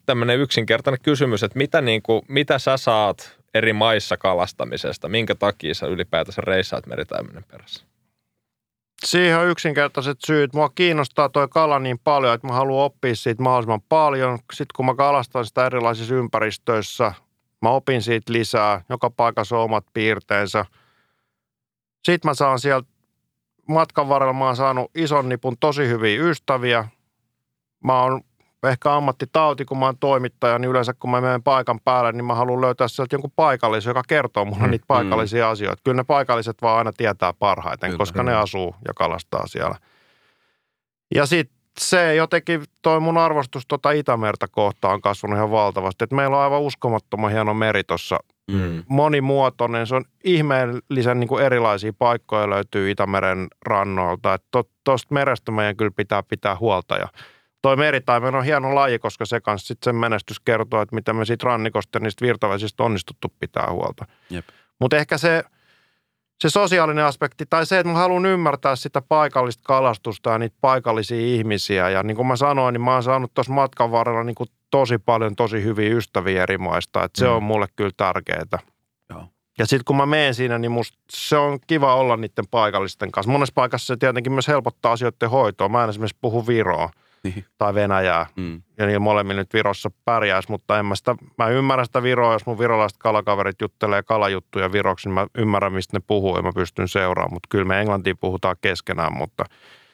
tämmöinen yksinkertainen kysymys, että mitä, niin kuin, mitä sä saat eri maissa kalastamisesta? Minkä takia sä ylipäätänsä reissaat meritaimenen perässä? Siihen on yksinkertaiset syyt. Mua kiinnostaa toi kala niin paljon, että mä haluan oppia siitä mahdollisimman paljon. Sitten kun mä kalastan sitä erilaisissa ympäristöissä, mä opin siitä lisää. Joka paikassa on omat piirteensä. Sitten mä saan sieltä matkan varrella, mä oon saanut ison nipun tosi hyviä ystäviä. Mä oon ehkä ammattitauti, kun mä oon toimittaja, niin yleensä kun mä menen paikan päälle, niin mä haluan löytää sieltä jonkun paikallisen, joka kertoo mulle mm, niitä paikallisia mm. asioita. Kyllä ne paikalliset vaan aina tietää parhaiten, Kyllä, koska ne asuu ja kalastaa siellä. Ja sitten se jotenkin, toi mun arvostus tuota Itämerta kohtaan on kasvanut ihan valtavasti. Et meillä on aivan uskomattoman hieno meri tuossa mm. monimuotoinen. Se on ihmeellisen niin kuin erilaisia paikkoja löytyy Itämeren rannoilta. Tuosta to, merestä meidän kyllä pitää pitää huolta ja – toi meritaimen on hieno laji, koska se kanssa sitten sen menestys kertoo, että miten me siitä rannikosta ja niistä virtavesistä onnistuttu pitää huolta. Mutta ehkä se, se sosiaalinen aspekti tai se, että mä haluan ymmärtää sitä paikallista kalastusta ja niitä paikallisia ihmisiä. Ja niin kuin mä sanoin, niin mä oon saanut tuossa matkan varrella niin kuin tosi paljon tosi hyviä ystäviä eri maista. Että se mm. on mulle kyllä tärkeää. Ja sitten kun mä menen siinä, niin musta se on kiva olla niiden paikallisten kanssa. Monessa paikassa se tietenkin myös helpottaa asioiden hoitoa. Mä en esimerkiksi puhu Viroa niin. tai Venäjää. Mm. Ja niin molemmilla nyt Virossa pärjäisi, mutta en mä, sitä, mä ymmärrän sitä Viroa, jos mun virolaiset kalakaverit juttelee kalajuttuja Viroksi, niin mä ymmärrän, mistä ne puhuu ja mä pystyn seuraamaan. Mutta kyllä me englantia puhutaan keskenään, mutta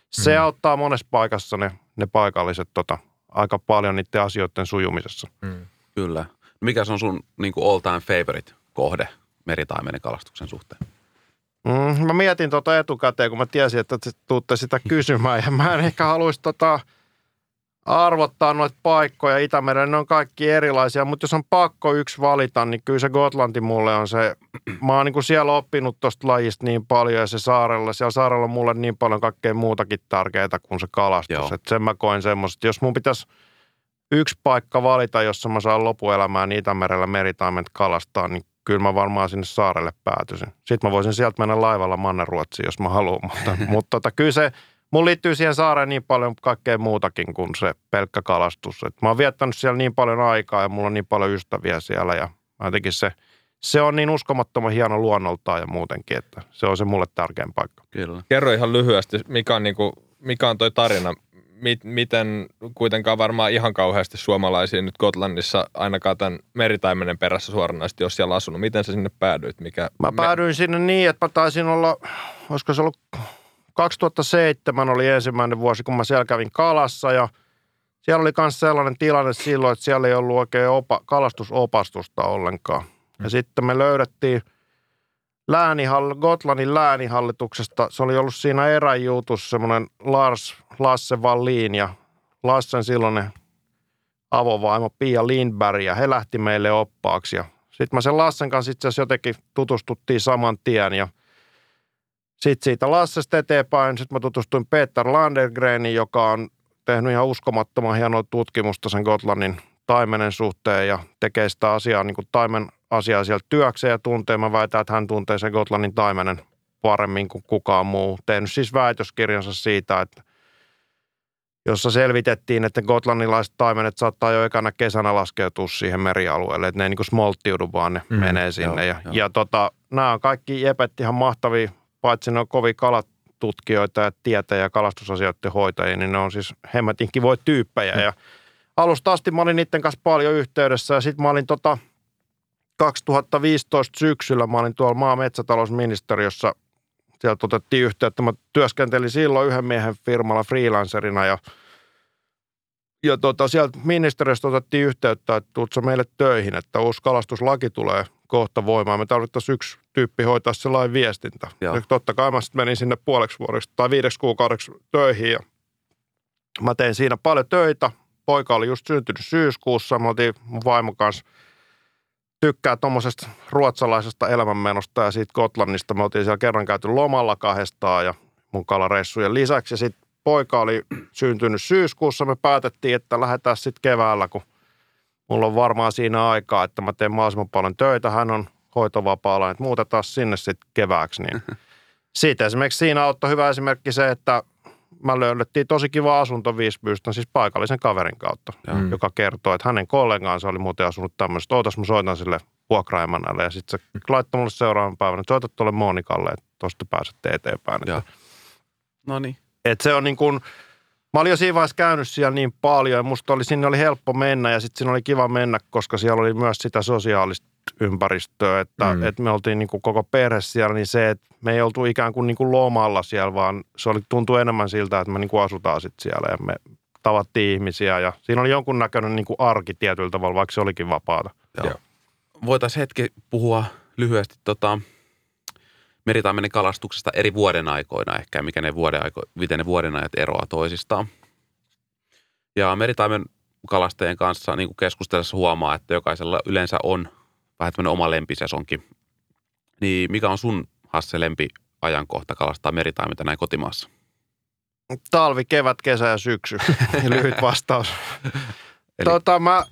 se mm. auttaa monessa paikassa ne, ne paikalliset tota, aika paljon niiden asioiden sujumisessa. Mm. Kyllä. Mikä se on sun niin kuin all time favorite kohde meritaimenen kalastuksen suhteen? Mm, mä mietin tota etukäteen, kun mä tiesin, että te tuutte sitä kysymään ja mä en ehkä haluaisi tota, arvottaa noita paikkoja Itämeren, ne on kaikki erilaisia, mutta jos on pakko yksi valita, niin kyllä se Gotlanti mulle on se, mä oon niin siellä oppinut tuosta lajista niin paljon ja se saarella, siellä saarella on mulle niin paljon kaikkea muutakin tärkeää kuin se kalastus, että sen mä koen semmoista, jos mun pitäisi yksi paikka valita, jossa mä saan lopuelämään Itämerellä meritaimet kalastaa, niin kyllä mä varmaan sinne saarelle päätyisin. Sitten mä voisin sieltä mennä laivalla Manneruotsiin, jos mä haluan, mutta, mutta tota, kyllä se Mulla liittyy siihen saareen niin paljon kaikkea muutakin kuin se pelkkä kalastus. Et mä oon viettänyt siellä niin paljon aikaa ja mulla on niin paljon ystäviä siellä ja jotenkin se, se on niin uskomattoman hieno luonnoltaan ja muutenkin, että se on se mulle tärkein paikka. Kyllä. Kerro ihan lyhyesti, mikä on, niin kuin, mikä on toi tarina, miten kuitenkaan varmaan ihan kauheasti suomalaisia nyt Gotlannissa ainakaan tämän meritaimenen perässä suoranaisesti, jos siellä asunut. Miten sä sinne päädyit? Mikä, mä päädyin me... sinne niin, että mä taisin olla, olisiko se ollut 2007 oli ensimmäinen vuosi, kun mä siellä kävin kalassa ja siellä oli myös sellainen tilanne silloin, että siellä ei ollut oikein opa, kalastusopastusta ollenkaan. Ja mm. sitten me löydettiin läänihall, Gotlannin läänihallituksesta, se oli ollut siinä eräjuutussa semmoinen Lars, Lasse Wallin ja Lassen silloinen avovaimo Pia Lindberg ja he lähti meille oppaaksi. Ja sitten mä sen Lassen kanssa itse asiassa jotenkin tutustuttiin saman tien ja – sitten siitä Lassesta eteenpäin, sitten mä tutustuin Peter Landergrenin, joka on tehnyt ihan uskomattoman hienoa tutkimusta sen Gotlannin taimenen suhteen ja tekee sitä asiaa, niin kuin taimen asiaa sieltä työkseen ja tuntee. Mä väitän, että hän tuntee sen Gotlannin taimenen paremmin kuin kukaan muu. Tehnyt siis väitöskirjansa siitä, että jossa selvitettiin, että gotlannilaiset taimenet saattaa jo ekana kesänä laskeutua siihen merialueelle, että ne ei niin kuin smolttiudu, vaan ne mm, menee sinne. Joo, ja, joo. ja tota, nämä on kaikki jepet ihan mahtavia paitsi ne on kovin kalatutkijoita ja tietäjä ja kalastusasioiden hoitajia, niin ne on siis hemmetin kivoja tyyppejä. Mm. Ja alusta asti mä olin niiden kanssa paljon yhteydessä ja sitten mä olin tota 2015 syksyllä, mä olin tuolla maa- metsätalousministeriössä, sieltä otettiin yhteyttä. Mä työskentelin silloin yhden miehen firmalla freelancerina ja ja tota, sieltä ministeriöstä otettiin yhteyttä, että tuutko meille töihin, että uusi kalastuslaki tulee kohta voimaan. Me tarvittaisiin yksi tyyppi hoitaa se lain viestintä. Ja totta kai mä sitten menin sinne puoleksi vuodeksi tai viideksi kuukaudeksi töihin ja mä tein siinä paljon töitä. Poika oli just syntynyt syyskuussa. Me oltiin mun vaimo kanssa tykkää tuommoisesta ruotsalaisesta elämänmenosta ja siitä Gotlannista. Me oltiin siellä kerran käyty lomalla kahdestaan ja mun kalareissujen lisäksi. Ja sitten poika oli syntynyt syyskuussa. Me päätettiin, että lähdetään sitten keväällä, kun mulla on varmaan siinä aikaa, että mä teen mahdollisimman paljon töitä. Hän on hoitovapaalla, että muutetaan sinne sitten kevääksi. Niin. Siitä esimerkiksi siinä auttoi hyvä esimerkki se, että mä löydettiin tosi kiva asunto Viisbystän, siis paikallisen kaverin kautta, mm. joka kertoo, että hänen kollegaansa oli muuten asunut tämmöistä, ootas mä soitan sille vuokraemännälle ja sitten se mm. laittoi mulle seuraavan päivän, että soitat tuolle Monikalle, että tuosta pääsette eteenpäin. Että, no niin. Että se on niin kuin, mä olin jo siinä vaiheessa käynyt siellä niin paljon ja musta oli, sinne oli helppo mennä ja sitten siinä oli kiva mennä, koska siellä oli myös sitä sosiaalista ympäristöä, että, mm. että me oltiin niin kuin koko perhe siellä, niin se, että me ei oltu ikään kuin, niin kuin lomalla siellä, vaan se oli, tuntui enemmän siltä, että me niin kuin asutaan sitten siellä ja me tavattiin ihmisiä ja siinä oli jonkunnäköinen niin kuin arki tietyllä tavalla, vaikka se olikin vapaata. Joo. Voitaisiin hetki puhua lyhyesti tota, meritaimenen kalastuksesta eri vuoden aikoina ehkä, mikä ne vuoden aiko, miten ne vuoden ajat eroaa toisistaan. Ja meritaimen kalastajien kanssa niin kuin keskustellessa huomaa, että jokaisella yleensä on vähän tämmöinen oma lempisesonki. Niin mikä on sun Hasse lempi ajankohta kalastaa meritaiminta näin kotimaassa? Talvi, kevät, kesä ja syksy. Lyhyt vastaus. Eli... tota, mä,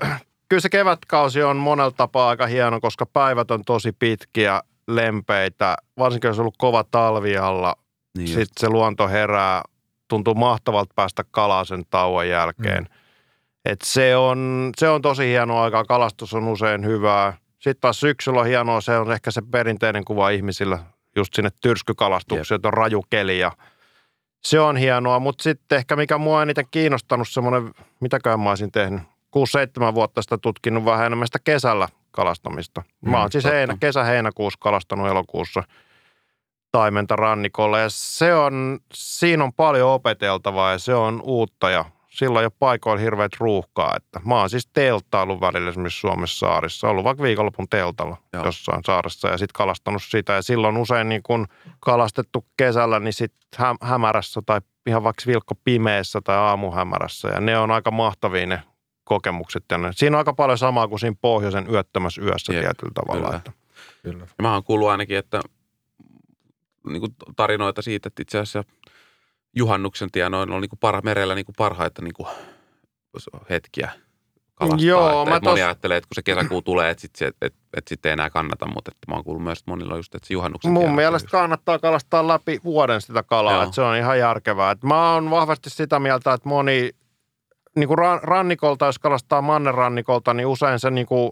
kyllä se kevätkausi on monella tapaa aika hieno, koska päivät on tosi pitkiä, lempeitä. Varsinkin jos on ollut kova talvi alla. Niin Sitten se luonto herää. Tuntuu mahtavalta päästä kalaa sen tauon jälkeen. Mm. Et se, on, se on tosi hieno aika. Kalastus on usein hyvää. Sitten taas syksyllä on hienoa, se on ehkä se perinteinen kuva ihmisillä. Just sinne tyrskykalastukseen, että on raju keli ja se on hienoa, mutta sitten ehkä mikä mua eniten kiinnostanut semmoinen, mitäkään mä olisin tehnyt, 6-7 vuotta sitä tutkinut vähän enemmän sitä kesällä kalastamista. Mä oon mm, siis heinä, kesä-heinäkuussa kalastanut elokuussa taimenta rannikolle ja se on, siinä on paljon opeteltavaa ja se on uutta ja silloin jo paikoilla hirveät ruuhkaa. Että mä oon siis telttaillut välillä esimerkiksi Suomessa saarissa, ollut vaikka viikonlopun teltalla Joo. jossain saaressa ja sitten kalastanut sitä. Ja silloin usein niin kun kalastettu kesällä, niin sitten hä- hämärässä tai ihan vaikka vilkko pimeässä tai aamuhämärässä. Ja ne on aika mahtavia ne kokemukset. Ja ne. Siinä on aika paljon samaa kuin siinä pohjoisen yöttömässä yössä Jep, tietyllä tavalla. Kyllä. Että. Kyllä. Ja mä oon kuullut ainakin, että niin kuin tarinoita siitä, että itse asiassa – juhannuksen tienoilla on niin kuin parha, merellä niin kuin parhaita niin kuin hetkiä kalastaa. Joo, että, mä tos... Moni ajattelee, että kun se kesäkuu tulee, että sitten et, et, et sit ei enää kannata, mutta että mä oon kuullut myös, että monilla on just, että se juhannuksen Mun mielestä kannattaa kalastaa läpi vuoden sitä kalaa, että se on ihan järkevää. Et mä oon vahvasti sitä mieltä, että moni niin kuin rannikolta, jos kalastaa mannerannikolta, niin usein se niin kuin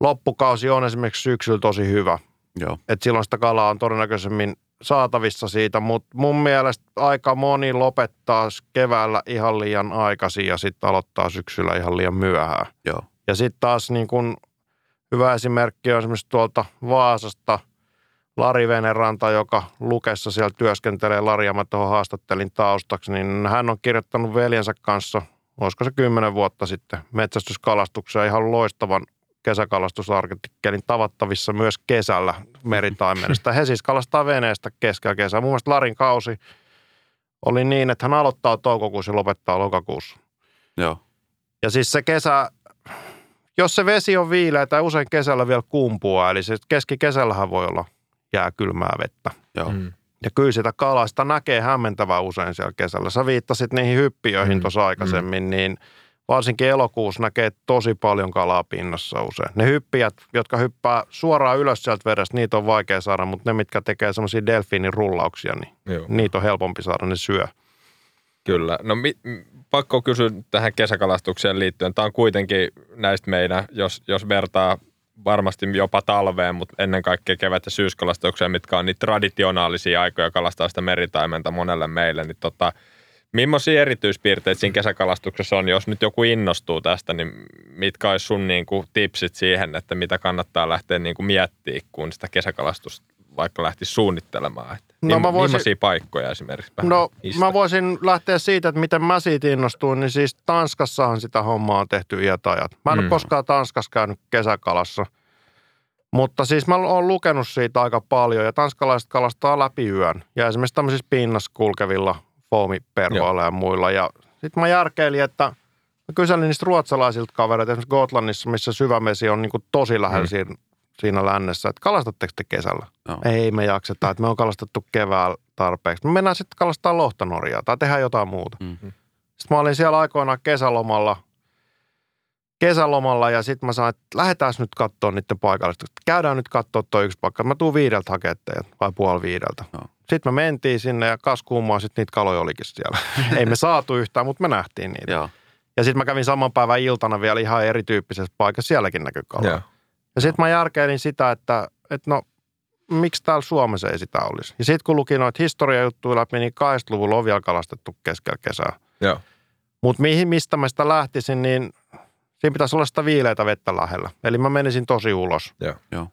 loppukausi on esimerkiksi syksyllä tosi hyvä. Joo. Et silloin sitä kalaa on todennäköisemmin saatavissa siitä, mutta mun mielestä aika moni lopettaa keväällä ihan liian aikaisin ja sitten aloittaa syksyllä ihan liian myöhään. Joo. Ja sitten taas niin kun hyvä esimerkki on esimerkiksi tuolta Vaasasta Lari Veneranta, joka Lukessa siellä työskentelee. Lari ja mä tuohon haastattelin taustaksi, niin hän on kirjoittanut veljensä kanssa, olisiko se kymmenen vuotta sitten, metsästyskalastuksia ihan loistavan kesäkalastusartikkelin tavattavissa myös kesällä meritaimenesta. He siis kalastaa veneestä keskellä kesää. Mun mielestä Larin kausi oli niin, että hän aloittaa toukokuussa ja lopettaa lokakuussa. Joo. Ja siis se kesä, jos se vesi on viileä tai usein kesällä vielä kumpua, eli se keskikesällähän voi olla jääkylmää vettä. Joo. Mm. Ja kyllä sitä kalaa, sitä näkee hämmentävää usein siellä kesällä. Sä viittasit niihin hyppiöihin mm. tuossa aikaisemmin, mm. niin – varsinkin elokuussa näkee tosi paljon kalaa pinnassa usein. Ne hyppijät, jotka hyppää suoraan ylös sieltä vedestä, niitä on vaikea saada, mutta ne, mitkä tekee semmoisia delfiinin rullauksia, niin Joo. niitä on helpompi saada, ne syö. Kyllä. No mi, pakko kysyä tähän kesäkalastukseen liittyen. Tämä on kuitenkin näistä meidän, jos, jos vertaa varmasti jopa talveen, mutta ennen kaikkea kevät- ja syyskalastukseen, mitkä on niitä traditionaalisia aikoja kalastaa sitä meritaimenta monelle meille, niin tota, Millaisia erityispiirteitä siinä kesäkalastuksessa on, jos nyt joku innostuu tästä, niin mitkä olisi sun niin kuin, tipsit siihen, että mitä kannattaa lähteä niin kuin, miettimään, kun sitä kesäkalastusta vaikka lähti suunnittelemaan? Että no, mä voisin, millaisia paikkoja esimerkiksi? No istä? mä voisin lähteä siitä, että miten mä siitä innostuin, niin siis Tanskassahan sitä hommaa on tehty iät ajat. Mä en mm. ole koskaan Tanskassa käynyt kesäkalassa, mutta siis mä oon lukenut siitä aika paljon ja tanskalaiset kalastaa läpi yön. Ja esimerkiksi tämmöisissä pinnassa kulkevilla foomiperhoilla ja muilla. Ja sitten mä järkeilin, että mä kyselin niistä ruotsalaisilta kavereilta, esimerkiksi Gotlandissa, missä syvämesi on niin kuin tosi lähellä mm. siinä siinä lännessä, että kalastatteko te kesällä? Joo. Ei me jakseta, että me on kalastettu keväällä tarpeeksi. Me mennään sitten kalastaa lohta Norjaa tai tehdään jotain muuta. Mm. Sitten mä olin siellä aikoinaan kesälomalla, kesälomalla ja sitten mä sanoin, että lähdetään nyt katsoa niiden paikallista. Käydään nyt katsoa tuo yksi paikka. Mä tuun viideltä teidät, vai puoli viideltä. Joo. Sitten me mentiin sinne ja kas kummaa, sitten niitä kaloja olikin siellä. Ei me saatu yhtään, mutta me nähtiin niitä. Joo. Ja sitten mä kävin saman päivän iltana vielä ihan erityyppisessä paikassa, sielläkin näkyy kaloja. Joo. Ja sitten mä järkeilin sitä, että, että no miksi täällä Suomessa ei sitä olisi. Ja sitten kun luki noita historiajuttuja läpi, niin 80-luvulla on vielä kalastettu keskellä kesää. Mutta mihin, mistä mä sitä lähtisin, niin siinä pitäisi olla sitä viileitä vettä lähellä. Eli mä menisin tosi ulos. Joo. Joo.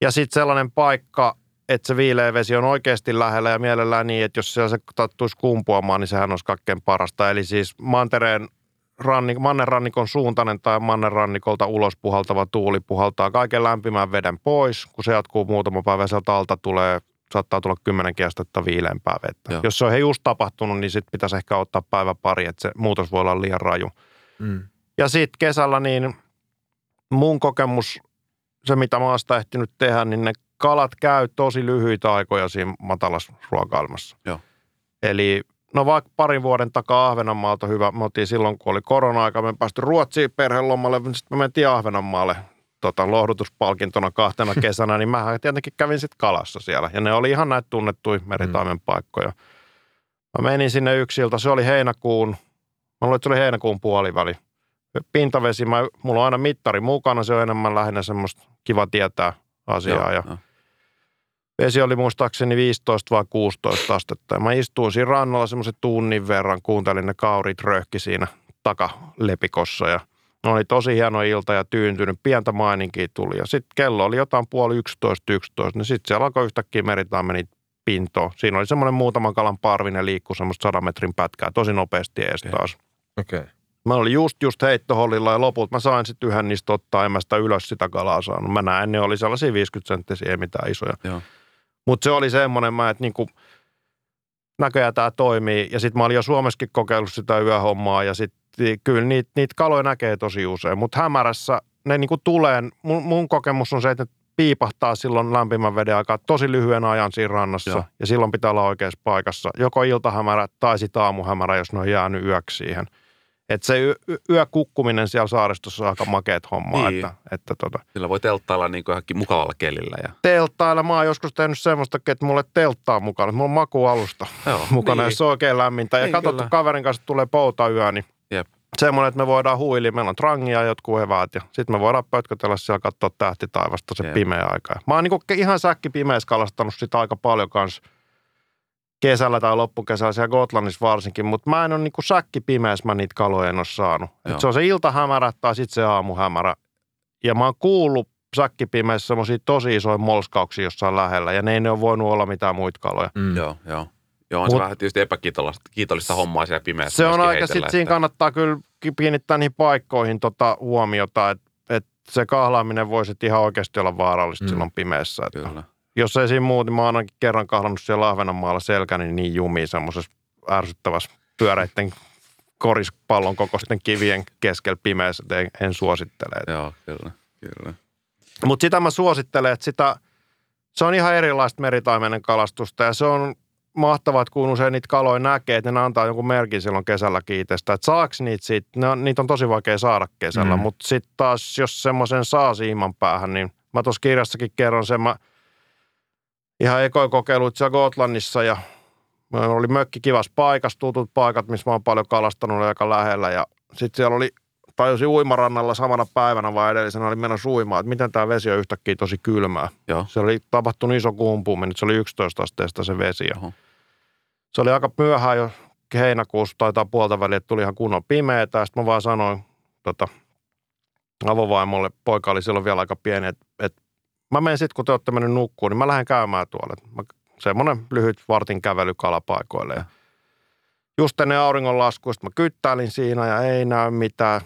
Ja sitten sellainen paikka, että se viileä vesi on oikeasti lähellä ja mielellään niin, että jos siellä se tattuisi kumpuamaan, niin sehän olisi kaikkein parasta. Eli siis mantereen rannik, mannerrannikon suuntainen tai mannerrannikolta ulos puhaltava tuuli puhaltaa kaiken lämpimän veden pois. Kun se jatkuu muutama päivä, sieltä alta tulee, saattaa tulla kymmenenkin astetta viileämpää vettä. Joo. Jos se on he just tapahtunut, niin sitten pitäisi ehkä ottaa päivä pari, että se muutos voi olla liian raju. Mm. Ja sitten kesällä niin mun kokemus, se mitä mä oon sitä ehtinyt tehdä, niin ne kalat käy tosi lyhyitä aikoja siinä matalassa ruokailmassa. Joo. Eli no vaikka parin vuoden takaa Ahvenanmaalta hyvä, me oltiin silloin kun oli korona-aika, me päästy Ruotsiin perhelomalle, sitten me mentiin Ahvenanmaalle tota, lohdutuspalkintona kahtena kesänä, niin mä tietenkin kävin sitten kalassa siellä. Ja ne oli ihan näitä tunnettuja meritaimen paikkoja. Mä menin sinne yksi ilta, se oli heinäkuun, mä luulen, että se oli heinäkuun puoliväli pintavesi, mä, mulla on aina mittari mukana, se on enemmän lähinnä semmoista kiva tietää asiaa. Ja joo. vesi oli muistaakseni 15 vai 16 astetta. Ja mä istuin siinä rannalla semmoisen tunnin verran, kuuntelin ne kaurit röhki siinä takalepikossa ja oli tosi hieno ilta ja tyyntynyt, pientä maininkia tuli. Ja sitten kello oli jotain puoli 11, 11, niin sitten siellä alkoi yhtäkkiä meritaameni pintoon. Siinä oli semmoinen muutaman kalan parvi, ne liikkui semmoista sadan metrin pätkää tosi nopeasti ees taas. Okei. Okay. Mä olin just, just heittohollilla ja lopulta mä sain sitten yhden niistä ottaa, en mä sitä ylös sitä kalaa saanut. Mä näen, ne oli sellaisia 50 senttisiä, ei mitään isoja. Mutta se oli semmoinen, mä, että niinku, näköjään tämä toimii. Ja sitten mä olin jo Suomessakin kokeillut sitä yöhommaa ja sitten kyllä niitä, niitä kaloja näkee tosi usein. Mutta hämärässä ne niinku tulee, mun, mun kokemus on se, että ne piipahtaa silloin lämpimän veden aikaa tosi lyhyen ajan siinä rannassa. Joo. Ja silloin pitää olla oikeassa paikassa. Joko iltahämärä tai sitten aamuhämärä, jos ne on jäänyt yöksi siihen. Että se y- y- yökukkuminen siellä saaristossa on aika makeet hommaa. Niin. Että, että tota, Sillä voi telttailla niin kuin johonkin mukavalla kelillä. Ja... telttailla. Mä oon joskus tehnyt semmoista, että mulle telttaa mukana. Mulla on makualusta Joo, mukana, niin. jos se on oikein lämmintä. Ja Niin, katsottu kaverin kanssa tulee pouta niin Jep. semmoinen, että me voidaan huili. Meillä on trangia ja jotkut eväät ja sitten me voidaan pötkötellä siellä katsoa tähtitaivasta se Jep. pimeä aika. Mä oon niinku ihan säkki pimeässä kalastanut sitä aika paljon kanssa kesällä tai loppukesällä siellä Gotlannissa varsinkin, mutta mä en ole niinku säkki pimeässä, mä niitä kaloja en ole saanut. Et Joo. se on se iltahämärä tai sitten se aamuhämärä. Ja mä oon kuullut säkkipimeissä semmoisia tosi isoja molskauksia jossain lähellä, ja ne ei ne ole voinut olla mitään muita kaloja. Mm. Joo, joo. Joo, on se Mut- vähän tietysti epäkiitollista kiitollista hommaa siellä pimeässä. Se on aika, sitten siinä kannattaa kyllä kiinnittää niihin paikkoihin tota huomiota, että et se kahlaaminen voisi ihan oikeasti olla vaarallista mm. silloin pimeässä. Että Kyllä. Jos ei siinä muuta, mä oon ainakin kerran kahlannut siellä Ahvenanmaalla selkäni niin jumiin semmoisessa ärsyttävässä pyöreitten korispallon kokoisten kivien keskellä pimeässä, että en, en suosittele. Joo, kyllä. kyllä. Mutta sitä mä suosittelen, että sitä, se on ihan erilaista meritaimenen kalastusta ja se on mahtavaa, että kun usein niitä kaloja näkee, että ne antaa jonkun merkin silloin kesällä kiitestä. Että saaks niitä siitä, ne on, niitä on tosi vaikea saada kesällä, mm. mutta sitten taas jos semmoisen saa siiman päähän, niin mä tuossa kirjassakin kerron sen, mä ihan ekoin kokeiluit siellä Gotlannissa ja Meillä oli mökki kivas paikassa, tutut paikat, missä mä oon paljon kalastanut aika lähellä ja sitten siellä oli tajusin uimarannalla samana päivänä vai edellisenä oli mennä uimaan, että miten tämä vesi on yhtäkkiä tosi kylmää. Joo. Se oli tapahtunut iso kuumpuuminen, se oli 11 asteesta se vesi. Oho. se oli aika myöhään jo heinäkuussa, taitaa puolta väliä, että tuli ihan kunnon pimeetä. Ja sitten mä vaan sanoin tota, avovaimolle, poika oli silloin vielä aika pieni, että mä menen sitten, kun te olette mennyt nukkuun, niin mä lähden käymään tuolla. Mä, semmoinen lyhyt vartin kävely kalapaikoille. Ja just ennen auringonlaskuista mä kyttäilin siinä ja ei näy mitään.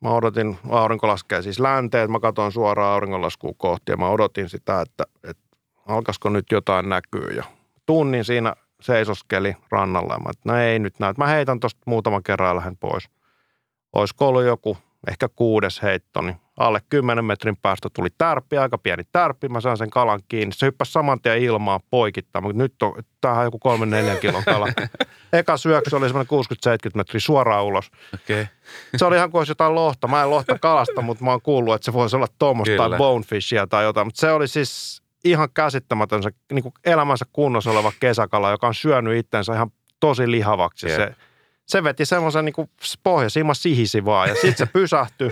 Mä odotin, aurinko laskee siis länteen, että mä katsoin suoraan auringonlaskua kohti ja mä odotin sitä, että, että alkaisiko nyt jotain näkyä. Ja tunnin siinä seisoskeli rannalla ja mä, että no ei nyt näy. Mä heitän tosta muutaman kerran ja lähden pois. Olisiko ollut joku ehkä kuudes heitto, niin alle 10 metrin päästä tuli tärppi, aika pieni tärppi, mä sain sen kalan kiinni. Se hyppäsi saman tien ilmaa poikittaa, mutta nyt on, tämähän on joku 3-4 kilon kala. Eka syöksy oli semmoinen 60-70 metriä suoraan ulos. Okei. Se oli ihan kuin olisi jotain lohta. Mä en lohta kalasta, mutta mä oon kuullut, että se voisi olla tuommoista tai bonefishia tai jotain. Mutta se oli siis ihan käsittämätön se niin kuin elämänsä kunnossa oleva kesäkala, joka on syönyt itsensä ihan tosi lihavaksi. Jep. Se, se veti semmoisen niin pohjasiima sihisi vaan ja sitten se pysähtyi.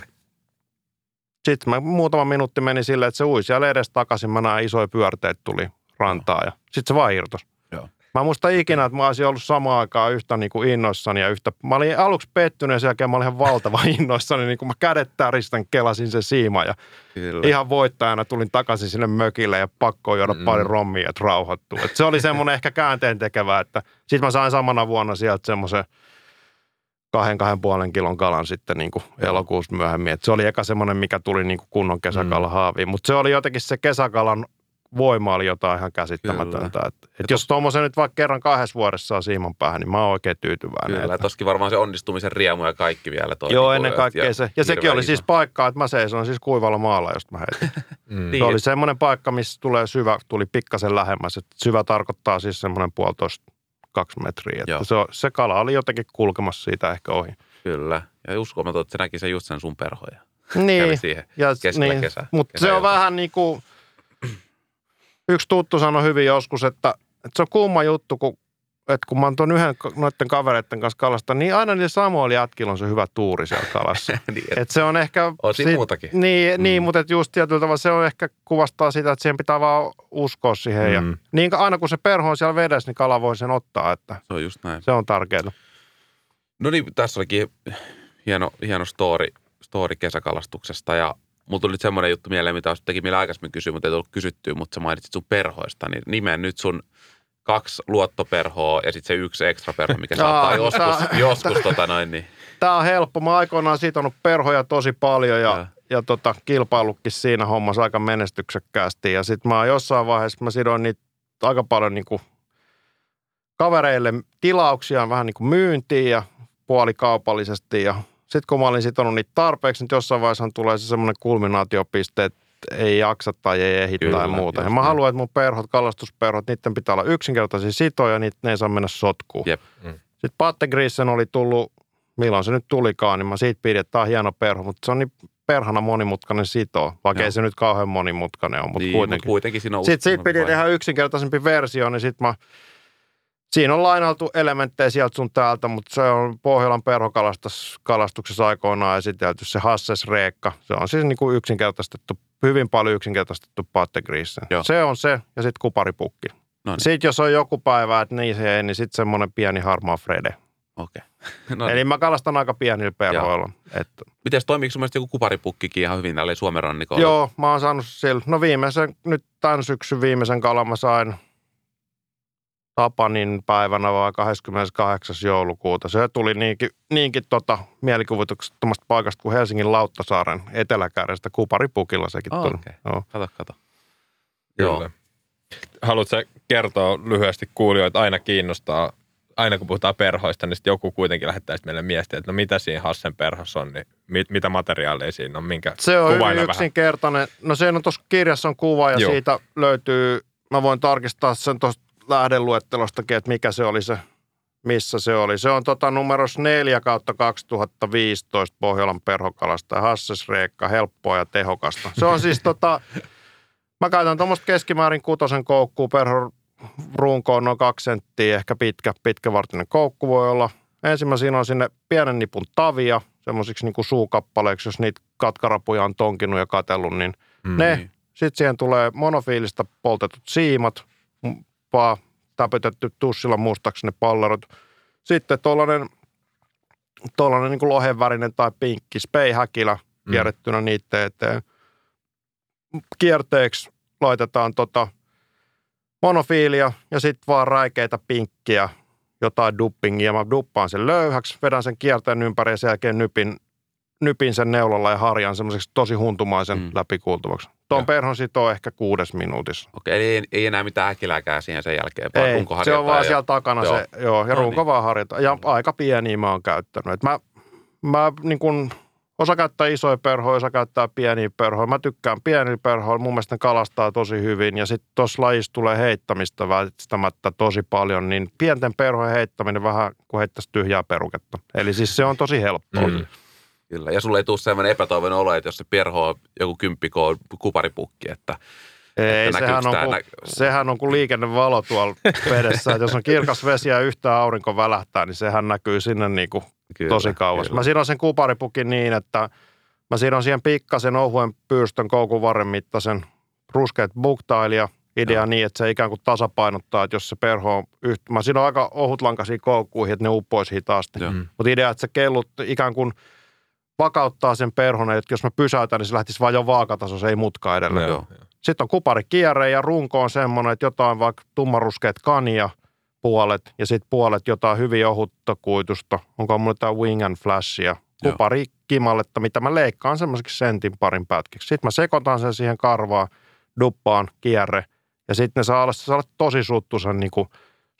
Sitten mä, muutama minuutti meni silleen, että se ui siellä edes takaisin. Mä näin isoja pyörteitä tuli rantaa ja sitten se vaan irtos. Joo. Mä en muista ikinä, että mä olisin ollut samaan aikaan yhtä niin kuin innoissani ja yhtä... Mä olin aluksi pettynyt ja sen jälkeen mä olin ihan valtava innoissani. Niin kuin mä kädet täristän, kelasin se siima ja Kyllä. ihan voittajana tulin takaisin sinne mökille ja pakko juoda mm. pari rommia, että rauhoittuu. Et se oli semmoinen ehkä käänteen tekevä, että sitten mä sain samana vuonna sieltä semmoisen kahden, kahden puolen kilon kalan sitten niin kuin elokuussa myöhemmin. Et se oli eka semmoinen, mikä tuli niin kuin kunnon kesäkala haaviin. Mutta se oli jotenkin se kesäkalan voima oli jotain ihan käsittämätöntä. Et, et jos tuommoisen nyt vaikka kerran kahdessa vuodessa saa siiman päähän, niin mä oon oikein tyytyväinen. Kyllä, että- toskin varmaan se onnistumisen riemu ja kaikki vielä toi. Joo, niinku, ennen kaikkea ja se. Ja sekin oli iso. siis paikka, että mä seison siis kuivalla maalla, josta mä heitin. Mm. Niin. Se oli semmoinen paikka, missä tulee syvä, tuli pikkasen lähemmäs. Et syvä tarkoittaa siis semmoinen puolitoista kaksi metriä. Että se, se kala oli jotenkin kulkemassa siitä ehkä ohi. Kyllä. Ja uskomaton, että se näki sen just sen sun perhoja. Niin, Kävi siihen ja, keskellä kesää. Mutta se on vähän niin kuin, yksi tuttu sanoi hyvin joskus, että, että se on kumma juttu, kun, että kun mä oon tuon yhden noiden kavereiden kanssa kalasta, niin aina niillä samoilla jätkillä on se hyvä tuuri siellä kalassa. niin, et, Et se on ehkä... on sit- muutakin. Niin, Mm. niin mutta et just tietyllä tavalla se on ehkä kuvastaa sitä, että siihen pitää vaan uskoa siihen. Mm. Ja niin aina kun se perho on siellä vedessä, niin kala voi sen ottaa, että Se on just näin. se on tärkeää. No niin, tässä olikin hieno, hieno story, story kesäkalastuksesta ja mulla tuli nyt semmoinen juttu mieleen, mitä olisi teki meillä aikaisemmin kysyä, mutta ei tullut kysyttyä, mutta sä mainitsit sun perhoista, niin nimen nyt sun kaksi luottoperhoa ja sitten se yksi ekstra perho, mikä saattaa Aa, joskus, joskus tota noin, niin Tämä on helppo. Mä aikoinaan sitonut perhoja tosi paljon ja, ja. ja tota, kilpailutkin siinä hommassa aika menestyksekkäästi. Ja sitten mä jossain vaiheessa mä sidoin niitä aika paljon niin kuin kavereille tilauksia vähän niin kuin myyntiin ja puolikaupallisesti. Ja sitten kun mä olin sitonut niitä tarpeeksi, niin jossain vaiheessa tulee se semmoinen kulminaatiopiste, että ei jaksa tai ei ehdi Kyllä, tai muuta. Ja mä haluan, että mun perhot, kalastusperhot, niiden pitää olla yksinkertaisia sitoja, niitä ne ei saa mennä sotkuun. Jep. Mm. Sitten Pattegrissen oli tullut, milloin se nyt tulikaan, niin mä siitä pidin, että tämä on hieno perho, mutta se on niin perhana monimutkainen sito, vaikka Joo. ei se nyt kauhean monimutkainen ole, mutta niin, kuitenkin. Mutta kuitenkin siinä on Sitten siitä piti tehdä yksinkertaisempi versio, niin sitten mä, siinä on lainaltu elementtejä sieltä sun täältä, mutta se on Pohjolan perhokalastuksessa aikoinaan esitelty se Hasses Reekka. Se on siis niin kuin yksinkertaistettu, hyvin paljon yksinkertaistettu Pattegrissen. Joo. Se on se, ja sitten kuparipukki. No niin, Sitten jos on joku päivä, että niin se ei, niin sitten semmoinen pieni harmaa Frede. okei. No, Eli mä kalastan aika pienillä perhoilla. Että, Miten toimiiko sun mielestä joku kuparipukkikin ihan hyvin näille Suomen rannikolla? joo, mä oon saanut sillä. No viimeisen, nyt tämän syksyn viimeisen kalan mä sain Tapanin päivänä vai 28. joulukuuta. Se tuli niinkin, niinkin tota, mielikuvituksettomasta paikasta kuin Helsingin Lauttasaaren eteläkäärestä kuparipukilla sekin Ah, tuli. okei. Joo. Kato, kato. Kyllä. Joo. Haluatko kertoa lyhyesti kuulijoita, aina kiinnostaa, aina kun puhutaan perhoista, niin sitten joku kuitenkin lähettää sit meille miestiä, että no mitä siinä Hassen perhossa on, niin mit, mitä materiaaleja siinä on, minkä Se on hyvin vähän. yksinkertainen. No se on tuossa kirjassa on kuva ja. Joo. siitä löytyy, mä voin tarkistaa sen tuosta lähdeluettelostakin, että mikä se oli se, missä se oli. Se on tota numeros 4 kautta 2015 Pohjolan perhokalasta ja Hasses Reekka, helppoa ja tehokasta. Se on siis tota, mä käytän tuommoista keskimäärin kutosen koukkuu, perhon runko on noin kaksi senttiä, ehkä pitkä, pitkävartinen koukku voi olla. Ensimmäisenä on sinne pienen nipun tavia, semmoisiksi niin suukappaleiksi, jos niitä katkarapuja on tonkinut ja katellut, niin Mm. ne. Sitten siihen tulee monofiilista poltetut siimat, vaan täpytetty tussilla mustaksi ne pallerot. Sitten tuollainen tuollainen niin lohenvärinen tai pinkki speihäkilä Mm. kierrettynä niiden eteen. Kierteeksi laitetaan tota monofiilia ja sitten vaan räikeitä pinkkiä, jotain duppingia. Mä duppaan sen löyhäksi, vedän sen kierteen ympäri ja sen jälkeen nypin, nypin sen neulalla ja harjan semmoiseksi tosi huntumaisen Mm. mm. Joo. perhon sitoo ehkä kuudes minuutissa. Okei, eli ei, ei enää mitään äkilääkää siihen sen jälkeen, vaan Ei, se on vaan ja- siellä takana joo. se, joo, ja No runko niin. vaan harjataan. Ja aika pieniä mä oon käyttänyt. Et mä mä niin kun Osa käyttää isoja perhoja, osa käyttää pieniä perhoja. Mä tykkään pieniä perhoja, mun mielestä ne kalastaa tosi hyvin. Ja sitten tuossa lajissa tulee heittämistä väistämättä tosi paljon, niin pienten perhojen heittäminen vähän kuin heittäisi tyhjää peruketta. Eli siis se on tosi helppoa. Mm. Kyllä, ja sulle ei tule sellainen epätoivon olo, että jos se perho on joku kymppiko kuparipukki, että ei, sehän on, kun, nä- sehän on kuin liikennevalo tuolla vedessä. että jos on kirkas vesi ja yhtä aurinko välähtää, niin sehän näkyy sinne niin kuin kyllä, tosi kauas. Kyllä. Mä siirron sen kuparipukin niin, että mä siirron siihen pikkasen ohuen pyystön koukun varren mittaisen ruskeat buktailia. Idea no. niin, että se ikään kuin tasapainottaa, että jos se perho on yhtä... Mä siirron aika ohutlankaisiin koukkuihin, että ne uppoisi hitaasti. Mutta idea, että se kellut ikään kuin vakauttaa sen perhon, että jos mä pysäytän, niin se lähtisi vain jo vaakataso, se ei mutka edelleen. No, Sitten on kuparikierre ja runko on semmoinen, että jotain vaikka tummaruskeet kania puolet ja sitten puolet jotain hyvin ohutta kuitusta. Onko mulla jotain wing and flashia. Kupari kimalletta, mitä mä leikkaan semmoiseksi sentin parin pätkiksi. Sitten mä sekoitan sen siihen karvaan, duppaan, kierre ja sitten ne saa olla, saa olla tosi suttusen niin kuin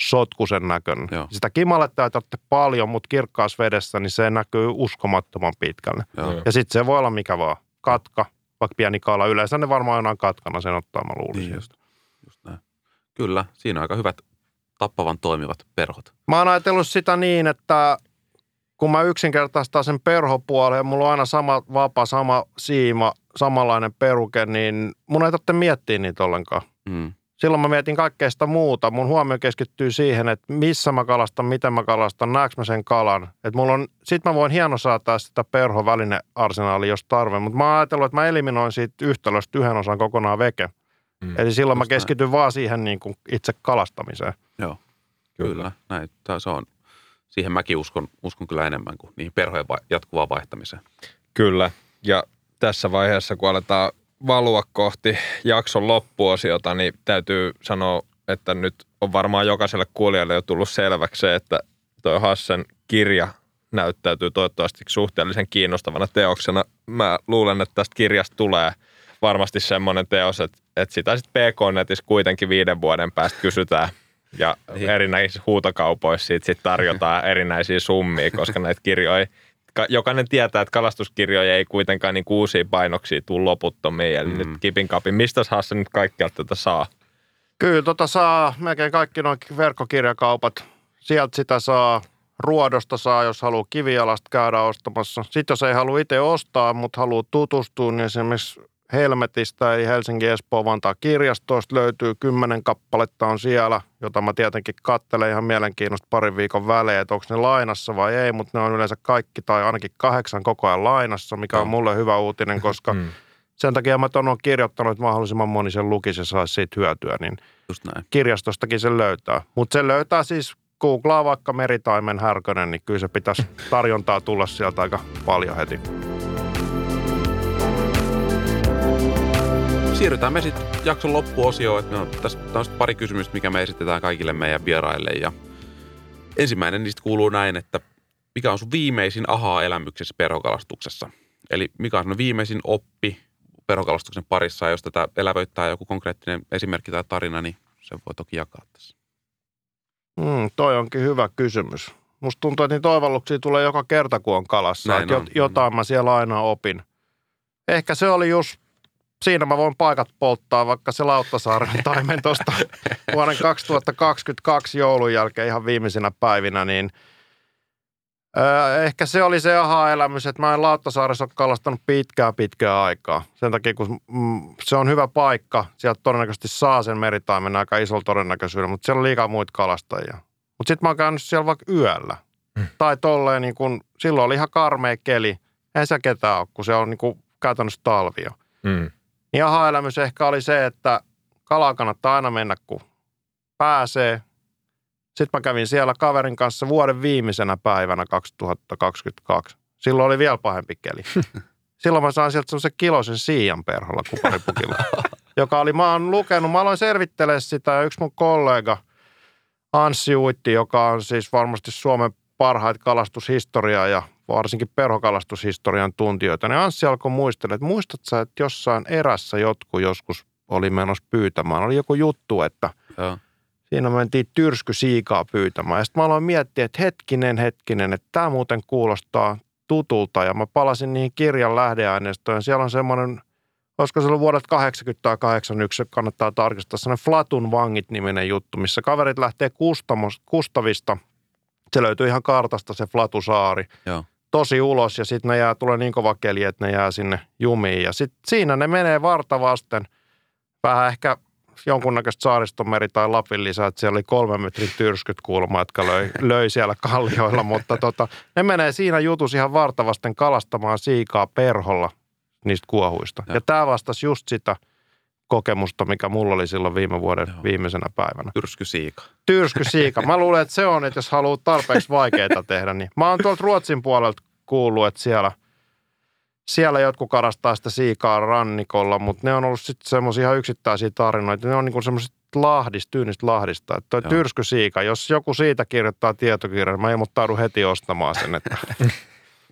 sotkusen näköinen. Joo. Sitä kimaletta ei tarvitse paljon, mutta kirkkaassa vedessä niin se näkyy uskomattoman pitkälle. Joo. Ja sitten se voi olla mikä vaan. Katka, vaikka pieni kala. Yleensä ne varmaan aina katkana sen ottaa, mä luulisin. Niin just, just näin. Kyllä, siinä on aika hyvät tappavan toimivat perhot. Mä oon ajatellut sitä niin, että kun mä yksinkertaistan sen perhopuolen mulla on aina sama vapa, sama siima, samanlainen peruke, niin mun ei tarvitse miettiä niitä ollenkaan. Mm silloin mä mietin kaikkea sitä muuta. Mun huomio keskittyy siihen, että missä mä kalastan, miten mä kalastan, näekö mä sen kalan. Että mulla on, sit mä voin hieno saattaa sitä perhovälinearsenaalia, jos tarve. Mutta mä oon ajatellut, että mä eliminoin siitä yhtälöstä yhden osan kokonaan veke. Mm, Eli silloin mä keskityn näin. vaan siihen niin kuin itse kalastamiseen. Joo, kyllä. kyllä. Näin, se on, siihen mäkin uskon, uskon kyllä enemmän kuin niihin perhojen va- jatkuvaan vaihtamiseen. Kyllä, ja tässä vaiheessa, kun aletaan valua kohti jakson loppuosiota, niin täytyy sanoa, että nyt on varmaan jokaiselle kuulijalle jo tullut selväksi se, että tuo Hassen kirja näyttäytyy toivottavasti suhteellisen kiinnostavana teoksena. Mä luulen, että tästä kirjasta tulee varmasti semmoinen teos, että, että sitä sitten PK-netissä kuitenkin viiden vuoden päästä kysytään ja niin. erinäisissä huutokaupoissa siitä sit tarjotaan erinäisiä summia, koska näitä kirjoja jokainen tietää, että kalastuskirjoja ei kuitenkaan niin uusia painoksia tule loputtomiin. Eli mm. nyt kipin kapin. Mistä Hasse nyt kaikkialta tätä saa? Kyllä, tota saa melkein kaikki noin verkkokirjakaupat. Sieltä sitä saa. Ruodosta saa, jos haluaa kivialasta käydä ostamassa. Sitten jos ei halua itse ostaa, mutta haluaa tutustua, niin esimerkiksi Helmetistä ei Helsingin Espoo Vantaa kirjastoista löytyy kymmenen kappaletta on siellä, jota mä tietenkin kattelen ihan mielenkiinnosta parin viikon välein, että onko ne lainassa vai ei, mutta ne on yleensä kaikki tai ainakin kahdeksan koko ajan lainassa, mikä on mulle hyvä uutinen, koska mm. sen takia mä ton on kirjoittanut, että mahdollisimman moni sen lukisi ja saisi siitä hyötyä, niin Just näin. kirjastostakin se löytää. Mutta se löytää siis googlaa vaikka meritaimen härkönen, niin kyllä se pitäisi tarjontaa tulla sieltä aika paljon heti. Siirrytään me sitten jakson loppuosioon. Että no, tässä on pari kysymystä, mikä me esitetään kaikille meidän vieraille. Ja ensimmäinen niistä kuuluu näin, että mikä on sun viimeisin aha-elämyksessä perhokalastuksessa? Eli mikä on sun viimeisin oppi perhokalastuksen parissa, ja jos tätä elävöittää joku konkreettinen esimerkki tai tarina, niin se voi toki jakaa tässä. Mm, toi onkin hyvä kysymys. Musta tuntuu, että niitä oivalluksia tulee joka kerta, kun on kalassa. Näin on. Jotain mä siellä aina opin. Ehkä se oli just siinä mä voin paikat polttaa, vaikka se Lauttasaaren taimen tuosta vuoden 2022 joulun jälkeen ihan viimeisinä päivinä, niin ehkä se oli se aha-elämys, että mä en Lauttasaaressa ole kalastanut pitkää pitkää aikaa. Sen takia, kun mm, se on hyvä paikka, sieltä todennäköisesti saa sen meritaimen aika isolla todennäköisyydellä, mutta siellä on liikaa muita kalastajia. Mutta sitten mä oon käynyt siellä vaikka yöllä. Hmm. Tai tolleen, niin kun, silloin oli ihan karmea keli. Ei se ketään ole, kun se on niin kun, käytännössä talvio. Hmm. Niin aha-elämys ehkä oli se, että kalaa kannattaa aina mennä, kun pääsee. Sitten mä kävin siellä kaverin kanssa vuoden viimeisenä päivänä 2022. Silloin oli vielä pahempi keli. Silloin mä sain sieltä semmoisen kilosen siian perholla kuparipukilla, joka oli, mä oon lukenut, mä aloin selvittelemään sitä ja yksi mun kollega Anssi Uitti, joka on siis varmasti Suomen parhaita kalastushistoriaa ja varsinkin perhokalastushistorian tuntijoita, niin Anssi alkoi muistella, että muistat sä, että jossain erässä jotkut joskus oli menossa pyytämään. Oli joku juttu, että Joo. siinä mentiin tyrsky siikaa pyytämään. Ja sitten mä aloin miettiä, että hetkinen, hetkinen, että tämä muuten kuulostaa tutulta ja mä palasin niihin kirjan lähdeaineistoon. Siellä on semmoinen, olisiko se ollut vuodet 80 tai 81, kannattaa tarkistaa, semmoinen Flatun vangit-niminen juttu, missä kaverit lähtee Kustavista. Se löytyy ihan kartasta se Flatusaari. Joo. Tosi ulos ja sitten ne jää, tulee niin kova keli, että ne jää sinne jumiin. Ja sitten siinä ne menee varta vasten. Vähän ehkä jonkunnäköistä saaristomeri tai Lapin lisää, että siellä oli kolme metrin tyrskyt kuulemma, jotka löi, löi siellä kallioilla, mutta tota, ne menee siinä jutus ihan vartavasten kalastamaan siikaa perholla niistä kuohuista. Ja, ja tämä vastasi just sitä kokemusta, mikä mulla oli silloin viime vuoden Joo. viimeisenä päivänä. Tyrsky siika. Tyrsky siika. Mä luulen, että se on, että jos haluaa tarpeeksi vaikeita tehdä, niin mä oon tuolta Ruotsin puolelta kuullut, että siellä, siellä jotkut karastaa sitä siikaa rannikolla, mutta ne on ollut sitten semmoisia ihan yksittäisiä tarinoita. Ne on niinku semmoiset lahdista, tyynistä lahdista. Että toi Joo. tyrsky siika, jos joku siitä kirjoittaa tietokirjan, niin mä ilmoittaudun heti ostamaan sen. Että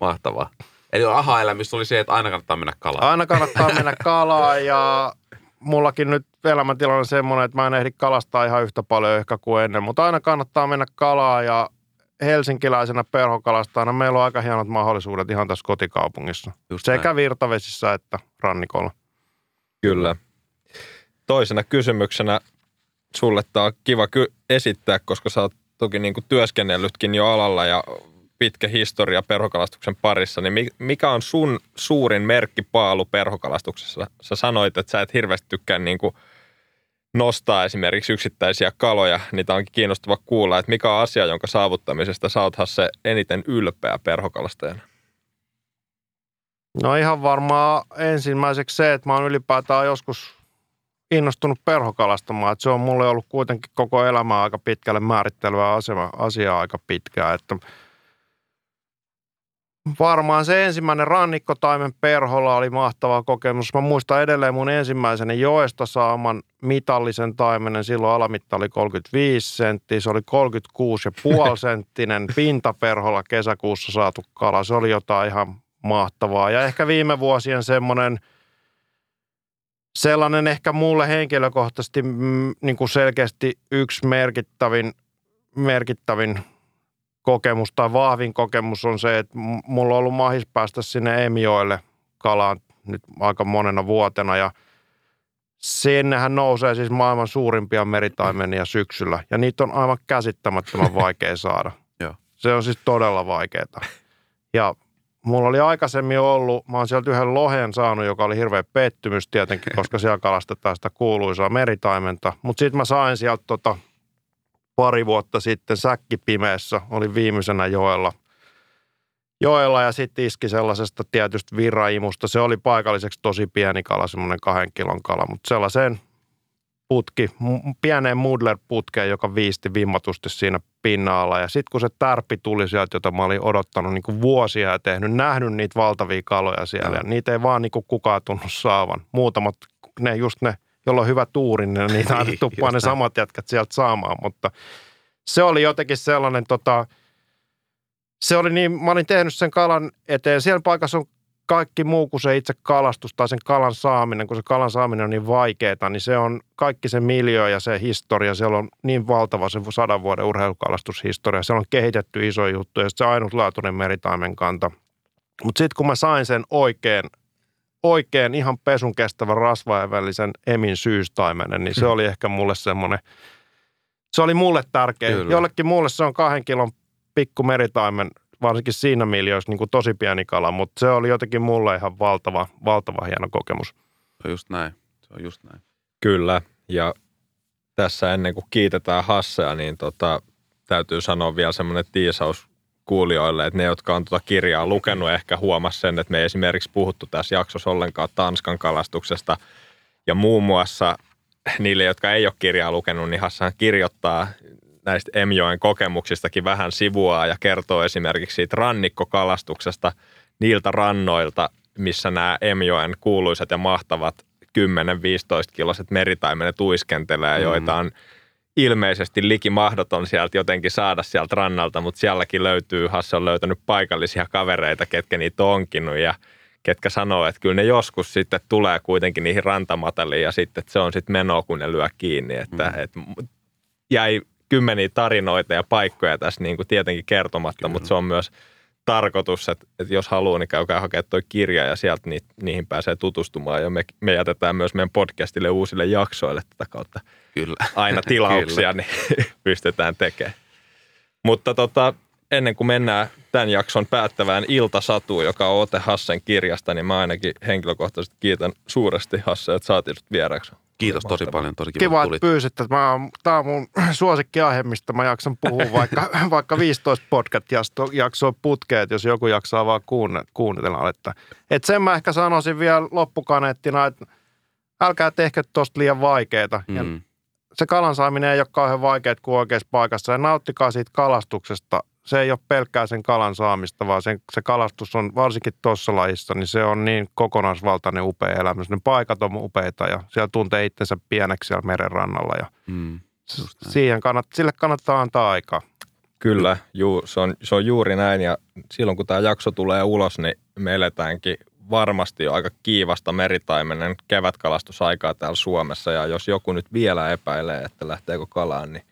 Mahtavaa. Eli aha-elämys oli se, että aina kannattaa mennä kalaan. aina kannattaa mennä kalaan ja mullakin nyt elämäntilanne on semmoinen, että mä en ehdi kalastaa ihan yhtä paljon ehkä kuin ennen, mutta aina kannattaa mennä kalaan ja helsinkiläisenä perhokalastajana meillä on aika hienot mahdollisuudet ihan tässä kotikaupungissa. Just Sekä näin. virtavesissä että rannikolla. Kyllä. Toisena kysymyksenä sulle tämä on kiva ky- esittää, koska sä oot toki niin kuin työskennellytkin jo alalla ja pitkä historia perhokalastuksen parissa, niin mi- mikä on sun suurin merkkipaalu perhokalastuksessa? Sä sanoit, että sä et hirveästi tykkää niin kuin nostaa esimerkiksi yksittäisiä kaloja, niitä onkin kiinnostava kuulla, että mikä on asia, jonka saavuttamisesta sä oot se eniten ylpeä perhokalastajana? No ihan varmaan ensimmäiseksi se, että mä oon ylipäätään joskus innostunut perhokalastamaan. Että se on mulle ollut kuitenkin koko elämä aika pitkälle määrittelyä asema, asiaa aika pitkään. Että varmaan se ensimmäinen rannikkotaimen perholla oli mahtava kokemus. Mä muistan edelleen mun ensimmäisen joesta saaman mitallisen taimenen. Silloin alamitta oli 35 senttiä. Se oli 36,5 senttinen pintaperholla kesäkuussa saatu kala. Se oli jotain ihan mahtavaa. Ja ehkä viime vuosien semmoinen sellainen ehkä mulle henkilökohtaisesti mm, niin kuin selkeästi yksi merkittävin, merkittävin kokemus tai vahvin kokemus on se, että mulla on ollut mahis päästä sinne Emioille kalaan nyt aika monena vuotena ja sinnehän nousee siis maailman suurimpia meritaimenia syksyllä ja niitä on aivan käsittämättömän vaikea saada. Joo. Se on siis todella vaikeaa. Ja mulla oli aikaisemmin ollut, mä oon sieltä yhden lohen saanut, joka oli hirveä pettymys tietenkin, koska siellä kalastetaan sitä kuuluisaa meritaimenta. Mutta sitten mä sain sieltä tota, pari vuotta sitten säkkipimeessä, oli viimeisenä joella. Joella ja sitten iski sellaisesta tietystä virraimusta. Se oli paikalliseksi tosi pieni kala, semmoinen kahden kilon kala, mutta sellaiseen putki, pieneen Mudler-putkeen, joka viisti vimmatusti siinä pinnalla. Ja sitten kun se tärppi tuli sieltä, jota mä olin odottanut niin kuin vuosia ja tehnyt, nähnyt niitä valtavia kaloja siellä. Ja niitä ei vaan niin kuin kukaan tunnu saavan. Muutamat, ne just ne, jolla on hyvä tuuri, niin niitä aina Niin, tuppaa ne samat jätkät sieltä saamaan. Mutta se oli jotenkin sellainen, tota, se oli niin, mä olin tehnyt sen kalan eteen. Siellä paikassa on kaikki muu kuin se itse kalastus tai sen kalan saaminen, kun se kalan saaminen on niin vaikeaa, niin se on kaikki se miljö ja se historia. Siellä on niin valtava se sadan vuoden urheilukalastushistoria. Siellä on kehitetty iso juttu ja se ainutlaatuinen meritaimen kanta. Mutta sitten kun mä sain sen oikein, oikein ihan pesun kestävän rasvaevällisen emin syystaimenen, niin se oli ehkä mulle semmoinen, se oli mulle tärkeä. Kyllä. Jollekin muulle se on kahden kilon pikku meritaimen, varsinkin siinä miljoissa niin kuin tosi pieni kala, mutta se oli jotenkin mulle ihan valtava, valtava hieno kokemus. Se on just näin. Se on just näin. Kyllä, ja tässä ennen kuin kiitetään Hassea, niin tota, täytyy sanoa vielä semmoinen tiisaus kuulijoille, että ne, jotka on tuota kirjaa lukenut, ehkä huomas sen, että me ei esimerkiksi puhuttu tässä jaksossa ollenkaan Tanskan kalastuksesta. Ja muun muassa niille, jotka ei ole kirjaa lukenut, niin Hassan kirjoittaa näistä Emjoen kokemuksistakin vähän sivua ja kertoo esimerkiksi siitä rannikkokalastuksesta niiltä rannoilta, missä nämä Emjoen kuuluisat ja mahtavat 10-15 kiloiset meritaimenet uiskentelee, Mm. joita on ilmeisesti liki mahdoton sieltä jotenkin saada sieltä rannalta, mutta sielläkin löytyy, Hasse on löytänyt paikallisia kavereita, ketkä niitä on onkinut ja ketkä sanoo, että kyllä ne joskus sitten tulee kuitenkin niihin rantamataliin ja sitten että se on sitten menoa, kun ne lyö kiinni. Että, Mm. että jäi kymmeniä tarinoita ja paikkoja tässä niin kuin tietenkin kertomatta, Kyllä. mutta se on myös tarkoitus, että, että jos haluaa, niin käykää hakemaan toi kirja ja sieltä ni, niihin pääsee tutustumaan. Ja me, me jätetään myös meidän podcastille uusille jaksoille tätä kautta Kyllä. aina tilauksia, niin pystytään tekemään. Mutta tota, ennen kuin mennään tämän jakson päättävään iltasatuun, joka on Ote Hassen kirjasta, niin mä ainakin henkilökohtaisesti kiitän suuresti Hasse, että saatiin vieraaksi. Kiitos tosi paljon, tosi kiva, Kiva, että mä, tämä on mun suosikkiaihe, mistä mä jaksan puhua vaikka, vaikka 15 podcast-jaksoa putkeen, että jos joku jaksaa vaan kuunne, kuunnella. Että, että sen mä ehkä sanoisin vielä loppukaneettina, että älkää tehkö tosta liian vaikeeta. Ja Mm. se kalan saaminen ei ole kauhean vaikeaa kuin oikeassa paikassa. Ja nauttikaa siitä kalastuksesta. Se ei ole pelkkää sen kalan saamista, vaan sen, se kalastus on varsinkin tuossa lajissa, niin se on niin kokonaisvaltainen upea elämys. Ne paikat on upeita ja siellä tuntee itsensä pieneksi siellä meren rannalla. Ja Mm. Siihen kannat, sille kannattaa antaa aikaa. Kyllä, juu, se, on, se on juuri näin ja silloin kun tämä jakso tulee ulos, niin me eletäänkin varmasti jo aika kiivasta meritaimenen kevätkalastusaikaa täällä Suomessa ja jos joku nyt vielä epäilee, että lähteekö kalaan, niin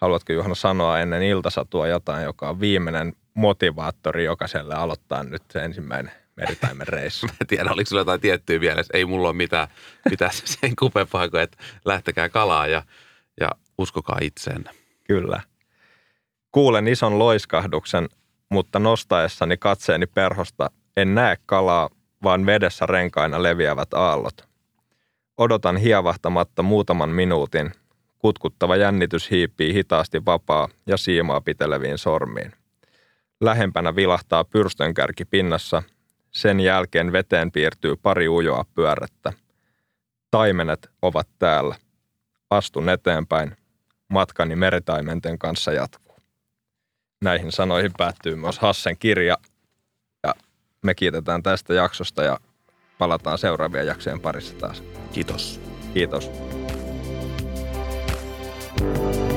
haluatko Juhana sanoa ennen iltasatua jotain, joka on viimeinen motivaattori jokaiselle aloittaa nyt se ensimmäinen meritaimen reissu? Mä en tiedä, oliko sulla jotain tiettyä mielessä. Ei mulla ole mitään, mitään sen kupempaa kuin, että lähtekää kalaa ja, ja uskokaa itseenne. Kyllä. Kuulen ison loiskahduksen, mutta nostaessani katseeni perhosta en näe kalaa, vaan vedessä renkaina leviävät aallot. Odotan hievahtamatta muutaman minuutin. Kutkuttava jännitys hiipii hitaasti vapaa ja siimaa piteleviin sormiin. Lähempänä vilahtaa pyrstönkärki pinnassa. Sen jälkeen veteen piirtyy pari ujoa pyörättä. Taimenet ovat täällä. Astun eteenpäin. Matkani meritaimenten kanssa jatkuu. Näihin sanoihin päättyy myös Hassen kirja. Ja me kiitetään tästä jaksosta ja palataan seuraavien jaksojen parissa taas. Kiitos. Kiitos. Thank you.